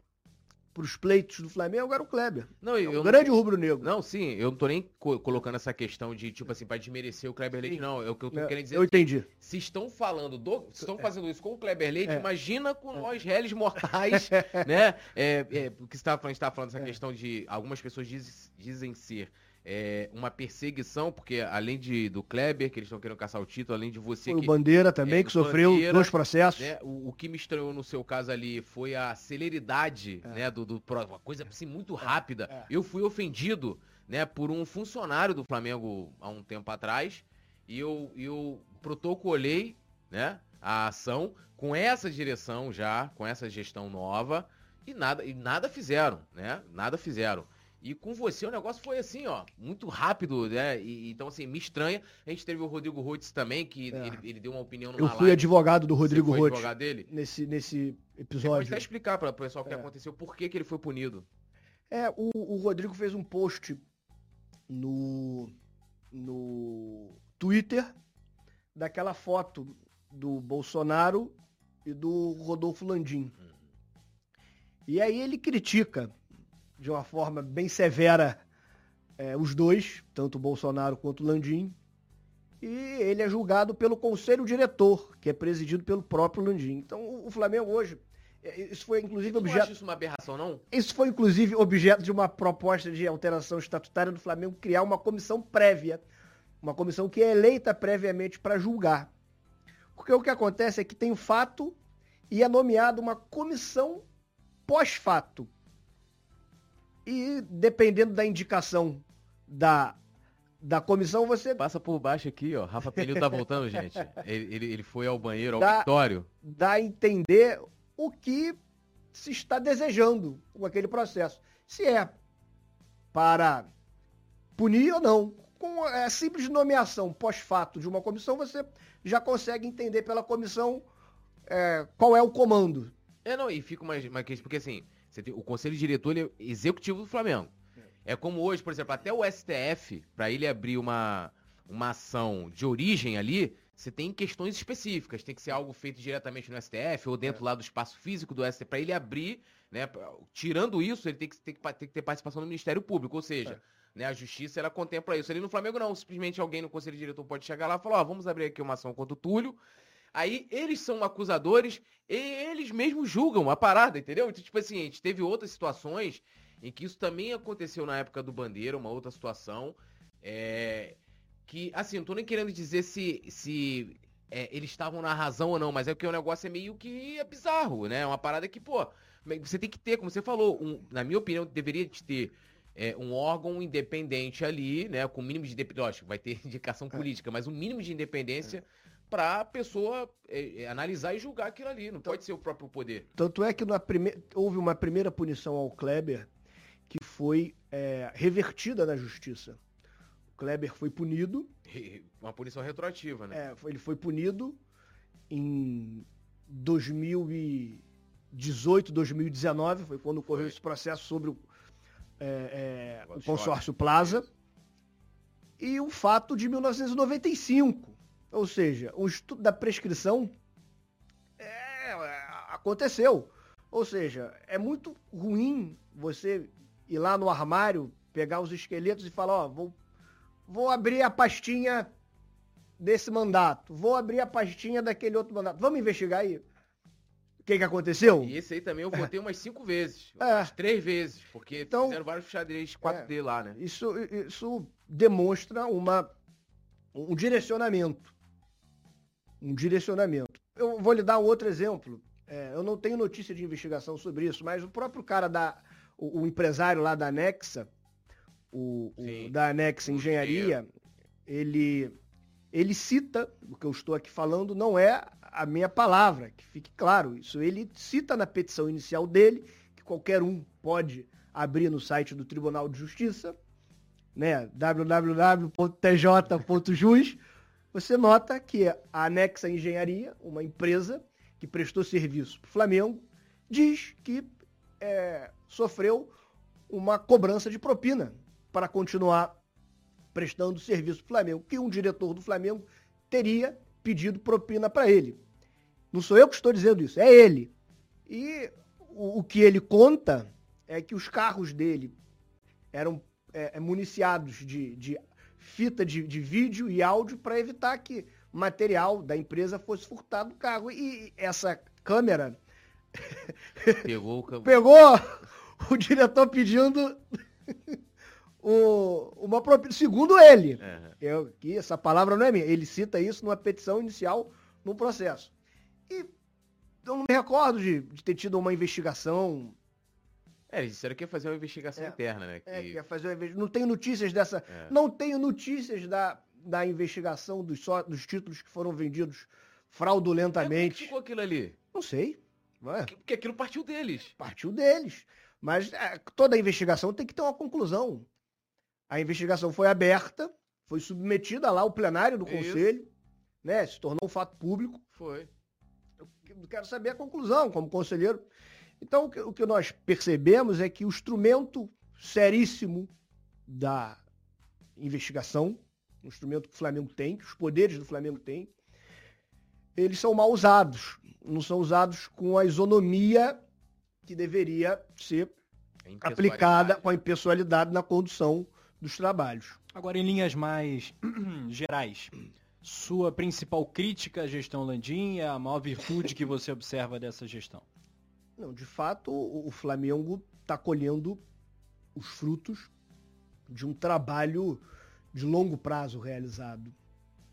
para os pleitos do Flamengo era o Kleber. Não, é um grande rubro-negro. Não, sim, eu não tô nem co colocando essa questão de, tipo assim, para desmerecer o Kleber Leite, não. É o que eu tô é, querendo dizer. Eu entendi. Se estão falando do. Se estão é. fazendo isso com o Kleber Leite, é. imagina com é. nós, réis mortais, [LAUGHS] né? É, é, porque você estava falando, você falando essa questão de. Algumas pessoas diz, dizem ser é, uma perseguição, porque além de, do Kleber, que eles estão querendo caçar o título, além de você. Foi que, o Bandeira também, é, que sofreu Bandeira, dois processos. Né, o, o, que me estranhou no seu caso ali foi a celeridade, é. né? Do, do, uma coisa assim muito rápida. É. Eu fui ofendido, né, por um funcionário do Flamengo há um tempo atrás. E eu, eu protocolei, né, a ação com essa direção já, com essa gestão nova, e nada, e nada fizeram, né? Nada fizeram. E com você o negócio foi assim, ó, muito rápido, né? E, então, assim, me estranha. A gente teve o Rodrigo Rhodes também, que É. ele, ele deu uma opinião numa Eu fui live. advogado do Rodrigo Roth advogado dele? nesse, nesse Você pode episódio. até explicar para o pessoal o que É. aconteceu, por que, que ele foi punido. É, o, o Rodrigo fez um post no, no Twitter daquela foto do Bolsonaro e do Rodolfo Landim. E aí ele critica de uma forma bem severa é, os dois, tanto o Bolsonaro quanto o Landim. E ele é julgado pelo conselho diretor, que é presidido pelo próprio Landim. Então o- Flamengo hoje, é, isso foi inclusive Você não objeto. acha isso uma aberração, não? Isso foi, inclusive, objeto de uma proposta de alteração estatutária do Flamengo criar uma comissão prévia, uma comissão que é eleita previamente para julgar. Porque o que acontece é que tem o fato e é nomeada uma comissão pós-fato. E dependendo da indicação da, da comissão, você Passa por baixo aqui, ó. Rafa Pelil tá voltando, [LAUGHS] gente. Ele, ele, ele foi ao banheiro, ao Dá- Vitório. dá a entender o que se está desejando com aquele processo. Se é para punir ou não. Com a simples nomeação pós-fato de uma comissão, você já consegue entender pela comissão é, qual é o comando. É, não, e fica mais, mais porque assim, tem- o conselho diretor é executivo do Flamengo. É como hoje, por exemplo, até o STF, para ele abrir uma, uma ação de origem ali, você tem questões específicas. Tem que ser algo feito diretamente no STF ou dentro lá do espaço físico do STF. Para ele abrir, né? Tirando isso, ele tem que, tem que, tem que ter participação do Ministério Público. Ou seja, né, a justiça ela contempla isso. Ali no Flamengo não. Simplesmente alguém no conselho diretor pode chegar lá e falar: ó, vamos abrir aqui uma ação contra o Túlio. Aí eles são acusadores e eles mesmos julgam a parada, entendeu? Então, tipo assim, a gente teve outras situações em que isso também aconteceu na época do Bandeira, uma outra situação. É, que, assim, não tô nem querendo dizer se, se é, eles estavam na razão ou não, mas é porque o negócio é meio que é bizarro, né? É uma parada que, pô, você tem que ter, como você falou, um- na minha opinião, deveria de ter é, um órgão independente ali, né? Com o mínimo de independência. Lógico, vai ter [LAUGHS] indicação política, mas um mínimo de independência para a pessoa é, é, analisar e julgar aquilo ali. Não pode ser o próprio poder. Tanto é que na prime... houve uma primeira punição ao Kleber que foi é, revertida na justiça. O Kleber foi punido Uma punição retroativa, né? É, foi- ele foi punido em 2018, 2019, foi quando ocorreu Foi. esse processo sobre o, é, é, o consórcio Plaza. E o fato de 1995, ou seja, o estudo da prescrição é, aconteceu. Ou seja, é muito ruim você ir lá no armário, pegar os esqueletos e falar, ó, vou, vou abrir a pastinha desse mandato, vou abrir a pastinha daquele outro mandato. Vamos investigar aí? O que, que aconteceu? E esse aí também eu votei umas cinco vezes. [LAUGHS] É. Umas três vezes. Porque Então- fizeram vários xadrez 4D lá, né? Isso, isso demonstra uma, um direcionamento. Um direcionamento. Eu vou lhe dar um outro exemplo. É, eu não tenho notícia de investigação sobre isso, mas o próprio cara da. O, o empresário lá da Anexa, o, o da Anexa Engenharia, ele, ele cita, o que eu estou aqui falando não é a minha palavra, que fique claro. Isso ele cita na petição inicial dele, que qualquer um pode abrir no site do Tribunal de Justiça, né, www.tj.jus, você nota que a Anexa Engenharia, uma empresa que prestou serviço para o Flamengo, diz que é, sofreu uma cobrança de propina para continuar prestando serviço para o Flamengo, que um diretor do Flamengo teria pedido propina para ele. Não sou eu que estou dizendo isso, é ele. E o, o que ele conta é que os carros dele eram é, municiados de, de fita de, de vídeo e áudio para evitar que material da empresa fosse furtado do carro. E essa câmera [LAUGHS] Pegou o pegou o diretor pedindo [LAUGHS] o, uma segundo ele. É. Eu, que essa palavra não é minha. Ele cita isso numa petição inicial no processo. E eu não me recordo de, de ter tido uma investigação. É, eles disseram que ia fazer uma investigação É. interna, né? É, que- que ia fazer uma Não tenho notícias dessa. É. Não tenho notícias da, da investigação dos, só, dos títulos que foram vendidos É, como que fraudulentamente. ficou aquilo ali? Não sei. Ué, Porque- aquilo partiu deles. partiu deles. Mas é, toda investigação tem que ter uma conclusão. A investigação foi aberta, foi submetida lá ao plenário do Isso. conselho, né? Se tornou um fato público. Foi. Eu quero saber a conclusão, como conselheiro. Então, o que, o que nós percebemos é que o instrumento seríssimo da investigação, um instrumento que o Flamengo tem, que os poderes do Flamengo têm, eles são mal usados. Não são usados com a isonomia que deveria ser aplicada com a impessoalidade na condução dos trabalhos. Agora, em linhas mais [CLEARS THROAT] gerais, sua principal crítica à gestão Landim é a maior virtude que você observa dessa gestão? Não, de fato, o Flamengo está colhendo os frutos de um trabalho de longo prazo realizado.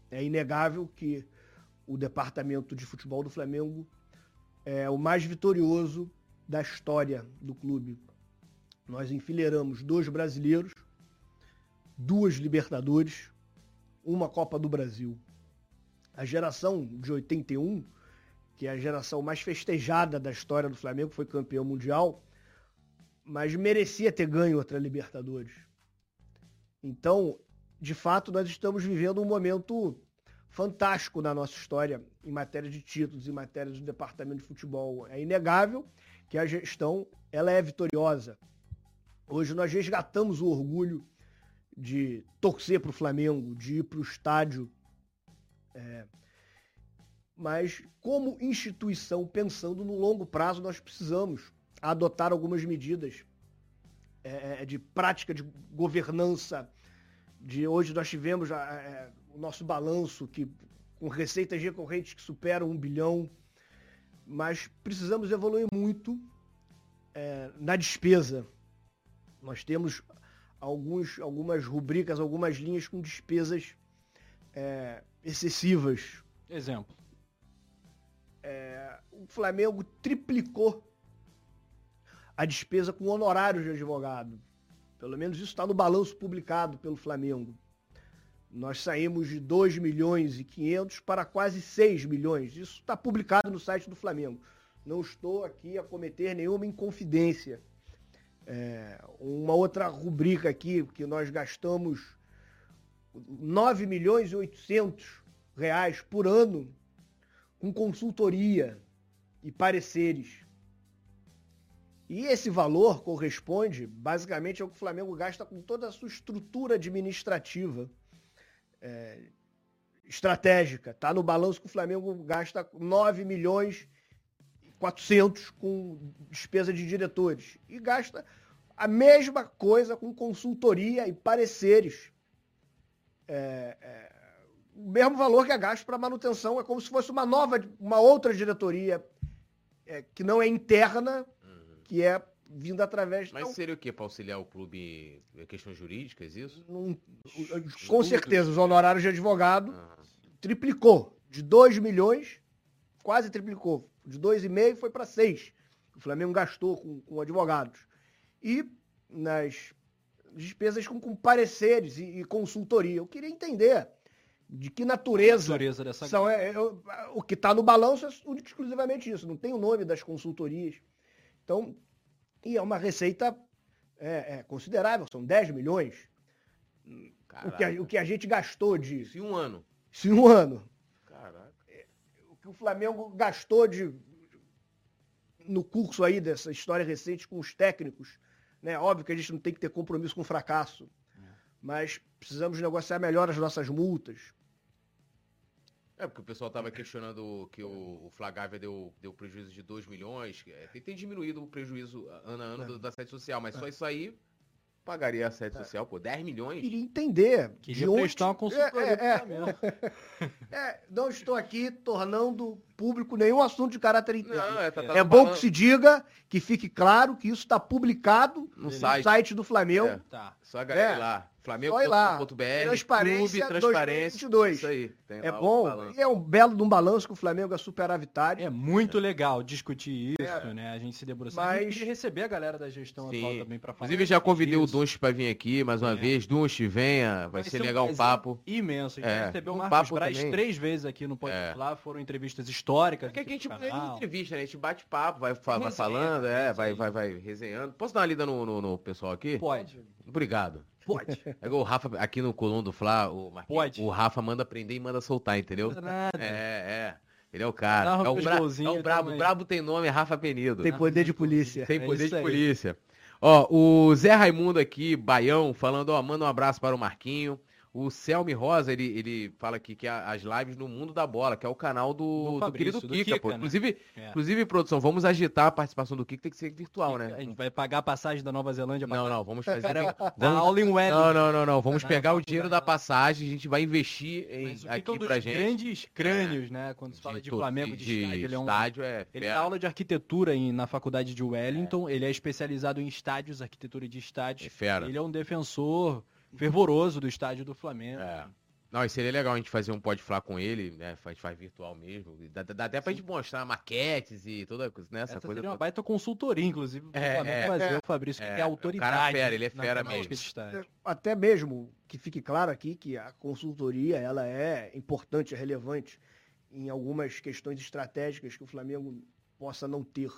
É inegável que o departamento de futebol do Flamengo é o mais vitorioso da história do clube. Nós enfileiramos dois brasileiros, duas Libertadores, uma Copa do Brasil. A geração de 81 que é a geração mais festejada da história do Flamengo, foi campeão mundial, mas merecia ter ganho outra Libertadores. Então, de fato, nós estamos vivendo um momento fantástico na nossa história em matéria de títulos, em matéria do departamento de futebol. É inegável que a gestão ela é vitoriosa. Hoje nós resgatamos o orgulho de torcer para o Flamengo, de ir para o estádio mas como instituição, pensando no longo prazo, nós precisamos adotar algumas medidas é, de prática de governança. De hoje nós tivemos é, o nosso balanço que com receitas recorrentes que superam um bilhão, mas precisamos evoluir muito é, na despesa. Nós temos alguns, algumas rubricas, algumas linhas com despesas é, excessivas. Exemplo. É, o Flamengo triplicou a despesa com honorários de advogado. Pelo menos isso está no balanço publicado pelo Flamengo. Nós saímos de 2 milhões e 500 para quase 6 milhões. Isso está publicado no site do Flamengo. Não estou aqui a cometer nenhuma inconfidência. É, uma outra rubrica aqui, que nós gastamos 9 milhões e 800 reais por ano com consultoria e pareceres. E esse valor corresponde basicamente ao que o Flamengo gasta com toda a sua estrutura administrativa é, estratégica. Está no balanço que o Flamengo gasta 9 milhões e 400 com despesa de diretores. E gasta a mesma coisa com consultoria e pareceres. É, é, o mesmo valor que é gasto para manutenção, é como se fosse uma nova, uma outra diretoria é, que não é interna, Uhum. que é vinda através. Mas Então, seria o quê? Para auxiliar o clube em questões jurídicas, isso? não- com certeza, os honorários de advogado Ah, triplicou. De 2 milhões, quase triplicou. De 2,5 foi para 6. O Flamengo gastou com, com advogados. E nas despesas com, com pareceres e, e consultoria. Eu queria entender de que natureza Natureza dessa são, é, é, o- que está no balanço é único exclusivamente isso. Não tem o nome das consultorias. Então, e é uma receita é, é, considerável, são 10 milhões. O que, a, o que a gente gastou de Isso em um ano. isso em um ano. Caraca. O que o Flamengo gastou de no curso aí dessa história recente com os técnicos. Né? Óbvio que a gente não tem que ter compromisso com o fracasso. Mas precisamos negociar melhor as nossas multas. É, porque o pessoal tava questionando que o, o Flagávia deu, deu prejuízo de 2 milhões. É, tem, tem diminuído o prejuízo ano a ano É. do- da sede social, mas só isso aí pagaria a sede social, pô, 10 Eu milhões? queria entender. Queria de onde... prestar uma consultoria É, é, é. [LAUGHS] É, não estou aqui tornando público nenhum assunto de caráter interno. Não, é, tá, tá É bom balan- que se diga, que fique claro que isso está publicado no no site. site do Flamengo. É. Tá. Só a galera É. lá. Flamengo.com.br, Transparência Clube, Transparência. 2022. Isso aí. é bom. E é um belo de um balanço que o Flamengo é superavitário. É muito legal discutir isso, é. né? A gente se debruçar. Mas... E receber a galera da gestão Sim. atual também para falar. Inclusive, já convidei isso. o Dunch para vir aqui mais uma é. vez. Dunch, venha. Vai, vai ser, ser legal o um papo. Imenso. A gente é. recebeu o um Marcos Braz também. três vezes aqui no podcast é. lá. Foram entrevistas históricas. É que a gente entrevista, né? A gente bate papo, vai, vai falando, é, vai, vai, vai resenhando. Posso dar uma lida no, no, no pessoal aqui? Pode. Obrigado. Pode. É igual o Rafa, aqui no Colombo do Fla, o, Pode. o Rafa manda prender e manda soltar, entendeu? Nada. É, é. Ele é o cara. é o, bra... é o brabo. O brabo tem nome, é Rafa Penido. Tem poder de polícia. Tem é poder é de polícia. Ó, o Zé Raimundo aqui, Baião, falando, ó, manda um abraço para o Marquinho. O Selmi Rosa, ele, ele fala aqui que é as lives no Mundo da Bola, que é o canal do, do, Fabrício, do querido Kika, pô. Né? Inclusive, é. inclusive, produção, vamos agitar a participação do Kika, tem que ser virtual, né? A gente vai pagar a passagem da Nova Zelândia Não, não, vamos fazer. vamos... [LAUGHS] aula em web. Não, não, não, não. Vamos não, pegar não, o dinheiro da passagem, a gente vai investir em, aqui pra gente. grandes crânios, né? Quando se fala de, de Flamengo, de, de estádio, ele é um. Estádio é ele dá aula de arquitetura em, na faculdade de Wellington, é. ele é especializado em estádios, arquitetura de estádios. É fera. Ele é um defensor fervoroso do estádio do Flamengo. É. Não, seria legal a gente fazer um pode falar com ele, né? A gente faz virtual mesmo. Dá, dá até pra Sim. gente mostrar maquetes e toda né? essa, essa coisa. Seria uma baita consultoria, inclusive, é, é, fazer é, o Fabrício, é, que é autoridade. O cara é fera, ele é fera mesmo. Até mesmo que fique claro aqui que a consultoria ela é importante, é relevante em algumas questões estratégicas que o Flamengo possa não ter.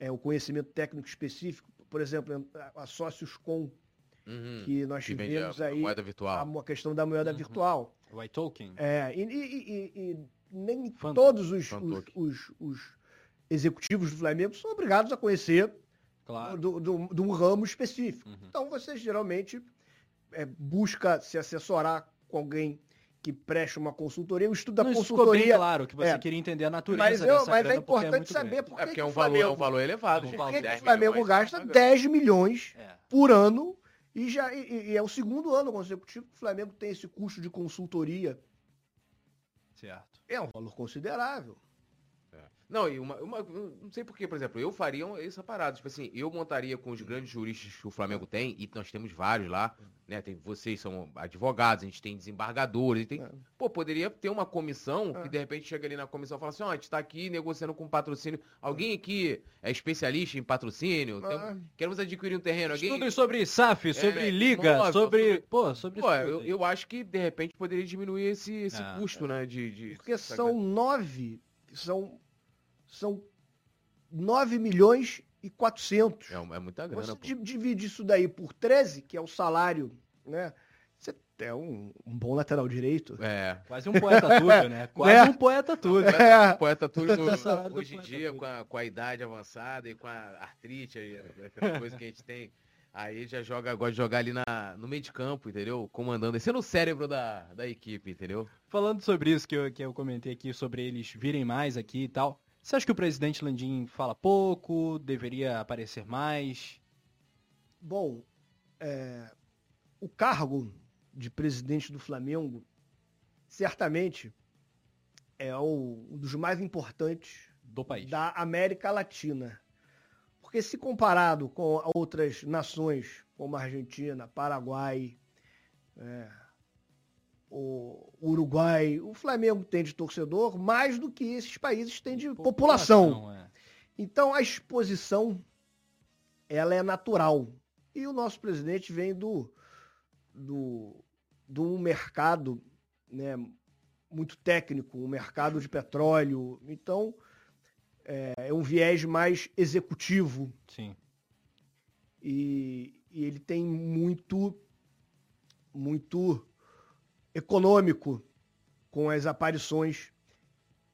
É, o conhecimento técnico específico, por exemplo, a sócios com Uhum. que nós que tivemos a, aí. A moeda virtual. A, questão da moeda uhum. virtual. White token. É, e, e, e, e nem todos os, os, os, os, executivos do Flamengo são obrigados a conhecer claro. do, do, de um ramo específico. Uhum. Então você geralmente é, busca se assessorar com alguém que preste uma consultoria, o estudo da Não, consultoria. Ficou bem claro que você é. queria entender a natureza mas eu, dessa Mas é importante é saber por que, é porque é um, valor, é um valor elevado. Por que, que o Flamengo gasta 10 milhões é. por ano e, já, e, e, é o segundo ano consecutivo que o Flamengo tem esse custo de consultoria. Certo. É um valor considerável. É. Não, e uma, uma, Não sei porquê, por exemplo, eu faria essa parada. Tipo assim, eu montaria com os grandes juristas que o Flamengo tem, e nós temos vários lá né? Tem, vocês são advogados, a gente tem desembargadores, tem, é. pô, poderia ter uma comissão é. que de repente chega ali na comissão e fala assim, ó, oh, a gente está aqui negociando com patrocínio. Alguém aqui é especialista em patrocínio? É. Tem, queremos adquirir um terreno. Alguém... Estudos sobre SAF, é, sobre liga, sobre, sobre, Pô, sobre pô, eu, eu, acho que de repente poderia diminuir esse, esse ah, custo, né? De, de... Porque são nove. São. São 9 milhões e 400. É, é muita grana. Você pô. divide isso daí por 13, que é o salário, né? Você é um, um bom lateral direito. É. Quase um poeta [LAUGHS] tudo, né? Quase é. um poeta tudo. É. Poeta tudo hoje em dia, com a, com a idade avançada e com a artrite, aquelas coisas que a gente tem. Aí já joga, gosta de jogar ali na, no meio de campo, entendeu? Comandando, sendo o cérebro da, da equipe, entendeu? Falando sobre isso que eu, que eu comentei aqui, sobre eles virem mais aqui e tal. Você acha que o presidente Landim fala pouco, deveria aparecer mais? Bom, é, o cargo de presidente do Flamengo certamente é o, um dos mais importantes do país. da América Latina. Porque se comparado com outras nações como Argentina, Paraguai, é, o Uruguai, o Flamengo tem de torcedor mais do que esses países têm de população. população. É. Então a exposição ela é natural. E o nosso presidente vem do do de um mercado, né, muito técnico, um mercado de petróleo. Então é, é um viés mais executivo. Sim. E, e ele tem muito muito econômico com as aparições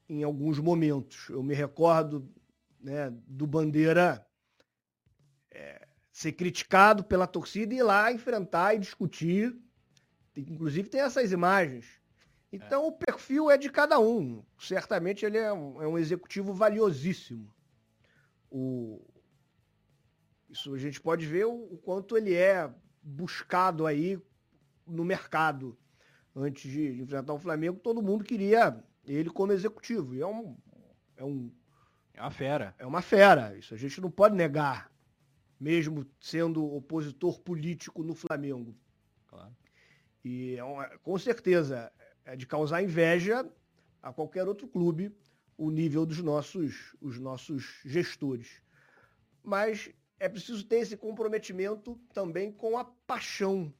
em alguns momentos. Eu me recordo né, do Bandeira é, ser criticado pela torcida e ir lá enfrentar e discutir. Inclusive tem essas imagens. Então é. o perfil é de cada um. Certamente ele é um, é um executivo valiosíssimo. O... Isso a gente pode ver o, o quanto ele é buscado aí no mercado antes de enfrentar o Flamengo, todo mundo queria ele como executivo. E é um. É, um, é uma fera. É uma fera. Isso a gente não pode negar, mesmo sendo opositor político no Flamengo. Claro. E é uma, com certeza é de causar inveja a qualquer outro clube o nível dos nossos, os nossos gestores. Mas é preciso ter esse comprometimento também com a paixão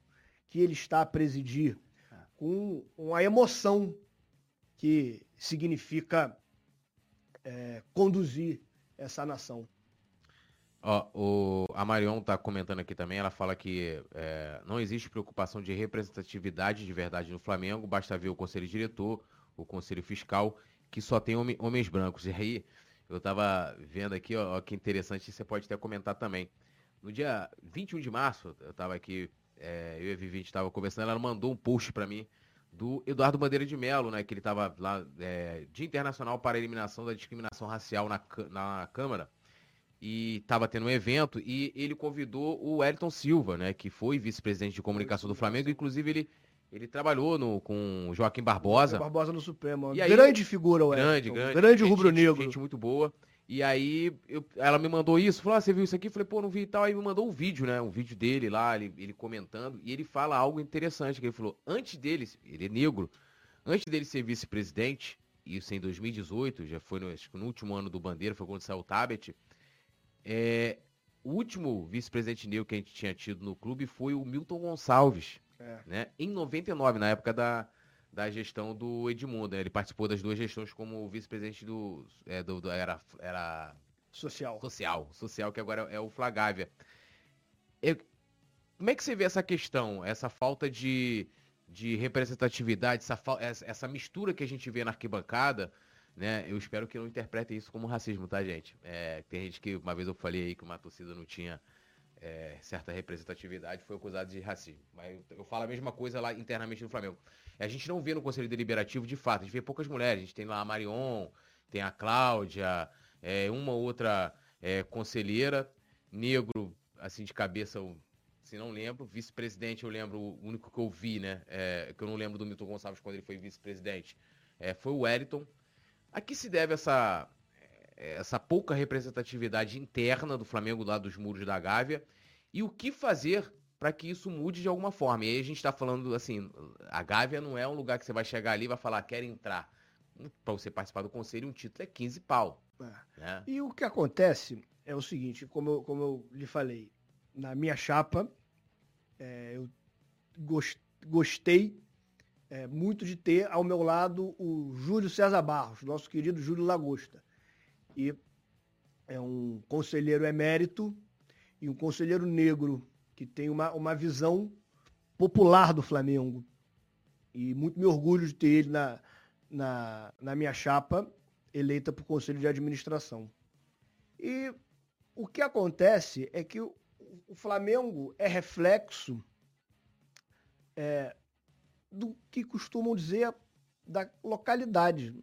que ele está a presidir, com, com a emoção que significa é, conduzir essa nação. O, a Marion está comentando aqui também, ela fala que é, não existe preocupação de representatividade de verdade no Flamengo, basta ver o conselho diretor, o conselho fiscal, que só tem homem, homens brancos. E aí, eu estava vendo aqui, ó, que interessante, você pode até comentar também. No dia 21 de março, eu estava aqui, é, eu e a Vivi, a gente estava conversando, ela mandou um post para mim do Eduardo Bandeira de Mello, né, que ele estava lá, é, Dia Internacional para a Eliminação da Discriminação Racial na, na Câmara, e estava tendo um evento e ele convidou o Elton Silva, né, que foi vice-presidente de comunicação do Flamengo, inclusive ele ele trabalhou no, com Joaquim Barbosa. Joaquim Barbosa no Supremo. E aí, grande figura, o Grande, grande. Grande rubro-negro. Gente muito boa. E aí eu, ela me mandou isso, falou: ah, você viu isso aqui? Eu falei, pô, não vi e tal. Aí me mandou um vídeo, né? Um vídeo dele lá, ele, ele comentando. E ele fala algo interessante, que ele falou, antes dele, ele é negro, antes dele ser vice-presidente, isso em 2018, já foi no, no, último ano do Bandeira, foi quando saiu o Tabet, é, o último vice-presidente negro que a gente tinha tido no clube foi o Milton Gonçalves. É. Né? Em 99, na época da, da gestão do Edmundo. Né? Ele participou das duas gestões como vice-presidente do, é, do, do, era, era social. Social, social que agora é o Flagávia. Eu, como é que você vê essa questão, essa falta de, de representatividade, essa, essa mistura que a gente vê na arquibancada? Né? Eu espero que não interpretem isso como racismo, tá, gente? É, tem gente que uma vez eu falei aí que uma torcida não tinha é, certa representatividade, foi acusado de racismo. Mas eu falo a mesma coisa lá internamente no Flamengo. A gente não vê no Conselho Deliberativo, de fato, a gente vê poucas mulheres. A gente tem lá a Marion, tem a Cláudia, é, uma outra é, conselheira, negro, assim, de cabeça, se não lembro. Vice-presidente, eu lembro, o único que eu vi, né? É, que eu não lembro do Milton Gonçalves quando ele foi vice-presidente, é, foi o Wellington. A que se deve essa, essa pouca representatividade interna do Flamengo lá dos muros da Gávea e o que fazer para que isso mude de alguma forma. E aí a gente está falando assim, a Gávea não é um lugar que você vai chegar ali e vai falar, quer entrar. Para você participar do conselho, um título é 15 pau. É. Né? E o que acontece é o seguinte, como eu, como eu lhe falei, na minha chapa, é, eu gostei é, muito de ter ao meu lado o Júlio César Barros, nosso querido Júlio Lagosta e é um conselheiro emérito e um conselheiro negro que tem uma, uma visão popular do Flamengo. E muito me orgulho de ter ele na, na, na minha chapa, eleita para o Conselho de Administração. E o que acontece é que o, o Flamengo é reflexo é, do que costumam dizer da localidade.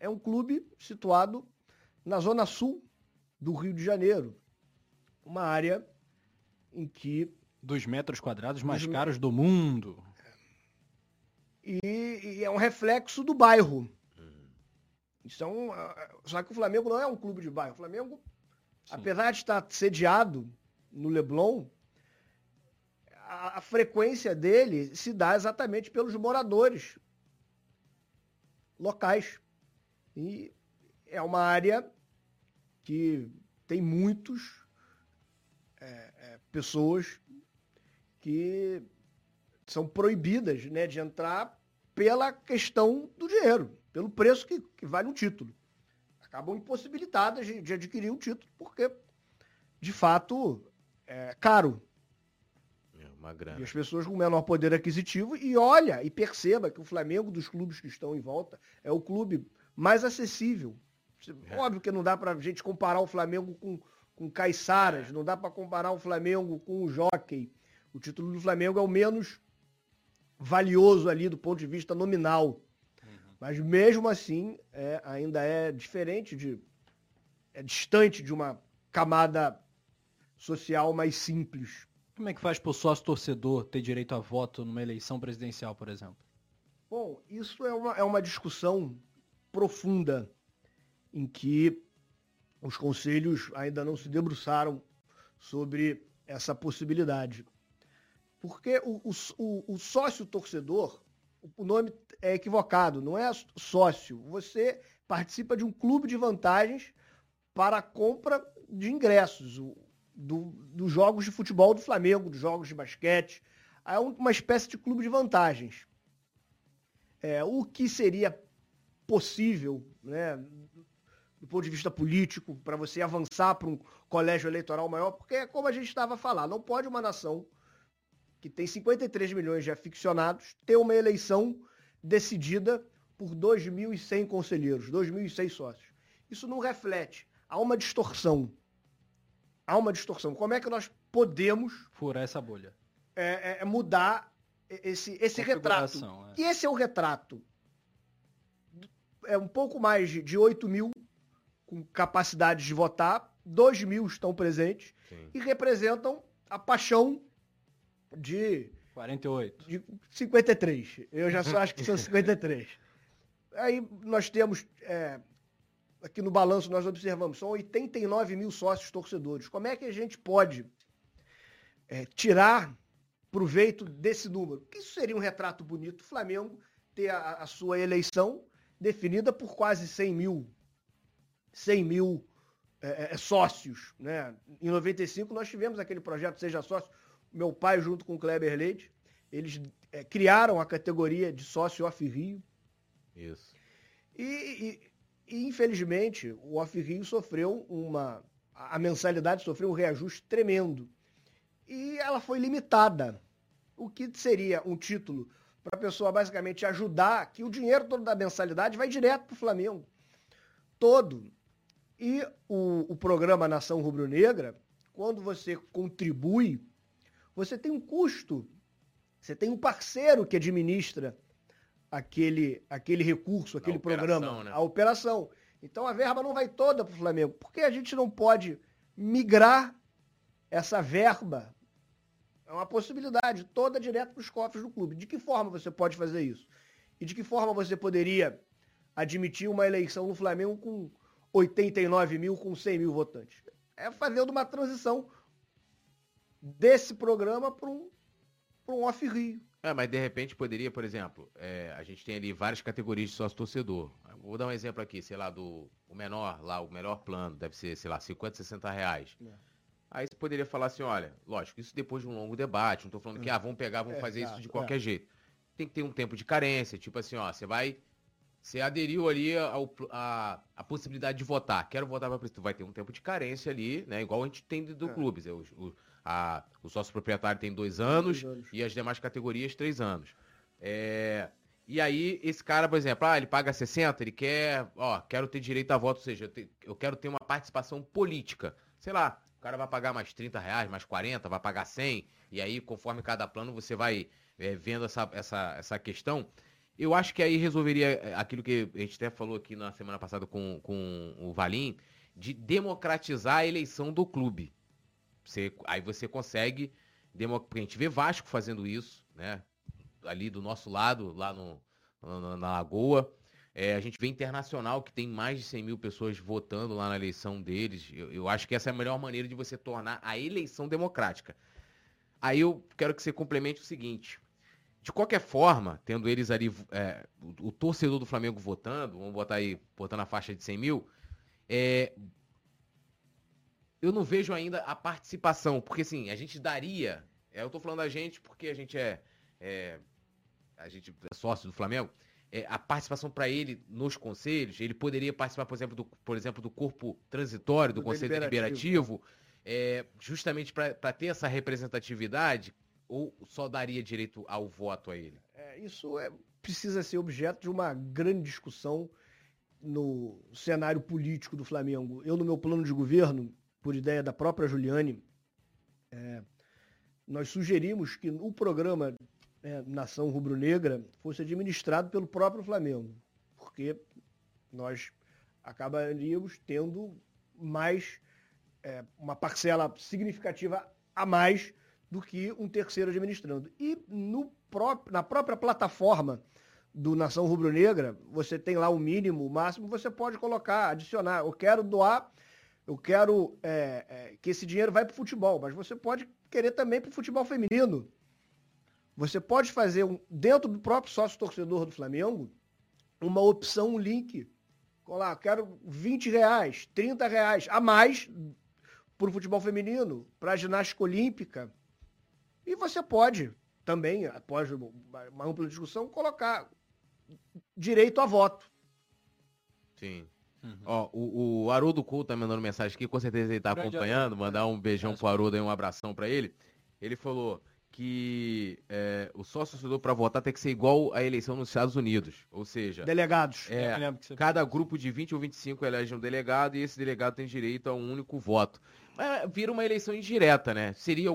É um clube situado na zona sul do Rio de Janeiro. Uma área em que. Dos metros quadrados mais caros do mundo. E, e, é um reflexo do bairro. Então, só que o Flamengo não é um clube de bairro. O Flamengo, Sim. apesar de estar sediado no Leblon, a, a frequência dele se dá exatamente pelos moradores locais. E é uma área que tem muitos é, é, pessoas que são proibidas né, de entrar pela questão do dinheiro, pelo preço que, que vale um título. Acabam impossibilitadas de, de adquirir um título, porque, de fato, é caro. É uma grana. E as pessoas com menor poder aquisitivo, e olha e perceba que o Flamengo, dos clubes que estão em volta, é o clube mais acessível. Óbvio que não dá para a gente comparar o Flamengo com, com Caiçaras, não dá para comparar o Flamengo com o Jockey. O título do Flamengo é o menos valioso ali do ponto de vista nominal. Uhum. Mas mesmo assim, é, ainda é diferente de. é distante de uma camada social mais simples. Como é que faz para o sócio torcedor ter direito a voto numa eleição presidencial, por exemplo? Bom, isso é uma, é uma discussão profunda em que os conselhos ainda não se debruçaram sobre essa possibilidade. Porque o, o, o sócio torcedor, o nome é equivocado, não é sócio. Você participa de um clube de vantagens para a compra de ingressos do, dos jogos de futebol do Flamengo, dos jogos de basquete. É uma espécie de clube de vantagens. É, o que seria possível, né, do ponto de vista político, para você avançar para um colégio eleitoral maior, porque é como a gente estava a falar, não pode uma nação que tem 53 milhões de aficionados ter uma eleição decidida por 2.100 conselheiros, 2.100 sócios. Isso não reflete. Há uma distorção. Há uma distorção. Como é que nós podemos furar essa bolha? É, é, é mudar esse, esse retrato. É. E esse é o retrato. É um pouco mais de, de 8 mil com capacidade de votar, 2 mil estão presentes Sim. e representam a paixão de. 48. De 53. Eu já só acho que são 53. Aí nós temos. É, aqui no balanço nós observamos, são 89 mil sócios torcedores. Como é que a gente pode é, tirar proveito desse número? Porque isso seria um retrato bonito. O Flamengo ter a, a sua eleição definida por quase 100 mil, 100 mil é, é, sócios. Né? Em 95 nós tivemos aquele projeto Seja Sócio meu pai junto com o Kleber Leite, eles é, criaram a categoria de sócio off-rio. Isso. E, e, e, infelizmente, o off-rio sofreu uma... A mensalidade sofreu um reajuste tremendo. E ela foi limitada. O que seria um título para a pessoa basicamente ajudar que o dinheiro todo da mensalidade vai direto para o Flamengo. Todo. E o, o programa Nação Rubro-Negra, quando você contribui você tem um custo, você tem um parceiro que administra aquele, aquele recurso, aquele a programa, né? a operação. Então a verba não vai toda para o Flamengo. Por que a gente não pode migrar essa verba? É uma possibilidade, toda direto para os cofres do clube. De que forma você pode fazer isso? E de que forma você poderia admitir uma eleição no Flamengo com 89 mil, com 100 mil votantes? É fazendo uma transição desse programa para um, um off-rio. É, mas de repente poderia, por exemplo, é, a gente tem ali várias categorias de sócio-torcedor. Vou dar um exemplo aqui, sei lá, do o menor, lá, o melhor plano, deve ser, sei lá, 50, 60 reais. É. Aí você poderia falar assim, olha, lógico, isso depois de um longo debate, não estou falando que, ah, vamos pegar, vamos é, fazer isso de qualquer é. jeito. Tem que ter um tempo de carência, tipo assim, ó, você vai, você aderiu ali ao, a, a possibilidade de votar, quero votar para presidente, vai ter um tempo de carência ali, né, igual a gente tem do, é. clube, o, o a, o sócio proprietário tem dois anos, dois anos, e as demais categorias três anos. É, e aí, esse cara, por exemplo, ah, ele paga 60, ele quer, ó, quero ter direito a voto, ou seja, eu, te, eu quero ter uma participação política. Sei lá, o cara vai pagar mais 30 reais, mais 40, vai pagar 100, e aí, conforme cada plano, você vai é, vendo essa, essa, essa questão. Eu acho que aí resolveria é, aquilo que a gente até falou aqui na semana passada com, com o Valim, de democratizar a eleição do clube. Você, aí você consegue. A gente vê Vasco fazendo isso, né? Ali do nosso lado, lá no, na, na Lagoa. É, a gente vê Internacional, que tem mais de 100 mil pessoas votando lá na eleição deles. Eu, eu, acho que essa é a melhor maneira de você tornar a eleição democrática. Aí eu quero que você complemente o seguinte. De qualquer forma, tendo eles ali, é, o, o, torcedor do Flamengo votando, vamos botar aí, botando a faixa de 100 mil, é, eu não vejo ainda a participação, porque assim, a gente daria, é, eu tô falando a gente porque a gente é, é a gente é sócio do Flamengo, é, a participação para ele nos conselhos, ele poderia participar, por exemplo, do, por exemplo, do corpo transitório, do, do Conselho Deliberativo, é, justamente para ter essa representatividade, ou só daria direito ao voto a ele? É, isso é, precisa ser objeto de uma grande discussão no cenário político do Flamengo. Eu, no meu plano de governo, por ideia da própria Juliane, é, nós sugerimos que o programa é, Nação Rubro-Negra fosse administrado pelo próprio Flamengo, porque nós acabaríamos tendo mais é, uma parcela significativa a mais do que um terceiro administrando. E no próprio, na própria plataforma do Nação Rubro-Negra, você tem lá o mínimo, o máximo, você pode colocar, adicionar. Eu quero doar eu quero é, é, que esse dinheiro vai para o futebol, mas você pode querer também para o futebol feminino. Você pode fazer um, dentro do próprio sócio torcedor do Flamengo uma opção, um link. Lá, quero 20 reais, 30 reais a mais para o futebol feminino, para a ginástica olímpica. E você pode também, após uma ampla discussão, colocar direito a voto. Sim. Uhum. Ó, o, o Haroldo Couto tá mandando mensagem aqui, com certeza ele tá acompanhando, mandar um beijão pro Haroldo aí, um abração para ele. Ele falou que é, o sócio torcedor para votar tem que ser igual à eleição nos Estados Unidos. Ou seja, delegados. É, cada grupo de 20 ou 25 elege um delegado e esse delegado tem direito a um único voto. Mas vira uma eleição indireta, né? Seria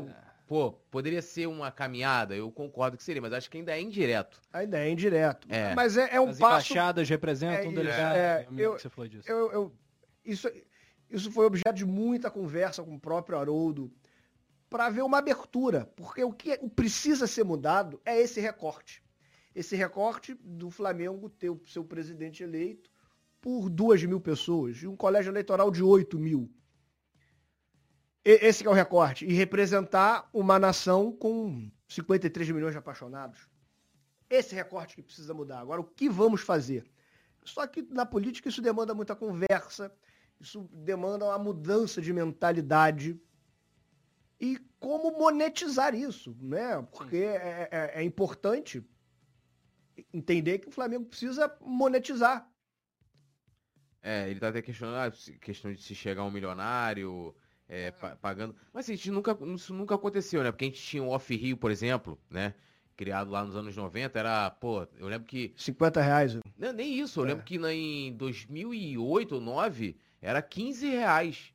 Pô, poderia ser uma caminhada, eu concordo que seria, mas acho que ainda é indireto. Ainda é indireto. É. Mas é, é um As passo... embaixadas representam é, um delegado. É, eu, você falou disso. Eu, eu, isso, isso foi objeto de muita conversa com o próprio Haroldo para ver uma abertura, porque o que precisa ser mudado é esse recorte. Esse recorte do Flamengo ter o seu presidente eleito por duas mil pessoas e um colégio eleitoral de 8 mil. Esse é o recorte. E representar uma nação com 53 milhões de apaixonados. Esse recorte que precisa mudar. Agora, o que vamos fazer? Só que na política isso demanda muita conversa, isso demanda uma mudança de mentalidade. E como monetizar isso, né? Porque é, é, é importante entender que o Flamengo precisa monetizar. É, ele está até questionando a ah, questão de se chegar a um milionário, é, pagando. Mas assim, a gente nunca, isso nunca aconteceu, né? Porque a gente tinha o Off Rio, por exemplo, né? Criado lá nos anos 90, era, pô, eu lembro que. 50 reais. Não, nem isso, eu é. lembro que na, em 2008 ou 2009 era 15 reais.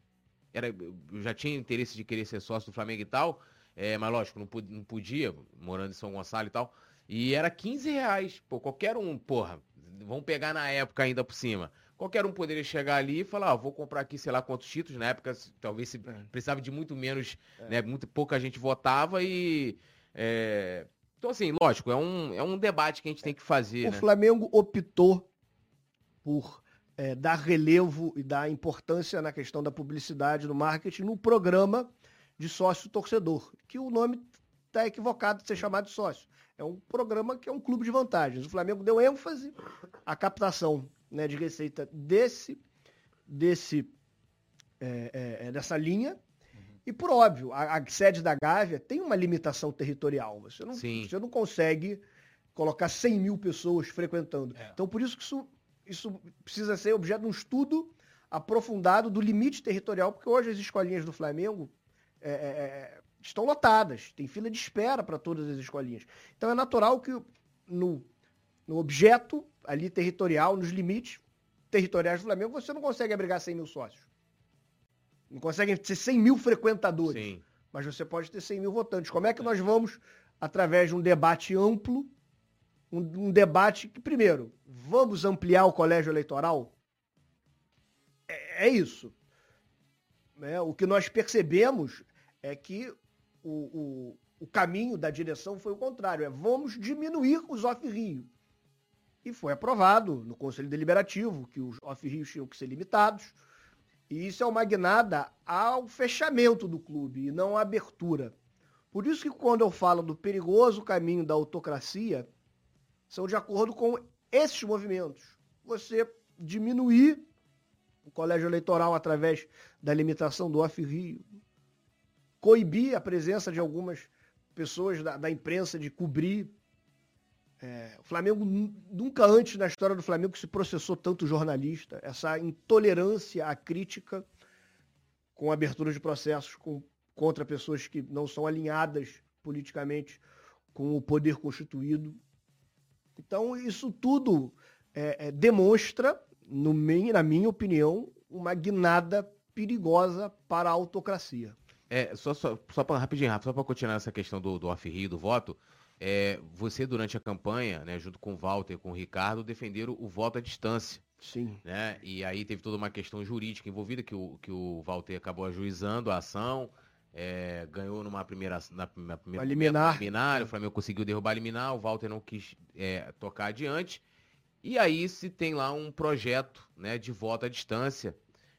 Era, eu já tinha interesse de querer ser sócio do Flamengo e tal, é, mas lógico, não, não podia, morando em São Gonçalo e tal. E era 15 reais. Pô, qualquer um, porra, vamos pegar na época ainda por cima. Qualquer um poderia chegar ali e falar, ah, vou comprar aqui, sei lá, quantos títulos. Na época, talvez se é. precisava de muito menos, é. né? Muito pouca gente votava e. É... Então, assim, lógico, é um, é um debate que a gente tem que fazer. O né? Flamengo optou por é, dar relevo e dar importância na questão da publicidade, do marketing, no programa de sócio torcedor, que o nome está equivocado de ser chamado de sócio. É um programa que é um clube de vantagens. O Flamengo deu ênfase à captação né, de receita desse, desse é, é, é, dessa linha. Uhum. E por óbvio, a, a, sede da Gávea tem uma limitação territorial. Você não, você não consegue colocar 100 mil pessoas frequentando. É. Então por isso que isso, isso precisa ser objeto de um estudo aprofundado do limite territorial, porque hoje as escolinhas do Flamengo é, é, estão lotadas, tem fila de espera para todas as escolinhas. Então é natural que no, no objeto ali territorial, nos limites territoriais do Flamengo, você não consegue abrigar 100 mil sócios. Não consegue ter 100 mil frequentadores. Sim. Mas você pode ter 100 mil votantes. Como é que nós vamos, através de um debate amplo, um, um debate que, primeiro, vamos ampliar o colégio eleitoral? É, é isso. É, o que nós percebemos é que o, o, o caminho da direção foi o contrário. É vamos diminuir os off-rio. E foi aprovado no Conselho Deliberativo que os off-rios tinham que ser limitados. E isso é uma guinada ao fechamento do clube e não à abertura. Por isso que quando eu falo do perigoso caminho da autocracia, são de acordo com esses movimentos. Você diminuir o colégio eleitoral através da limitação do off-rio, coibir a presença de algumas pessoas da, da imprensa de cobrir é, o Flamengo nunca antes na história do Flamengo se processou tanto jornalista. Essa intolerância à crítica com abertura de processos com, contra pessoas que não são alinhadas politicamente com o poder constituído. Então, isso tudo é, é, demonstra, no, na minha opinião, uma guinada perigosa para a autocracia. É, só, só, só para rapidinho, só para continuar essa questão do, do do voto, é, você, durante a campanha, né, junto com o Walter e com o Ricardo, defenderam o voto à distância. Sim. Né? E aí teve toda uma questão jurídica envolvida, que o, que o Walter acabou ajuizando a ação, é, ganhou numa primeira, na, na primeira liminar. liminar, o Flamengo conseguiu derrubar a liminar, o Walter não quis é, tocar adiante. E aí se tem lá um projeto né, de voto à distância.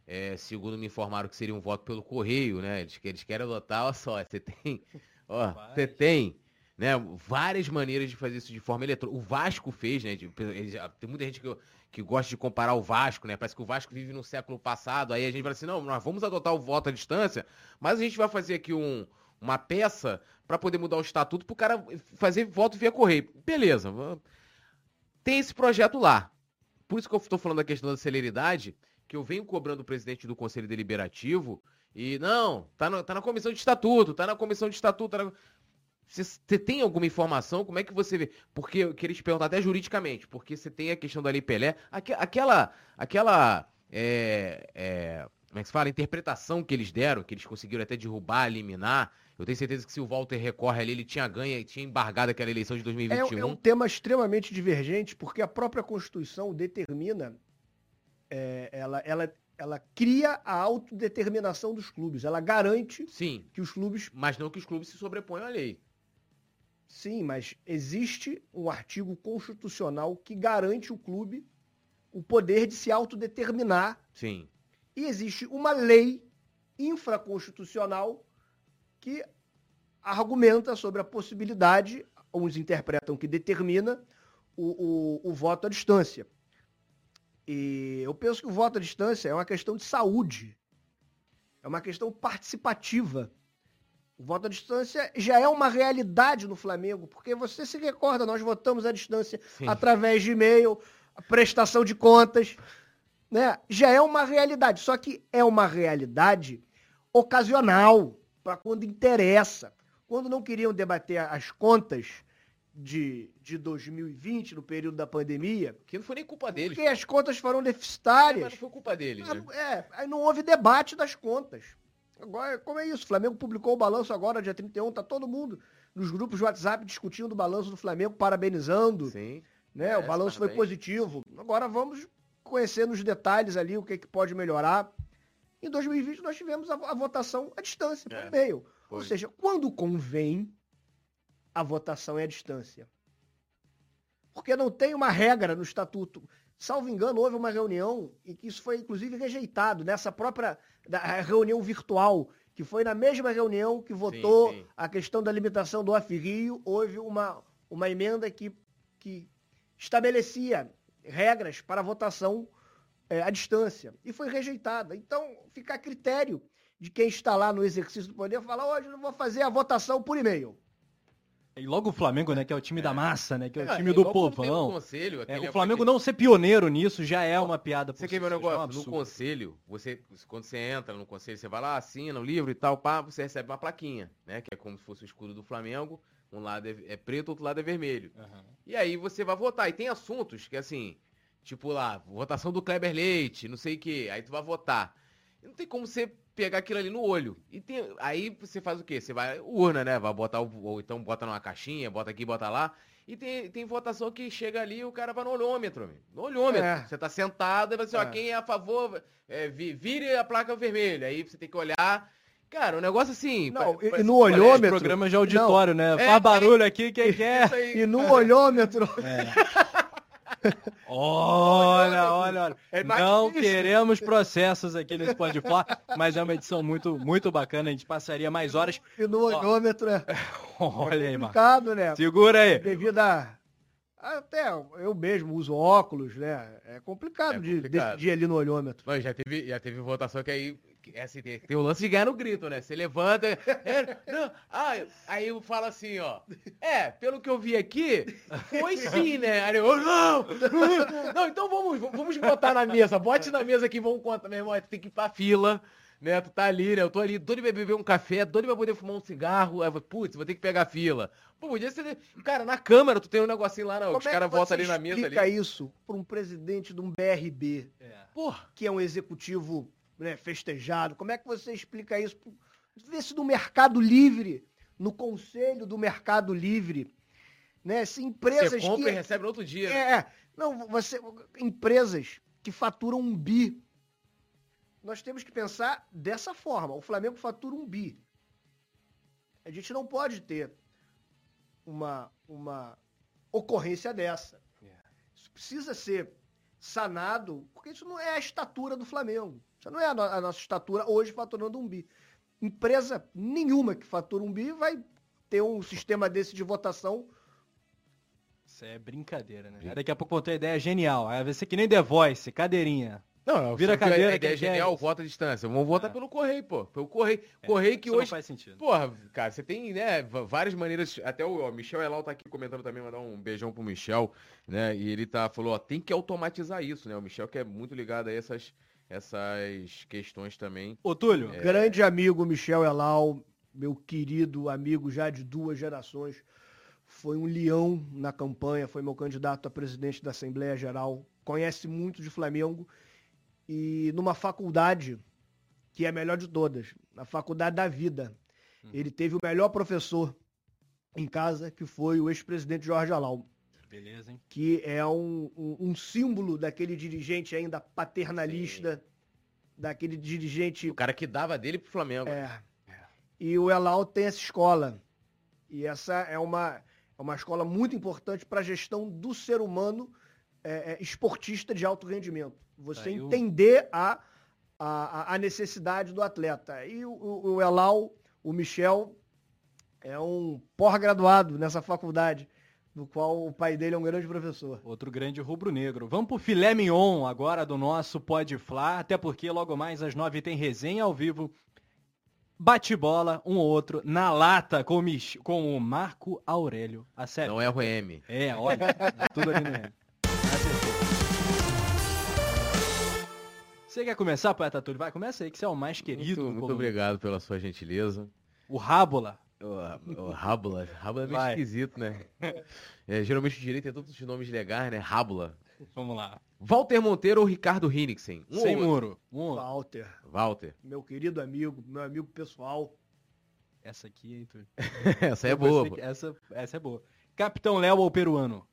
É, segundo me informaram que seria um voto pelo correio, né? Eles, eles querem adotar, olha só, você tem. Ó, você tem né? Várias maneiras de fazer isso de forma eletrônica. O Vasco fez, né? de- tem muita gente que, que gosta de comparar o Vasco, né? Parece que o Vasco vive no século passado. Aí a gente fala assim, não, nós vamos adotar o voto à distância, mas a gente vai fazer aqui um, uma peça para poder mudar o estatuto pro cara fazer voto via correio. Beleza. Tem esse projeto lá. Por isso que eu estou falando da questão da celeridade, que eu venho cobrando o presidente do Conselho Deliberativo e, não, tá, no- tá na comissão de estatuto, tá na comissão de estatuto. tá na- Você tem alguma informação? Como é que você vê? Porque eu queria te perguntar até juridicamente, porque você tem a questão da Lei Pelé, aque- aquela, aquela, é, é, como é que se fala? Interpretação que eles deram, que eles conseguiram até derrubar, eliminar. Eu tenho certeza que se o Walter recorre ali, ele tinha ganho, tinha embargado aquela eleição de É, 2021. é um tema extremamente divergente, porque a própria Constituição determina, é, ela, ela, ela cria a autodeterminação dos clubes. Ela garante Sim, que os clubes. mas não que os clubes se sobreponham à lei. Sim, mas existe um artigo constitucional que garante o clube o poder de se autodeterminar. Sim. E existe uma lei infraconstitucional que argumenta sobre a possibilidade, uns interpretam que determina, o, o, o voto à distância. E eu penso que o voto à distância é uma questão de saúde, é uma questão participativa. O voto à distância já é uma realidade no Flamengo, porque você se recorda, nós votamos à distância Sim. através de e-mail, prestação de contas, né? Já é uma realidade, só que é uma realidade ocasional, para quando interessa. Quando não queriam debater as contas de, de 2020, no período da pandemia, Que não foi nem culpa deles. porque as contas foram Mas deficitárias. não foi culpa deles, Ah, né? É, aí não houve debate das contas. Agora, como é isso? O Flamengo publicou o balanço agora, dia 31, tá todo mundo nos grupos de WhatsApp discutindo o balanço do Flamengo, parabenizando, Sim. né? É, o balanço foi positivo. Agora vamos conhecer nos detalhes ali o que, que pode melhorar. Em 2020 nós tivemos a, a votação à distância, por É, e-mail. Ou seja, quando convém, a votação é à distância. Porque não tem uma regra no estatuto. Salvo engano, houve uma reunião e que isso foi inclusive rejeitado nessa própria reunião virtual, que foi na mesma reunião que votou sim. a questão da limitação do off-rio, houve uma, uma emenda que, que estabelecia regras para a votação é, à distância e foi rejeitada. Então, fica a critério de quem está lá no exercício do poder falar, hoje eu vou fazer a votação por e-mail. E logo o Flamengo, né, que é o time da massa, né, que é o É, time é do povão. um conselho, É, o Flamengo não ser pioneiro nisso já é uma piada. Você quer ver um é negócio? no conselho, você, quando você entra no conselho, você vai lá, assina o livro e tal, pá, você recebe uma plaquinha, né? Que é como se fosse o escudo do Flamengo. Um lado é, é preto, outro lado é vermelho. Aham. E aí você vai votar. E tem assuntos que, assim, tipo lá, votação do Kleber Leite, não sei o quê. Aí tu vai votar. E não tem como você pegar aquilo ali no olho. E tem, aí você faz o quê? Você vai, urna, né? Vai botar, o, ou então bota numa caixinha, bota aqui, bota lá. E tem, tem votação que chega ali e o cara vai no olhômetro, amigo. No olhômetro. É. Você tá sentado e vai assim, ó, É. quem é a favor, é, vi- vire a placa vermelha. Aí você tem que olhar. Cara, o negócio assim. Não, e- no um olhômetro- Programa de auditório, né? É, Faz barulho aqui, quem [LAUGHS] quer. Aí. E no olhômetro, [LAUGHS] Olha, olha, olha. É Não difícil. queremos processos aqui nesse Pode Falar, mas é uma edição muito, muito bacana. A gente passaria mais horas. e no olhômetro é [LAUGHS] Olha aí, Marcos. complicado, né? Segura aí. Devido a. Até eu mesmo uso óculos, né? É complicado, É de complicado. decidir ali no olhômetro. Mas já teve, já teve votação que aí. É assim, tem, tem o lance de ganhar no grito, né? Você levanta. é, não, ah, aí eu falo assim, ó. É, pelo que eu vi aqui, foi sim, né? Aí eu, não! Não, então vamos, vamos botar na mesa. Bote na mesa aqui, vamos contar, meu irmão. aí Tu tem que ir pra fila. Né, tu tá ali, né? Eu tô ali, doido pra beber um café, doido pra poder fumar um cigarro. Aí, putz, vou ter que pegar a fila. Pô, podia ser. Cara, na câmera, tu tem um negocinho lá, não. Como Os é caras você voltam ali na mesa ali. isso para um presidente de um BRB, Porra. que é um executivo né, festejado? Como é que você explica isso? Vê se no Mercado Livre, no Conselho do Mercado Livre, né? Se empresas Você compra que e recebe no outro dia. É, é. não, você empresas que faturam um bi. Nós temos que pensar dessa forma. O Flamengo fatura um bi. A gente não pode ter uma, uma ocorrência dessa. Isso precisa ser sanado, porque isso não é a estatura do Flamengo. Isso não é a, no- a nossa estatura hoje faturando um bi. Empresa nenhuma que fatura um bi vai ter um sistema desse de votação. Isso é brincadeira, né? Daqui a pouco vou ter uma ideia genial. Aí vai ser que nem The Voice, cadeirinha. Não, Vira a porque cadeira, A ideia é genial, isso. vota à distância. Vamos votar É. pelo correio, pô. Pelo correio. É, Correio que isso não hoje. faz sentido. Porra, cara, você tem, né, várias maneiras. Até o ó, Michel Elal tá aqui comentando também, mandar um beijão pro Michel, né? E ele tá, falou, ó, tem que automatizar isso, né? O Michel que é muito ligado a essas, essas questões também. Ô, Túlio, É. Grande amigo Michel Elal, meu querido amigo já de duas gerações. Foi um leão na campanha, foi meu candidato a presidente da Assembleia Geral. Conhece muito de Flamengo. E numa faculdade, que é a melhor de todas, na Faculdade da Vida, ele teve o melhor professor em casa, que foi o ex-presidente Jorge Alau. Beleza, hein? que é um, um, um símbolo daquele dirigente ainda paternalista, daquele dirigente. O cara que dava dele pro Flamengo. É. E o Elal tem essa escola. E essa é uma, é uma escola muito importante para a gestão do ser humano é, é, esportista de alto rendimento. Você Aí o- entender a, a, a necessidade do atleta. E o, o, o Elal, o Michel, é um pós-graduado nessa faculdade, do qual o pai dele é um grande professor. Outro grande rubro-negro. Vamos pro filé mignon agora do nosso Pode Flá, até porque logo mais às nove tem resenha ao vivo. Bate-bola, um ou outro, na lata com o, Mich com o Marco Aurélio. A sério. Não é o M. É, olha, tá tudo ali no M. Acertou. Você quer começar, poeta Túlio? Vai, começa aí, que você é o mais querido. Muito, muito obrigado pela sua gentileza. O Rábola. O, o Rábula. Rábula é meio Vai. esquisito, né? [LAUGHS] É, geralmente o direito tem todos os nomes legais, né? Rábula. Vamos lá. Walter Monteiro ou Ricardo Hinnicksen? Um Sem ou muro. Um. Walter, Walter. meu querido amigo, meu amigo pessoal. Essa aqui, hein, Túlio? [LAUGHS] Essa é Eu boa, que Essa, essa é boa. Capitão Léo ou peruano?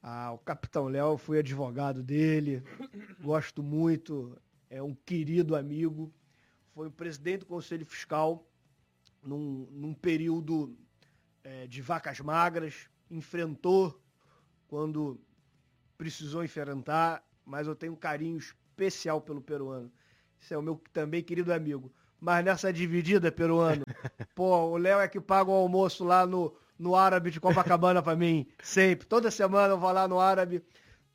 Ah, o Capitão Léo, fui advogado dele, gosto muito, é um querido amigo. Foi o presidente do Conselho Fiscal num, num período eh, de vacas magras, enfrentou quando precisou enfrentar, mas eu tenho um carinho especial pelo peruano. Esse é o meu também querido amigo. Mas nessa dividida, peruano, [LAUGHS] pô, o Léo é que paga o almoço lá no, no árabe de Copacabana pra mim, sempre. Toda semana eu vou lá no árabe,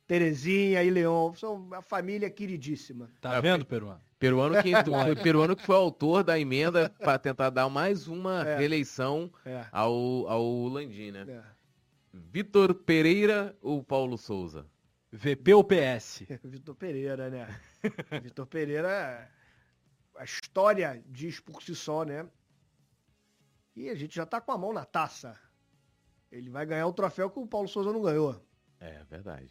Terezinha e Leon. São uma família queridíssima. Tá Ah, vendo, peruano? Peruano que, [LAUGHS] foi peruano que foi autor da emenda para tentar dar mais uma É. reeleição É, ao, ao Landim, né? é. Vitor Pereira ou Paulo Souza? VP ou PS? [LAUGHS] Vitor Pereira, né? [LAUGHS] Vitor Pereira, a história diz por si só, né? E a gente já tá com a mão na taça. Ele vai ganhar o troféu que o Paulo Souza não ganhou. É, verdade.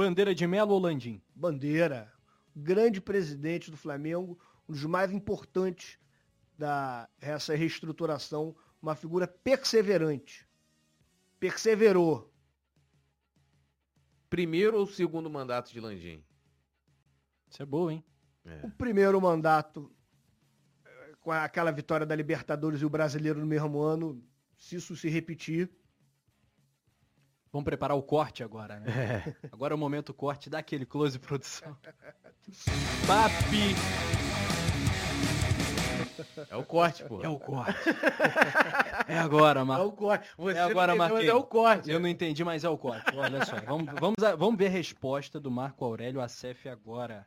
Bandeira de Melo ou Landim? Bandeira, grande presidente do Flamengo, um dos mais importantes dessa reestruturação, uma figura perseverante. Perseverou. Primeiro ou segundo mandato de Landim? Isso é boa, hein? É. O primeiro mandato, eh, com aquela vitória da Libertadores e o Brasileiro no mesmo ano, se isso se repetir, Vamos preparar o corte agora, né? Agora é o momento corte daquele close produção. Papi É o corte, pô. é o corte. É agora, É Marco. o corte. Você É agora, não entendeu, mas Marquinhos. É o corte. Eu não entendi, mas é o corte. Olha só. Vamos, vamos, a- vamos ver a resposta do Marco Aurélio Acef agora.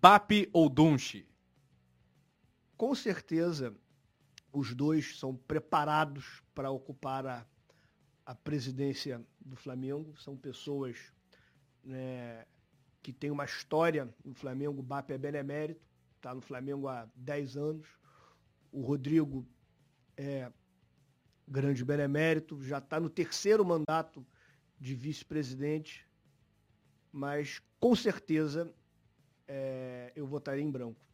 Papi ou Dunchi? com certeza os dois são preparados para ocupar a, a presidência do Flamengo. São pessoas né, que têm uma história no Flamengo. O BAP é benemérito, está no Flamengo há 10 anos. O Rodrigo é grande benemérito, já está no terceiro mandato de vice-presidente, mas com certeza é, eu votaria em branco.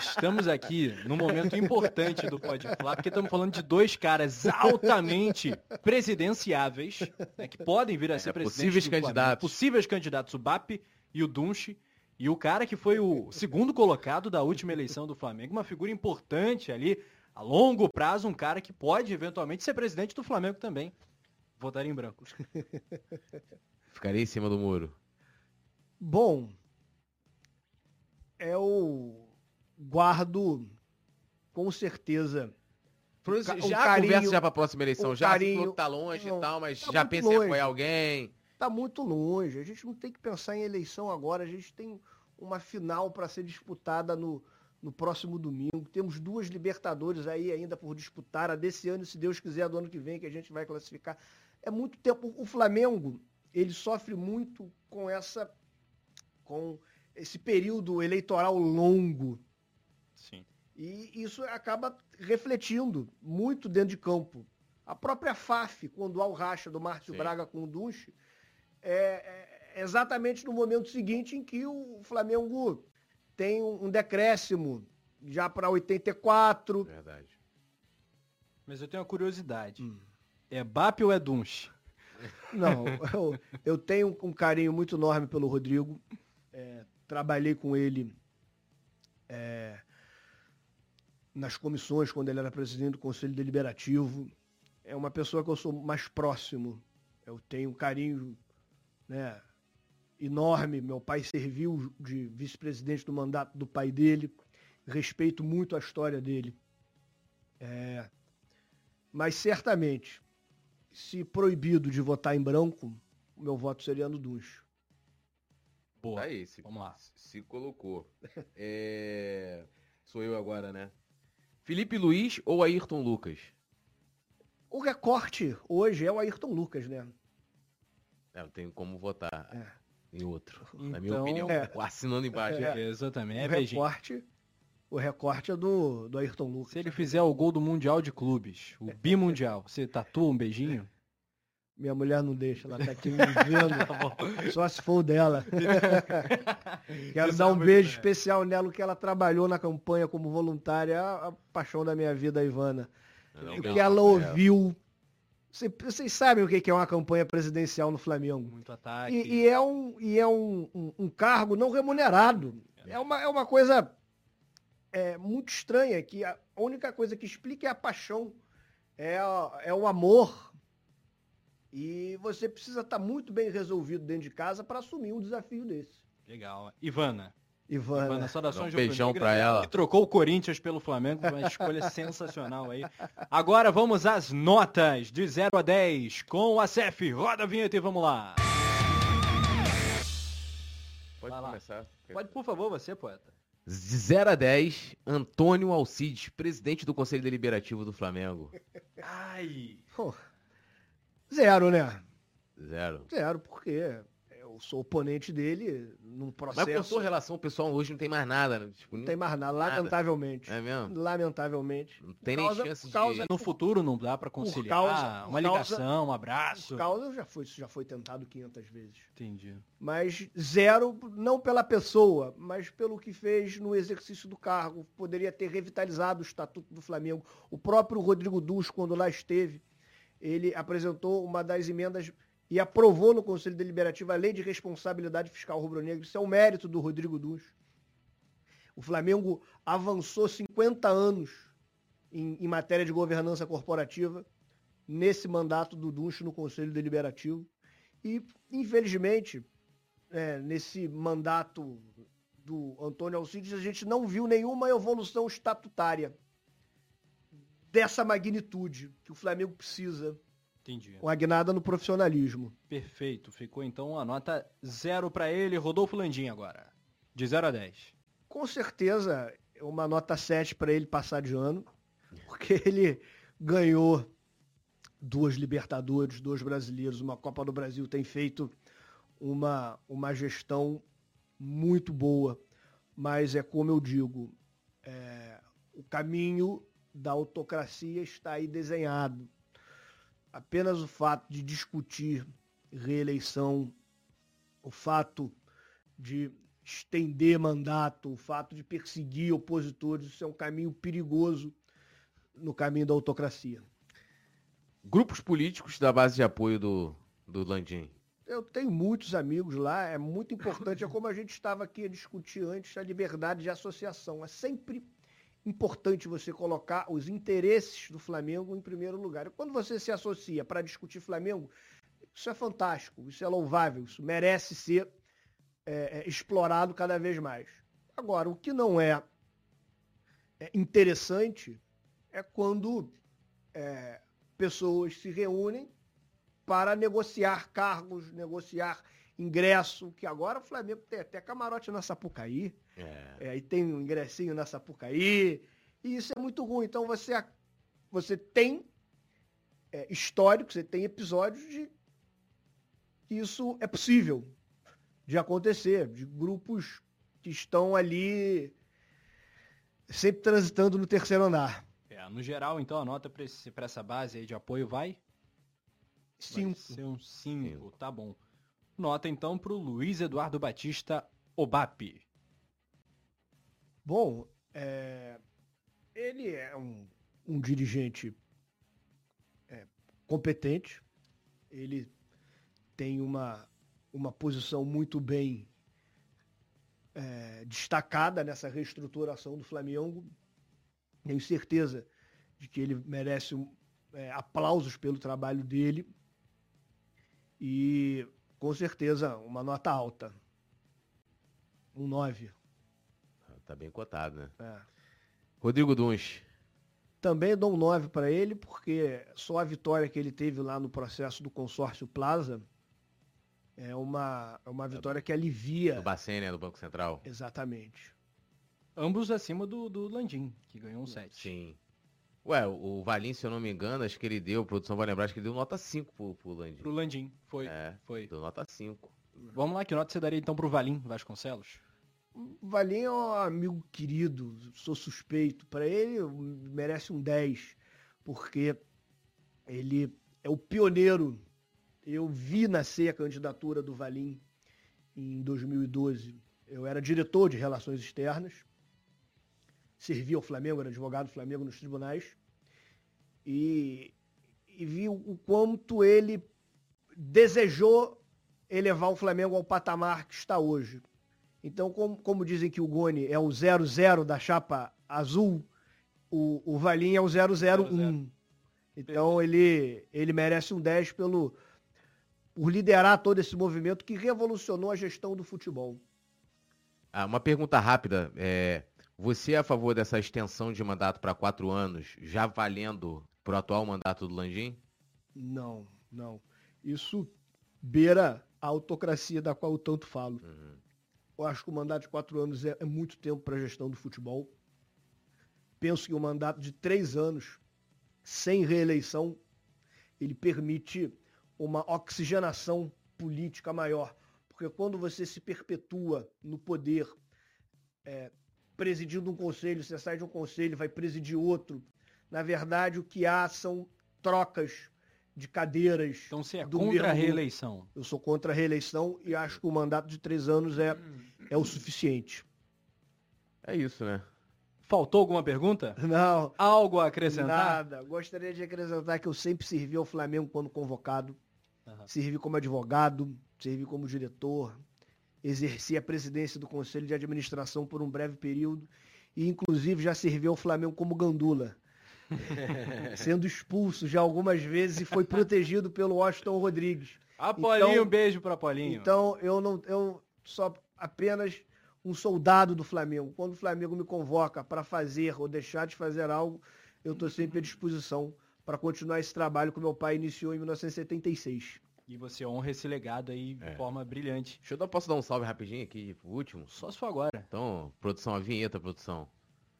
Estamos aqui num momento importante do Pode Falar, porque estamos falando de dois caras altamente presidenciáveis, né, que podem vir a ser É, presidentes possíveis do Flamengo. candidatos. Possíveis candidatos, o BAP e o Dunchi. E o cara que foi o segundo colocado da última eleição do Flamengo, uma figura importante ali, a longo prazo, um cara que pode eventualmente ser presidente do Flamengo também. Votaria em branco. Ficaria em cima do muro. Bom, eu guardo com certeza já carinho, conversa já para a próxima eleição, já carinho, tá longe não, e tal, mas tá já pensa longe. em apoiar alguém. Tá muito longe. A gente não tem que pensar em eleição agora. A gente tem uma final para ser disputada no, no próximo domingo. Temos duas Libertadores aí ainda por disputar. A desse ano, se Deus quiser, do ano que vem, que a gente vai classificar. É muito tempo. O Flamengo, ele sofre muito com essa. com esse período eleitoral longo. Sim. E isso acaba refletindo muito dentro de campo. A própria FAF, quando há o racha do Márcio Sim. Braga com o Dunche, é, é, exatamente no momento seguinte em que o Flamengo tem um, decréscimo já para 84. Verdade. Mas eu tenho uma curiosidade. Hum. É BAP ou é Dunche? Não, [LAUGHS] eu, eu, tenho um carinho muito enorme pelo Rodrigo. É, trabalhei com ele é, nas comissões, quando ele era presidente do Conselho Deliberativo. É uma pessoa que eu sou mais próximo. Eu tenho um carinho né, enorme. Meu pai serviu de vice-presidente do mandato do pai dele. Respeito muito a história dele. É, mas certamente, se proibido de votar em branco, o meu voto seria no Duncho. Boa. Tá aí, se, Vamos lá. Se colocou. [LAUGHS] É... Sou eu agora, né? Felipe Luiz ou Ayrton Lucas? O recorte hoje é o Ayrton Lucas, né? É, eu tenho como votar é. em outro. Então, na minha então, opinião, é. [LAUGHS] assinando embaixo. É, exatamente. O recorte, o recorte é do, do Ayrton Lucas. Se ele fizer o gol do Mundial de Clubes, o bimundial, você tatua um beijinho? [LAUGHS] Minha mulher não deixa, ela tá aqui me vendo. [LAUGHS] tá Só se for o dela. [LAUGHS] Quero dar um beijo especial nela, que ela trabalhou na campanha como voluntária, a, a paixão da minha vida, a Ivana. Não, que ela ouviu. Vocês sabem o que é uma campanha presidencial no Flamengo. Muito ataque. E, e é, um, e é um, um, um, cargo não remunerado. É uma, é uma coisa é, muito estranha, que a única coisa que explica é a paixão, é, é o amor e você precisa estar tá muito bem resolvido dentro de casa para assumir um desafio desse. Legal. Ivana. Ivana. Ivana saudações um beijão para ela. Que trocou o Corinthians pelo Flamengo, uma escolha [LAUGHS] sensacional aí. Agora vamos às notas de 0 a 10 com a CEF. Roda a vinheta e vamos lá. Pode Vai começar. Lá. Pode, por favor, você, poeta. De 0 a 10, Antônio Alcides, presidente do Conselho Deliberativo do Flamengo. Ai. Pô. Zero, né? Zero. Zero, porque eu sou oponente dele num processo. Mas com sua relação pessoal hoje não tem mais nada, né? Tipo, não tem mais nada, lamentavelmente. É mesmo? Lamentavelmente. Não tem causa, nem chance causa, de... No futuro não dá para conciliar causa, uma ligação, causa, um abraço. Por causa já foi, já foi tentado 500 vezes. Entendi. Mas zero, não pela pessoa, mas pelo que fez no exercício do cargo. Poderia ter revitalizado o Estatuto do Flamengo. O próprio Rodrigo Dus, quando lá esteve, ele apresentou uma das emendas e aprovou no Conselho Deliberativo a Lei de Responsabilidade Fiscal Rubro-Negro. Isso é um mérito do Rodrigo Duns. O Flamengo avançou 50 anos em, em matéria de governança corporativa nesse mandato do Dunch no Conselho Deliberativo. E, infelizmente, é, nesse mandato do Antônio Alcides, a gente não viu nenhuma evolução estatutária dessa magnitude que o Flamengo precisa. Entendi. Com a guinada no profissionalismo. Perfeito. Ficou então a nota zero para ele. Rodolfo Landim agora. De 0 a 10. Com certeza, uma nota 7 para ele passar de ano. Porque [LAUGHS] ele ganhou duas Libertadores, dois brasileiros, uma Copa do Brasil, tem feito uma, uma gestão muito boa. Mas é como eu digo, é, o caminho da autocracia está aí desenhado. Apenas o fato de discutir reeleição, o fato de estender mandato, o fato de perseguir opositores, isso é um caminho perigoso no caminho da autocracia. Grupos políticos da base de apoio do, do Landim. Eu tenho muitos amigos lá, é muito importante, é como a gente estava aqui a discutir antes, a liberdade de associação. É sempre importante você colocar os interesses do Flamengo em primeiro lugar. quando você se associa para discutir Flamengo, isso é fantástico, isso é louvável, isso merece ser é, é, explorado cada vez mais. Agora, o que não é, é interessante é quando é, pessoas se reúnem para negociar cargos, negociar ingresso, que agora o Flamengo tem até camarote na Sapucaí, é. É, e tem um ingressinho na Sapucaí, e isso é muito ruim. Então você, você tem é, histórico, você tem episódios de que isso é possível de acontecer, de grupos que estão ali sempre transitando no terceiro andar. É, no geral, então, a nota para essa base aí de apoio vai? Cinco. Vai ser um cinco, tá bom. Nota então para o Luiz Eduardo Batista Obap. Bom, é... ele é um, um dirigente é, competente, ele tem uma, uma posição muito bem é, destacada nessa reestruturação do Flamengo. Tenho certeza de que ele merece é, aplausos pelo trabalho dele. E com certeza, uma nota alta. Um 9. Tá bem cotado, né? É. Rodrigo Duns. Também dou um 9 para ele, porque só a vitória que ele teve lá no processo do consórcio Plaza é uma, é uma vitória que alivia. Do Bacen, né? Do Banco Central. Exatamente. Ambos acima do, do Landim, que ganhou um 7. Sim. Ué, o Valim, se eu não me engano, acho que ele deu, a produção vai lembrar, acho que ele deu nota 5 pro, pro Landim. Pro Landim, foi. É, foi. Deu nota 5. Vamos lá, que nota você daria então pro Valim Vasconcelos? O Valim é um amigo querido, sou suspeito. Para ele, merece um 10, porque ele é o pioneiro. Eu vi nascer a candidatura do Valim em 2012. Eu era diretor de relações externas servia ao Flamengo, era advogado do Flamengo nos tribunais, e, e vi o quanto ele desejou elevar o Flamengo ao patamar que está hoje. Então, como, como dizem que o Goni é o 0-0 da chapa azul, o, o Valim é o 0-0-1. Então ele, ele merece um 10 pelo, por liderar todo esse movimento que revolucionou a gestão do futebol. Ah, uma pergunta rápida. É, você é a favor dessa extensão de mandato para quatro anos, já valendo para o atual mandato do Landim? Não, não. Isso beira a autocracia da qual eu tanto falo. Uhum. Eu acho que o mandato de quatro anos é, é muito tempo para a gestão do futebol. Penso que o um mandato de três anos, sem reeleição, ele permite uma oxigenação política maior. Porque quando você se perpetua no poder é, presidindo um conselho, você sai de um conselho, vai presidir outro. Na verdade, o que há são trocas de cadeiras. Então você é contra a reeleição? Eu sou contra a reeleição e acho que o mandato de três anos é, é o suficiente. É isso, né? Faltou alguma pergunta? Não. Algo a acrescentar? Nada. Gostaria de acrescentar que eu sempre servi ao Flamengo quando convocado. Uhum. Servi como advogado, servi como diretor, exerci a presidência do Conselho de Administração por um breve período e, inclusive, já serviu ao Flamengo como gandula. [LAUGHS] sendo expulso já algumas vezes e foi protegido pelo Washington Rodrigues. Apolinho, então, um beijo para Apolinho. Então, eu não eu só apenas um soldado do Flamengo. Quando o Flamengo me convoca para fazer ou deixar de fazer algo, eu estou sempre à disposição para continuar esse trabalho que meu pai iniciou em 1976. E você honra esse legado aí de é. forma brilhante. Deixa eu dar, posso dar um salve rapidinho aqui, o último? Só se for agora. Então, produção, a vinheta, produção.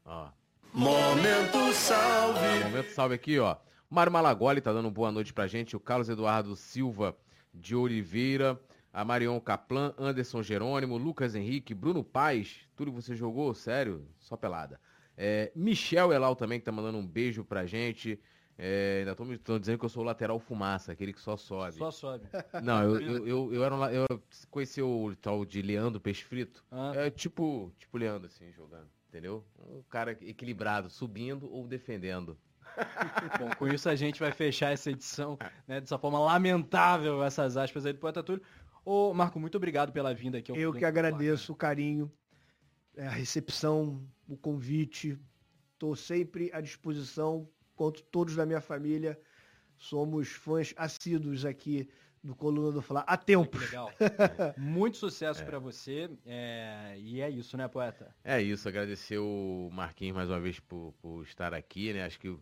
Ó. Momento salve. Momento salve aqui, ó. Mário Malagoli tá dando boa noite pra gente. O Carlos Eduardo Silva de Oliveira. A Marion Caplan, Anderson Jerônimo, Lucas Henrique, Bruno Paz. Tudo você jogou? Sério? Só pelada. É, Michel Elal também, que tá mandando um beijo pra gente. É, ainda estão dizendo que eu sou o lateral fumaça, aquele que só sobe. Só sobe. [LAUGHS] Não, eu, eu, eu, eu era um, eu conheci o tal de Leandro Peixe Frito. Ah. É tipo, tipo Leandro, assim, jogando. Entendeu? Um cara equilibrado, subindo ou defendendo. [LAUGHS] Bom, com isso a gente vai fechar essa edição, né, dessa forma lamentável, essas aspas aí do Poeta Túlio. Ô, Marco, muito obrigado pela vinda aqui. Eu que agradeço o carinho, é, a recepção, o convite. Estou sempre à disposição quanto todos da minha família somos fãs assíduos aqui do Coluna do Fla há tempo. Legal. [LAUGHS] Muito sucesso é. para você. É... E é isso, né, poeta? É isso. Agradecer o Marquinhos mais uma vez por, por estar aqui, né? Acho que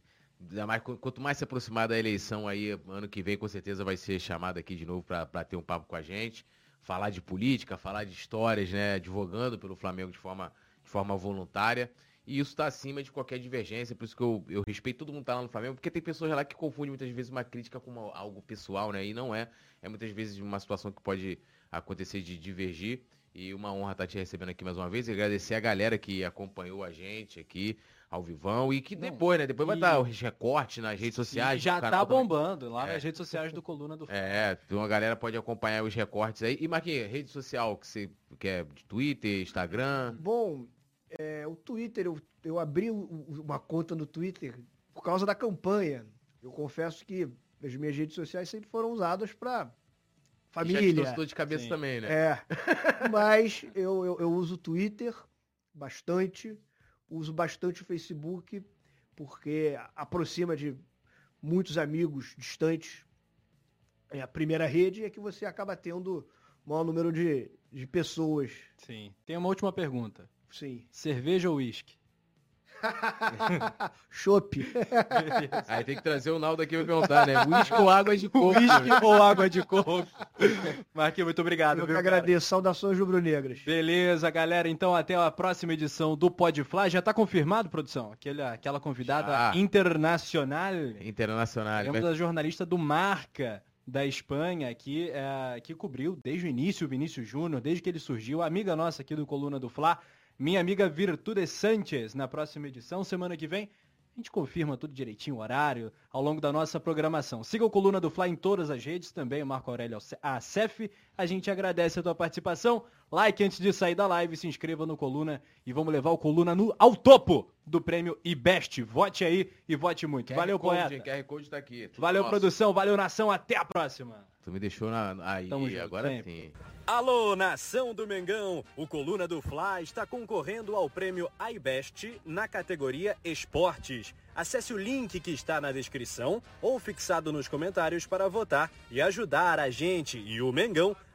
mais, quanto mais se aproximar da eleição aí, ano que vem com certeza vai ser chamado aqui de novo para ter um papo com a gente, falar de política, falar de histórias, né, advogando pelo Flamengo de forma, de forma voluntária. E isso está acima de qualquer divergência, por isso que eu, eu respeito todo mundo que tá lá no Flamengo, porque tem pessoas lá que confundem muitas vezes uma crítica com uma, algo pessoal, né? E não é. É muitas vezes uma situação que pode acontecer de divergir. E uma honra estar te recebendo aqui mais uma vez. E agradecer a galera que acompanhou a gente aqui ao vivão e que depois, né? Depois vai dar os recortes nas redes sociais. Já tá bombando lá é. nas redes sociais do Coluna do Flamengo. É, então a galera pode acompanhar os recortes aí. E Marquinhos, rede social que você quer de Twitter, Instagram? Bom, é, o Twitter, eu, eu abri uma conta no Twitter por causa da campanha. Eu confesso que as minhas redes sociais sempre foram usadas para família. Já te de cabeça Sim. também, né? É. [LAUGHS] Mas eu, eu, eu uso o Twitter bastante, uso bastante o Facebook, porque aproxima de muitos amigos distantes. É a primeira rede é que você acaba tendo o maior número de, de pessoas. Sim. Tem uma última pergunta. Sim. Cerveja ou uísque? [LAUGHS] Chopp. Aí tem que trazer o Naldo aqui pra perguntar, né? Whisky [LAUGHS] [LAUGHS] ou água de coco? Whisky ou água de coco? Marquinhos, muito obrigado. Eu viu, que agradeço. Saudações rubro-negras. Beleza, galera. Então até a próxima edição do Podfly. Já tá confirmado, produção? Aquela, aquela convidada Já. internacional. Internacional. Temos a jornalista do Marca da Espanha, que, é, que cobriu desde o início o Vinícius Júnior, desde que ele surgiu, amiga nossa aqui do Coluna do Fla, minha amiga Virtude Sanchez, na próxima edição, semana que vem. A gente confirma tudo direitinho, o horário, ao longo da nossa programação. Siga o Coluna do Fly em todas as redes, também o Marco Aurélio Acef. A gente agradece a tua participação. Like antes de sair da live, se inscreva no Coluna e vamos levar o Coluna no, ao topo do prêmio IBEST. Vote aí e vote muito. QR valeu, Code, poeta. QR Code tá aqui. Valeu, Nossa. produção. Valeu, nação. Até a próxima. Tu me deixou na... aí, Tamo agora junto, sim. Alô, nação do Mengão! O Coluna do Fla está concorrendo ao prêmio iBest na categoria Esportes. Acesse o link que está na descrição ou fixado nos comentários para votar e ajudar a gente e o Mengão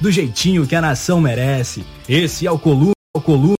do jeitinho que a nação merece. Esse é o Coluna, o Coluna